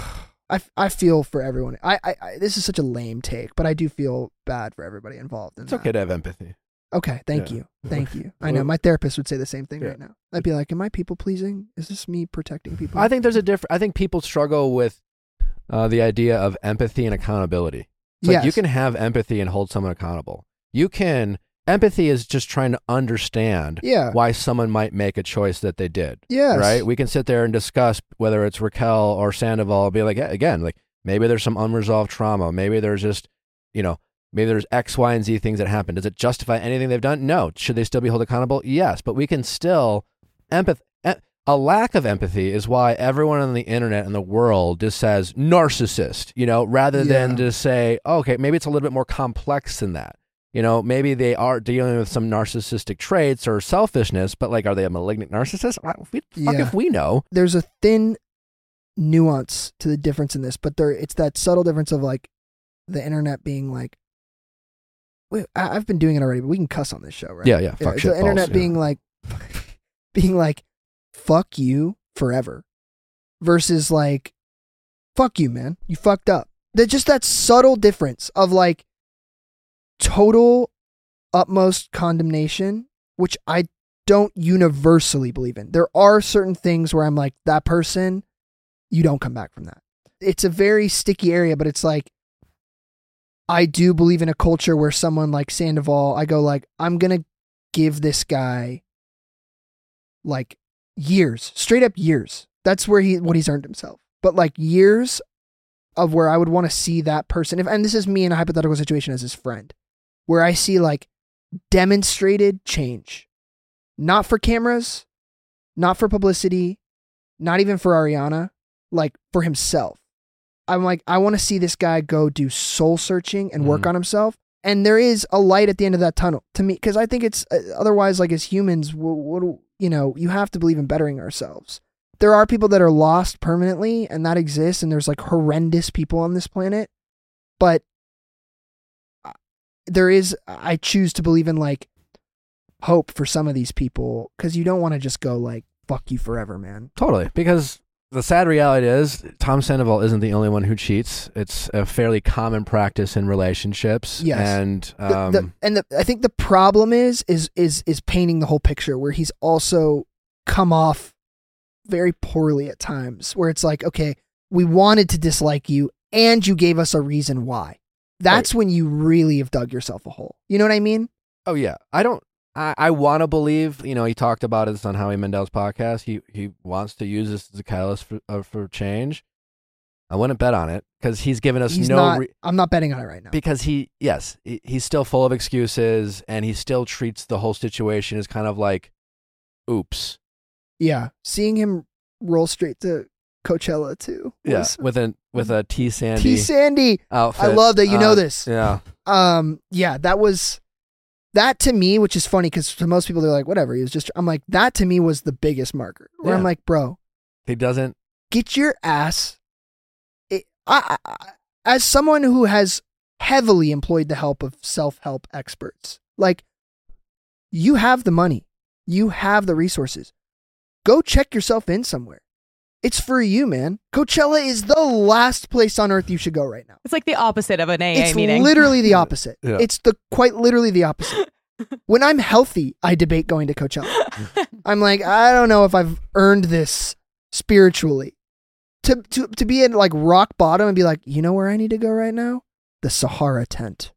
S3: I, I feel for everyone. I, I, I this is such a lame take, but I do feel bad for everybody involved. In
S1: it's
S3: that.
S1: okay to have empathy.
S3: Okay, thank
S1: Yeah.
S3: you, thank you. I know my therapist would say the same thing
S1: Yeah.
S3: right now. I'd be like, "Am I people pleasing? Is this me protecting people?"
S1: I think there's a different. I think people struggle with uh, the idea of empathy and accountability. It's like you can have empathy and hold someone accountable. You can. Empathy is just trying to understand
S3: Yeah.
S1: why someone might make a choice that they did.
S3: Yes.
S1: Right? We can sit there and discuss whether it's Raquel or Sandoval. Be like, again, like maybe there's some unresolved trauma. Maybe there's just, you know, maybe there's X, Y, and Z things that happen. Does it justify anything they've done? No. Should they still be held accountable? Yes. But we can still empath. em- A lack of empathy is why everyone on the internet and the world just says narcissist, you know, rather than
S3: Yeah.
S1: just say, oh, okay, maybe it's a little bit more complex than that. You know, maybe they are dealing with some narcissistic traits or selfishness, but like, are they a malignant narcissist? We- Fuck
S3: Yeah.
S1: if we know.
S3: there's a thin nuance to the difference in this, but there it's that subtle difference of like the internet being like, wait, I, I've been doing it already, but we can cuss on this show, right?
S1: Yeah, yeah. Fuck
S3: it's
S1: shit.
S3: the internet
S1: balls, yeah.
S3: being like, being like, fuck you forever, versus like, fuck you, man, you fucked up. That just that subtle difference of like total utmost condemnation, which I don't universally believe in. There are certain things where I'm like, that person, you don't come back from that. It's a very sticky area, but it's like, I do believe in a culture where someone like Sandoval, I go like, I'm gonna give this guy like years, straight up years. That's where he what he's earned himself. But like years of where I would want to see that person. If and this is me in a hypothetical situation as his friend, where I see like demonstrated change. Not for cameras, not for publicity, not even for Ariana, like for himself. I'm like, I want to see this guy go do soul searching and work
S1: Mhm.
S3: on himself. And there is a light at the end of that tunnel to me, because I think it's uh, otherwise, like as humans, what, what you know, you have to believe in bettering ourselves. There are people that are lost permanently, and that exists, and there's like horrendous people on this planet. But uh, there is, I choose to believe in like hope for some of these people, because you don't want to just go like, fuck you forever, man.
S1: Totally. Because the sad reality is Tom Sandoval isn't the only one who cheats. It's a fairly common practice in relationships.
S3: Yes.
S1: And um,
S3: the, and the, I think the problem is is is is painting the whole picture where he's also come off very poorly at times where it's like okay we wanted to dislike you and you gave us a reason why that's when you really have dug yourself a hole you know what i mean
S1: oh yeah, I don't. I, I want to believe. You know, he talked about this on Howie Mandel's podcast. He he wants to use this as a catalyst for uh, for change. I wouldn't bet on it because he's given us
S3: he's
S1: no.
S3: not
S1: re-
S3: i'm not betting on it right now
S1: because he yes he, he's still full of excuses and he still treats the whole situation as kind of like oops
S3: yeah seeing him roll straight to coachella too
S1: yeah with a with a T Sandy
S3: t sandy
S1: outfit
S3: i love that you know
S1: Uh,
S3: this
S1: yeah
S3: um yeah that was that to me which is funny because to most people they're like whatever he was just i'm like that to me was the biggest marker where i'm like bro
S1: he doesn't
S3: get your ass eh, it, I, I, as someone who has heavily employed the help of self-help experts like you have the money You have the resources. Go check yourself in somewhere. It's for you, man. Coachella is the last place on earth you should go right now.
S4: It's like the opposite of an AA
S3: It's
S4: meeting.
S3: literally the opposite.
S1: Yeah.
S3: It's the quite literally the opposite. when I'm healthy, I debate going to Coachella. I'm like, I don't know if I've earned this spiritually. To to to be at like rock bottom and be like, you know where I need to go right now? The Sahara tent.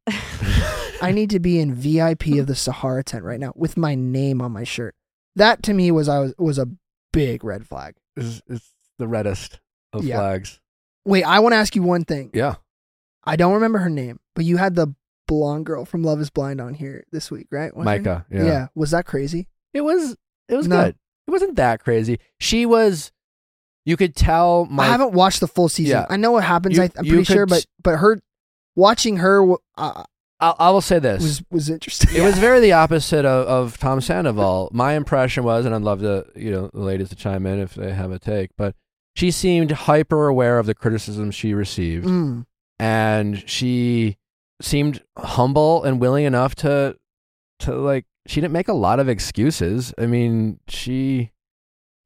S3: I need to be in VIP of the Sahara tent right now with my name on my shirt. That to me was I was was a big red flag.
S1: It's, it's the reddest of
S3: Yeah.
S1: flags.
S3: Wait, I want to ask you one thing.
S1: Yeah.
S3: I don't remember her name, but you had the blonde girl from Love Is Blind on here this week, right? Wasn't it?
S1: Micah. Yeah.
S3: Was that crazy?
S1: It was it was
S3: No.
S1: good. It wasn't that crazy. She was you could tell my
S3: I haven't watched the full season.
S1: Yeah.
S3: I know what happens.
S1: You-
S3: I, I'm
S1: you
S3: pretty sure,
S1: could-
S3: but but her watching her w- uh,
S1: I, I will say this.
S3: was was interesting.
S1: It was very the opposite of, of Tom Sandoval. My impression was, and I'd love to, you know, the ladies to chime in if they have a take, but she seemed hyper aware of the criticism she received,
S3: Mm,
S1: and she seemed humble and willing enough to, to like, she didn't make a lot of excuses. I mean, she,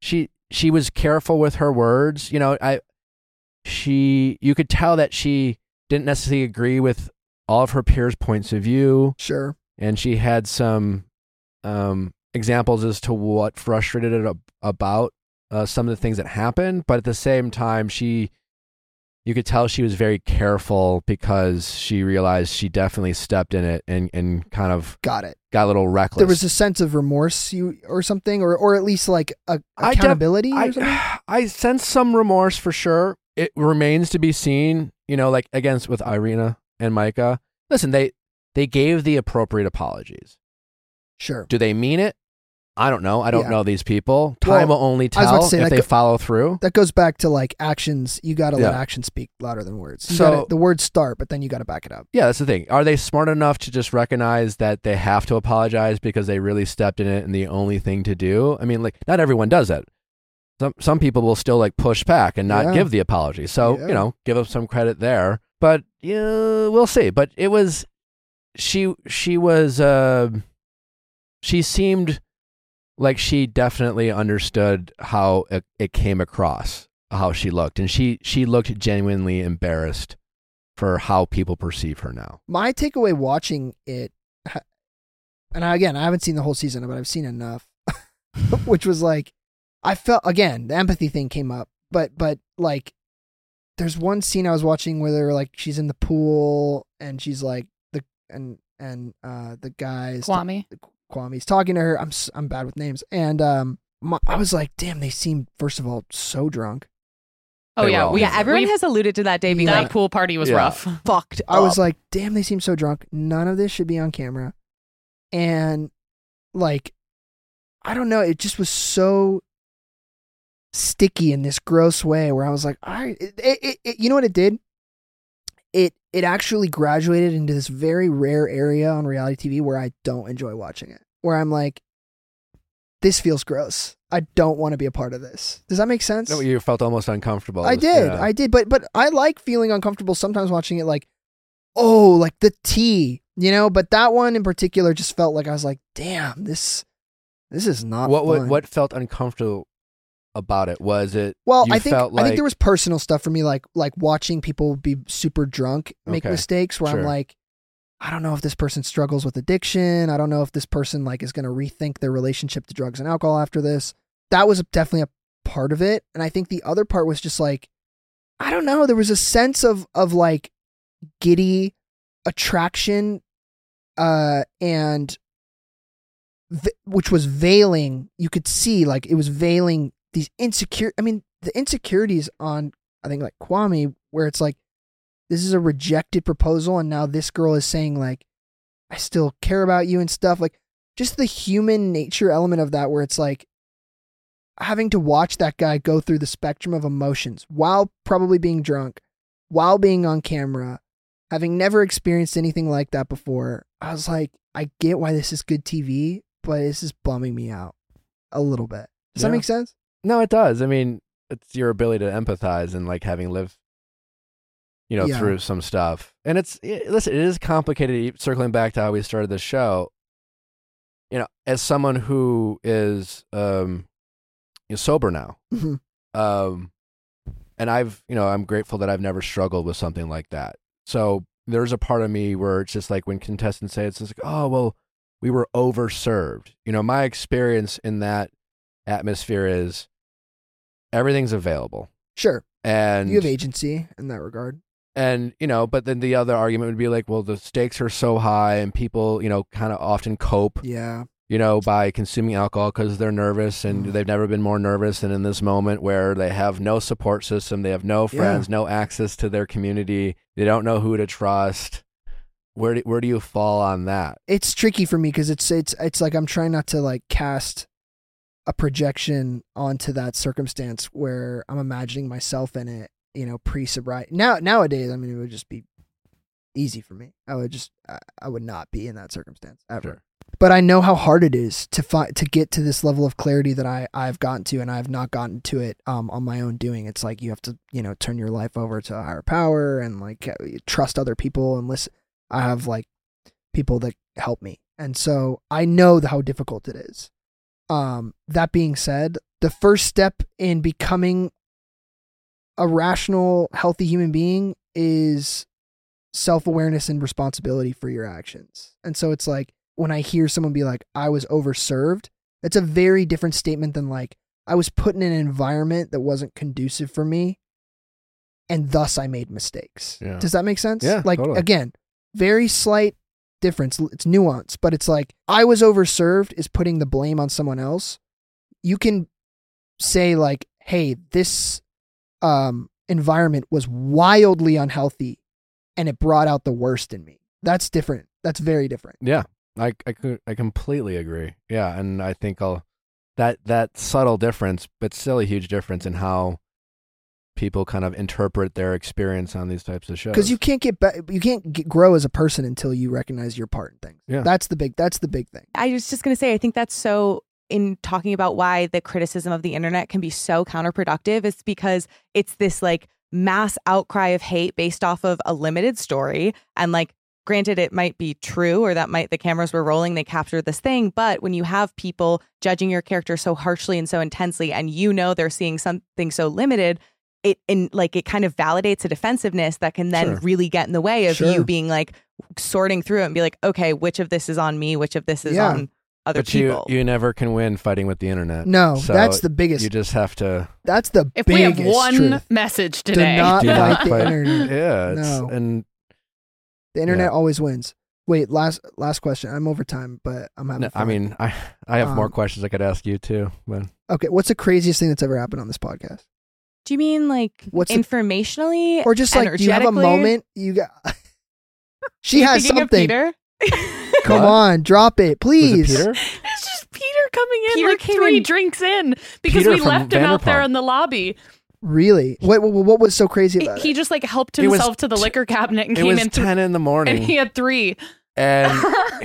S1: she, she was careful with her words. You know, I, she, you could tell that she didn't necessarily agree with all of her peers' points of view
S3: sure.
S1: and she had some um, examples as to what frustrated it ab- about uh, some of the things that happened. But at the same time, she, you could tell she was very careful because she realized she definitely stepped in it and, and kind of
S3: Got it.
S1: got a little reckless.
S3: There was a sense of remorse, you or something, or or at least like a
S1: I def-
S3: accountability or something.
S1: I, I sense some remorse for sure. It remains to be seen. You know, like against with Irina and Micah. Listen, they they gave the appropriate apologies.
S3: Sure.
S1: Do they mean it? I don't know. I don't
S3: Yeah.
S1: know these people. Time
S3: Well,
S1: will only
S3: I was about
S1: tell
S3: say,
S1: if they
S3: go-
S1: follow through.
S3: That goes back to like actions. You got to let actions speak louder than words. You
S1: So-
S3: gotta- the words start, but then you got to back it up.
S1: Yeah, that's the thing. Are they smart enough to just recognize that they have to apologize because they really stepped in it and the only thing to do? I mean, like not everyone does that. Some some people will still like push back and not
S3: Yeah.
S1: give the apology. So,
S3: Yeah.
S1: you know, give them some credit there. But yeah, we'll see. But it was she she was uh she seemed like she definitely understood how it, it came across, how she looked. And she she looked genuinely embarrassed for how people perceive her now.
S3: My takeaway watching it, and I, again, I haven't seen the whole season, but I've seen enough, which was like, I felt again the empathy thing came up, but but like, there's one scene I was watching where they're like, she's in the pool and she's like the and and uh the guys
S2: Kwame.
S3: Kwame's talking to her. I'm s- I'm bad with names, and um, my, I was like, damn, they seem first of all so drunk.
S2: Oh
S1: They
S2: yeah,
S1: will.
S2: we,
S4: yeah, everyone has alluded to that day being
S2: that
S4: like
S2: pool party was
S1: Yeah.
S2: rough.
S4: fucked.
S3: I was like, damn, they seem so drunk. None of this should be on camera. And like, I don't know, it just was so sticky in this gross way where I was like, all right, it, it, it, you know what it did? It it actually graduated into this very rare area on reality TV where I don't enjoy watching it. Where I'm like, this feels gross. I don't want to be a part of this. Does that make sense?
S1: No, you felt almost uncomfortable.
S3: I did.
S1: Yeah.
S3: I did. But but I like feeling uncomfortable sometimes watching it like, oh, like the tea, you know, but that one in particular just felt like I was like, damn, this this is not
S1: what what
S3: fun.
S1: what felt uncomfortable about it? Was it
S3: well, I think
S1: felt
S3: I think there was personal stuff for me like like watching people be super drunk make
S1: Okay.
S3: mistakes where I'm like I don't know if this person struggles with addiction. I don't know if this person like is going to rethink their relationship to drugs and alcohol after this. That was definitely a part of it, and I think the other part was just like I don't know. There was a sense of of like giddy attraction, uh, and which was veiling. You could see like it was veiling these insecure. I mean, the insecurities on I think like Kwame, where it's like this is a rejected proposal, and now this girl is saying like I still care about you and stuff. Like just the human nature element of that, where it's like having to watch that guy go through the spectrum of emotions while probably being drunk, while being on camera, having never experienced anything like that before. I was like, I get why this is good TV, but this is bumming me out a little bit. Does that make sense?
S1: No, it does. I mean, it's your ability to empathize and like having lived, you know,
S3: Yeah.
S1: through some stuff. And it's it, listen, it is complicated. Circling back to how we started the show, you know, as someone who is um, you know, sober now,
S3: Mhm.
S1: um, and I've, you know, I'm grateful that I've never struggled with something like that. So there's a part of me where it's just like when contestants say it's just like, oh well, we were overserved. You know, my experience in that atmosphere is everything's available,
S3: Sure,
S1: and
S3: you have agency in that regard.
S1: and you know, but then the other argument would be like, well, the stakes are so high, and people, you know, kind of often cope
S3: Yeah,
S1: you know, by consuming alcohol because they're nervous and
S3: Mm.
S1: they've never been more nervous than in this moment where they have no support system, they have no
S3: Yeah.
S1: friends, no access to their community, they don't know who to trust. Where do, where do you fall on that?
S3: it's tricky for me because it's it's it's like I'm trying not to like cast a projection onto that circumstance where I'm imagining myself in it, you know, pre sobriety. Now nowadays, I mean, it would just be easy for me. I would just I, I would not be in that circumstance ever.
S1: Sure.
S3: But I know how hard it is to find to get to this level of clarity that I I've gotten to, and I've not gotten to it um on my own doing. It's like you have to you know turn your life over to a higher power and like uh, trust other people and listen. I have like people that help me, and so I know the, how difficult it is. Um, that being said, the first step in becoming a rational, healthy human being is self awareness and responsibility for your actions. And so it's like when I hear someone be like, I was overserved, that's a very different statement than like, I was put in an environment that wasn't conducive for me and thus I made mistakes.
S1: Yeah.
S3: Does that make sense?
S1: Yeah,
S3: Like,
S1: totally.
S3: again, very slight difference. It's nuance, but it's like, I was overserved is putting the blame on someone else. You can say, like, hey, this um, environment was wildly unhealthy and it brought out the worst in me. That's different. That's very different.
S1: Yeah, I I could I completely agree. Yeah, and I think I'll that that subtle difference, but still a huge difference in how people kind of interpret their experience on these types of shows.
S3: Because you can't get be- you can't get, grow as a person until you recognize your part in things.
S1: Yeah.
S3: That's the big. That's the big thing.
S4: I was just going to say, I think that's so in talking about why the criticism of the internet can be so counterproductive. It's because it's this like mass outcry of hate based off of a limited story. And like, granted, it might be true or that might the cameras were rolling, they captured this thing. But when you have people judging your character so harshly and so intensely, and you know they're seeing something so limited, it and like it kind of validates a defensiveness that can then
S1: Sure.
S4: really get in the way of
S3: Sure.
S4: you being like sorting through it and be like, okay, which of this is on me, which of this is
S3: Yeah.
S4: on other people.
S1: but you
S4: people.
S1: you never can win fighting with the internet.
S3: No,
S1: So
S3: that's the biggest.
S1: You just have to
S3: that's the
S2: If we have one
S3: truth.
S2: message
S3: Do
S2: today,
S3: not
S1: do
S3: fight the internet.
S1: yeah, it's,
S3: No.
S1: and
S3: The internet
S1: Yeah.
S3: always wins. Wait, last last question. I'm over time, but I'm having.
S1: no, I mean I I have more
S3: Um,
S1: questions I could ask you too, but
S3: okay. What's the craziest thing that's ever happened on this podcast?
S4: Do you mean like
S3: What's the-
S4: informationally
S3: Or just like, do you have a moment you got? she
S4: You
S3: has
S4: thinking of
S3: something.
S4: Peter?
S3: Come on, drop it,
S1: was
S3: please.
S1: it Peter?
S2: it's just Peter coming in
S4: Peter
S2: like
S4: came
S2: three
S4: in-
S2: drinks in because
S1: Peter
S2: we left him out there in the lobby.
S3: Really? What, what what was so crazy
S2: He,
S3: about
S2: he
S3: it?
S2: just like helped himself to the
S1: t-
S2: liquor cabinet and
S1: It
S2: came
S1: was
S2: in th-
S1: ten in the
S2: and
S1: morning,
S2: he had three.
S1: and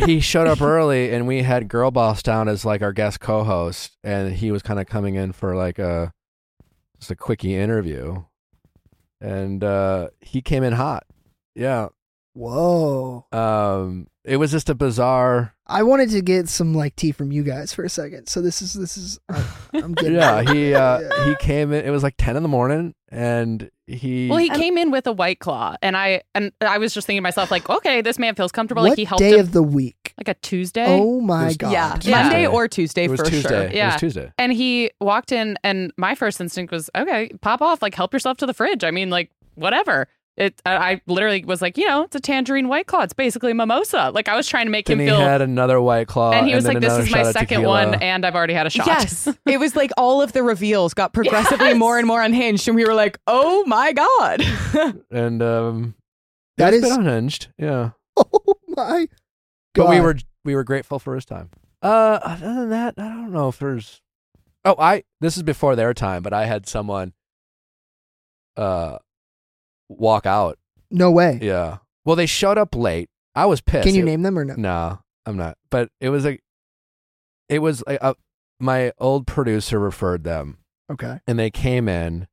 S1: he showed up early, and we had Girl Boss down as like our guest co-host, and he was kind of coming in for like a just a quickie interview, and uh he came in hot. Yeah,
S3: Whoa!
S1: um, it was just a bizarre.
S3: I wanted to get some like tea from you guys for a second. So this is this is I'm, I'm getting
S1: Yeah, he uh
S3: Yeah.
S1: he came in. It was like ten in the morning, and he
S2: Well, he
S4: And-
S2: came in with a white claw, and I and I was just thinking to myself like, okay, this man feels comfortable.
S3: what
S2: like he helped
S3: day
S2: him
S3: of the week?
S2: like a Tuesday.
S3: Oh my
S1: was-
S3: god!
S4: Yeah,
S2: Yeah.
S4: Monday or Tuesday
S1: it was
S4: for
S1: Tuesday.
S4: sure.
S1: It was Tuesday.
S2: And he walked in, and my first instinct was, okay, pop off, like help yourself to the fridge. I mean, like whatever. It. I, I literally was like, you know, it's a tangerine white claw. It's basically a mimosa. Like I was trying to make
S1: Then
S2: him feel.
S1: he
S2: feel.
S1: had another white claw,
S2: and he was
S1: then
S2: like, "This is my second one, and I've already had a shot."
S4: Yes, it was like all of the reveals got progressively
S2: Yes.
S4: more and more unhinged, and we were like, "Oh my god!"
S1: and um,
S3: that is
S1: been unhinged. Yeah,
S3: Oh my!
S1: but we were we were grateful for his time. Uh, other than that, I don't know if there's. Oh, I this is before their time, but I had someone uh walk out.
S3: no way.
S1: Yeah. Well, they showed up late. I was pissed.
S3: Can you
S1: It-
S3: name them or no?
S1: No, I'm not. But it was a. It was a, a my old producer referred them,
S3: Okay.
S1: and they came in,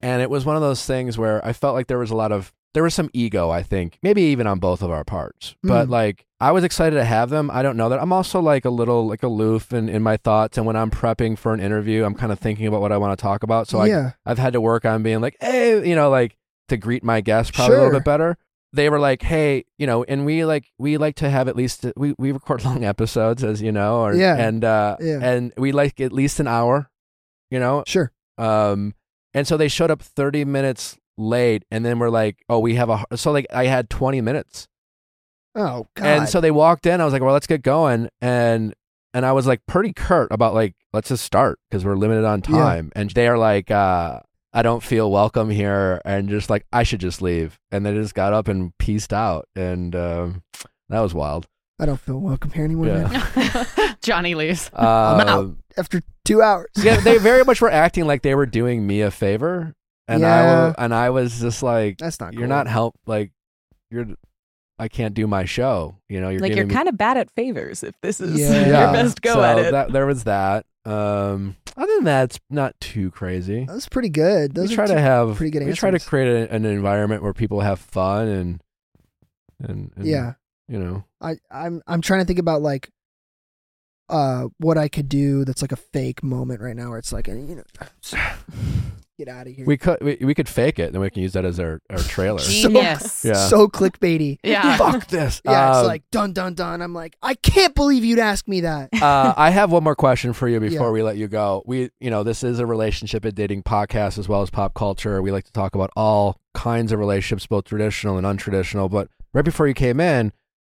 S1: and it was one of those things where I felt like there was a lot of there was some ego, I think, maybe even on both of our parts. But
S3: Mm.
S1: like, I was excited to have them. I don't know that I'm also like a little like aloof in, in my thoughts, and when I'm prepping for an interview, I'm kind of thinking about what I want to talk about. So I
S3: yeah,
S1: I've had to work on being like, hey, you know, like to greet my guests probably a little bit better. They were like, hey, you know, and we like we like to have at least we we record long episodes, as you know, or,
S3: Yeah.
S1: and uh,
S3: Yeah.
S1: and we like at least an hour, you know,
S3: sure.
S1: um, and so they showed up 30 minutes late, and then we're like, oh, we have a so like I had 20 minutes,
S3: Oh God.
S1: and so they walked in. I was like, well, let's get going, and and I was like pretty curt about like let's just start because we're limited on
S3: Yeah.
S1: time, and they are like, uh, I don't feel welcome here, and just like I should just leave, and they just got up and pieced out, and um, that was wild.
S3: I don't feel welcome here anymore.
S1: Yeah.
S2: Johnny leaves.
S3: I'm out. After two hours.
S1: yeah, they very much were acting like they were doing me a favor, and I
S3: Yeah.
S1: wa- and I was just like,
S3: That's not.
S1: you're
S3: cool.
S1: not help like you're I can't do my show. You know, you're
S4: like you're
S1: me-
S4: kind of bad at favors if this is
S3: Yeah.
S4: your best go
S1: so
S4: at it.
S1: That, there was that. Um, other than that, it's not too crazy.
S3: That's pretty good. Those
S1: we try to have
S3: pretty good
S1: we try to create a, an environment where people have fun and and, and
S3: Yeah.
S1: you know
S3: I I'm I'm trying to think about like uh what I could do that's like a fake moment right now where it's like you know get out of here.
S1: we could we, we could fake it and we can use that as our our trailer.
S3: So-
S2: Genius.
S1: Yeah.
S3: So clickbaity.
S2: Yeah.
S1: Fuck this.
S3: Yeah,
S1: Um,
S3: it's like dun dun dun. I'm like, I can't believe you'd ask me that.
S1: uh, I have one more question for you before
S3: Yeah.
S1: we let you go. We, you know, this is a relationship and dating podcast as well as pop culture. We like to talk about all kinds of relationships, both traditional and untraditional. But right before you came in,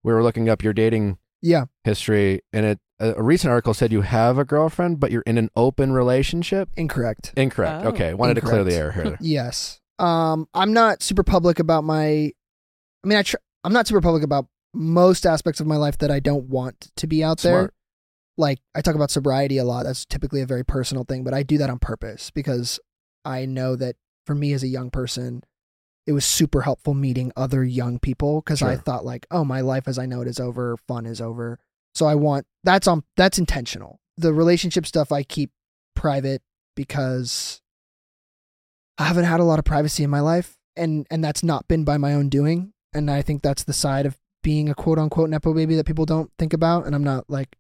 S1: we were looking up your dating
S3: Yeah,
S1: history, and it a, a recent article said you have a girlfriend, but you're in an open relationship.
S3: incorrect.
S1: Incorrect.
S4: Oh.
S1: okay, wanted to clear the air here.
S3: Yes. Um, I'm not super public about my. I mean, I tr- I'm not super public about most aspects of my life that I don't want to be out there. Like I talk about sobriety a lot. That's typically a very personal thing, but I do that on purpose because I know that for me as a young person, it was super helpful meeting other young people because I thought like, oh, my life as I know it is over, fun is over. So I want that's on that's intentional. The relationship stuff I keep private because I haven't had a lot of privacy in my life and and that's not been by my own doing. And I think that's the side of being a quote unquote nepo baby that people don't think about. And I'm not like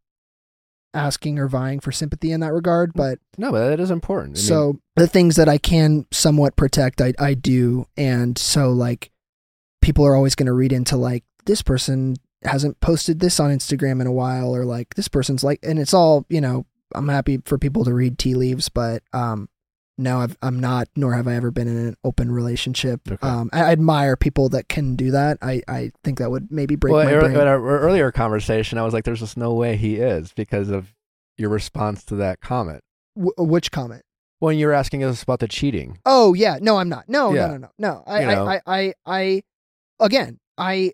S3: asking or vying for sympathy in that regard, mm. but
S1: No, but that is important. I mean,
S3: so the things that I can somewhat protect, I I do, and so like people are always going to read into like this person hasn't posted this on Instagram in a while, or like this person's like, and it's all you know. I'm happy for people to read tea leaves, but um, no, I've, I'm not, nor have I ever been in an open relationship.
S1: Okay.
S3: Um, I, I admire people that can do that. I I think that would maybe break
S1: well,
S3: my
S1: ear-
S3: brain.
S1: in our earlier conversation, I was like, "There's just no way he is" because of your response to that comment
S3: Wh- which comment?
S1: when you were asking us about the cheating.
S3: Oh yeah, no, I'm not. No,
S1: Yeah.
S3: no, no, no, no. I,
S1: You know.
S3: I, I, I, I, again, I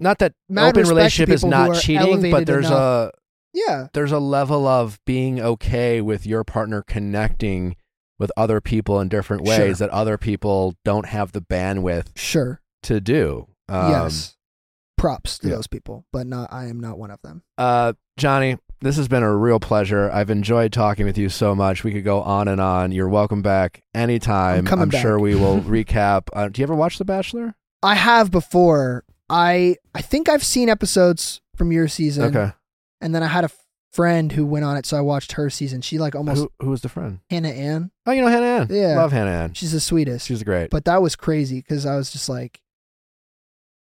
S1: Not that
S3: Mad
S1: open relationship is not cheating, but there's
S3: enough.
S1: a
S3: yeah,
S1: there's a level of being okay with your partner connecting with other people in different ways
S3: Sure.
S1: that other people don't have the bandwidth
S3: sure,
S1: to do. Um,
S3: yes. Props to
S1: yeah.
S3: those people, but not. I am not one of them.
S1: Uh, Johnny, this has been a real pleasure. I've enjoyed talking with you so much. We could go on and on. You're welcome back anytime.
S3: I'm coming back.
S1: sure we will recap. Uh, do you ever watch The Bachelor?
S3: I have before. I I think I've seen episodes from your season.
S1: Okay.
S3: And then I had a friend who went on it, so I watched her season. She like almost
S1: Who, who was the friend?
S3: Hannah Ann.
S1: Oh, you know Hannah Ann.
S3: Yeah.
S1: Love Hannah Ann.
S3: She's the sweetest.
S1: She's great.
S3: but that was crazy because I was just like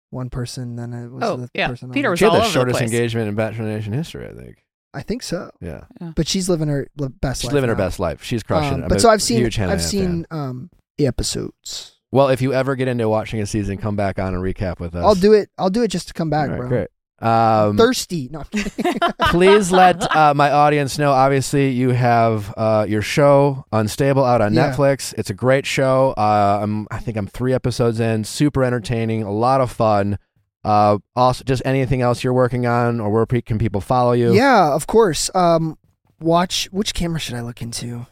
S3: one person, then it was
S2: Oh,
S3: the
S2: yeah.
S3: person.
S2: Peter
S3: the-
S2: was
S1: she had
S2: all
S1: the
S2: over the
S1: shortest
S2: place.
S1: engagement in Bachelor Nation history, I think.
S3: I think so,
S1: Yeah.
S3: but she's living her best.
S1: She's
S3: life
S1: living her best life. She's crushing
S3: Um,
S1: it. I'm
S3: but
S1: a
S3: so I've seen
S1: huge Hannah
S3: I've
S1: Ann
S3: seen um episodes.
S1: Well, if you ever get into watching a season, come back on and recap with us.
S3: I'll do it. I'll do it just to come back,
S1: All right,
S3: bro.
S1: Great. Um,
S3: Thirsty. No, I'm kidding.
S1: please let uh, my audience know. Obviously, you have uh, your show Unstable out on
S3: Yeah.
S1: Netflix. It's a great show. Uh, I'm, I think I'm three episodes in. Super entertaining. A lot of fun. Uh, also, just anything else you're working on, or where pe- can people follow you?
S3: yeah, of course. Um, watch which camera should I look into?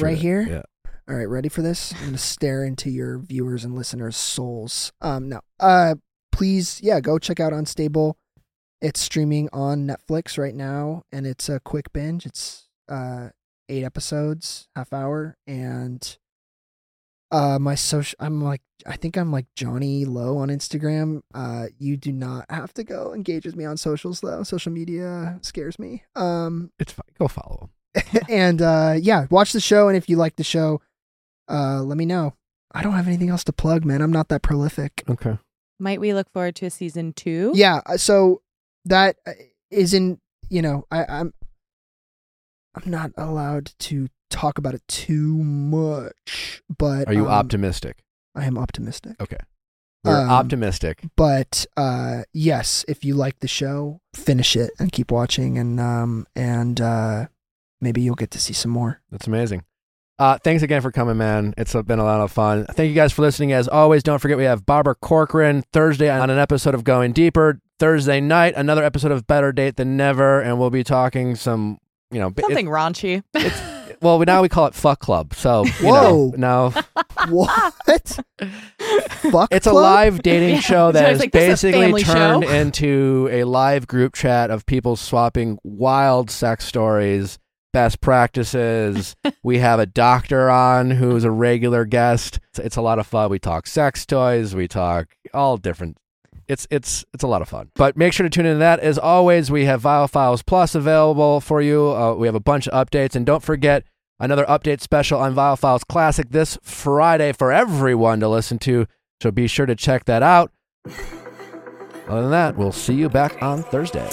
S3: Right here?
S1: Yeah.
S3: All right, ready for this? I'm gonna stare into your viewers and listeners' souls. Um, no. Uh, please, yeah, go check out Unstable. It's streaming on Netflix right now, and it's a quick binge. It's uh eight episodes, half hour, and Uh, my social, I'm like, I think I'm like Johnny Lowe on Instagram. Uh, you do not have to go engage with me on socials though. Social media scares me. Um,
S1: It's fine. Go follow
S3: and uh, yeah, watch the show, and if you like the show, uh, let me know. I don't have anything else to plug, man. I'm not that prolific.
S1: Okay.
S4: Might we look forward to a season two?
S3: Yeah, uh, so that uh, is in. You know, I, I'm. I'm not allowed to talk about it too much, but
S1: Are you
S3: um,
S1: optimistic?
S3: I am optimistic.
S1: Okay. We're
S3: Um,
S1: optimistic.
S3: but uh yes if you like the show finish it and keep watching and um and uh maybe you'll get to see some more
S1: That's amazing. Uh, thanks again for coming, man. It's been a lot of fun. Thank you guys for listening. As always, don't forget we have Barbara Corcoran Thursday on an episode of Going Deeper. Thursday night, another episode of Better Date Than Never, and we'll be talking some, you know, it-
S4: Something raunchy.
S1: well, now we call it Fuck Club. So, you
S3: Whoa.
S1: know, now
S3: what fuck
S1: it's a live dating
S4: Yeah.
S1: show
S4: So
S1: that
S4: I
S1: is
S4: like, this is
S1: basically turned
S4: show.
S1: into a live group chat of people swapping wild sex stories, best practices. we have a doctor on who's a regular guest. It's, it's a lot of fun. We talk sex toys. We talk all different. It's it's it's a lot of fun. But make sure to tune into that. As always, we have Viall Files Plus available for you. Uh, we have a bunch of updates, and don't forget another update special on Viall Files Classic this Friday for everyone to listen to. So be sure to check that out. Other than that, we'll see you back on Thursday.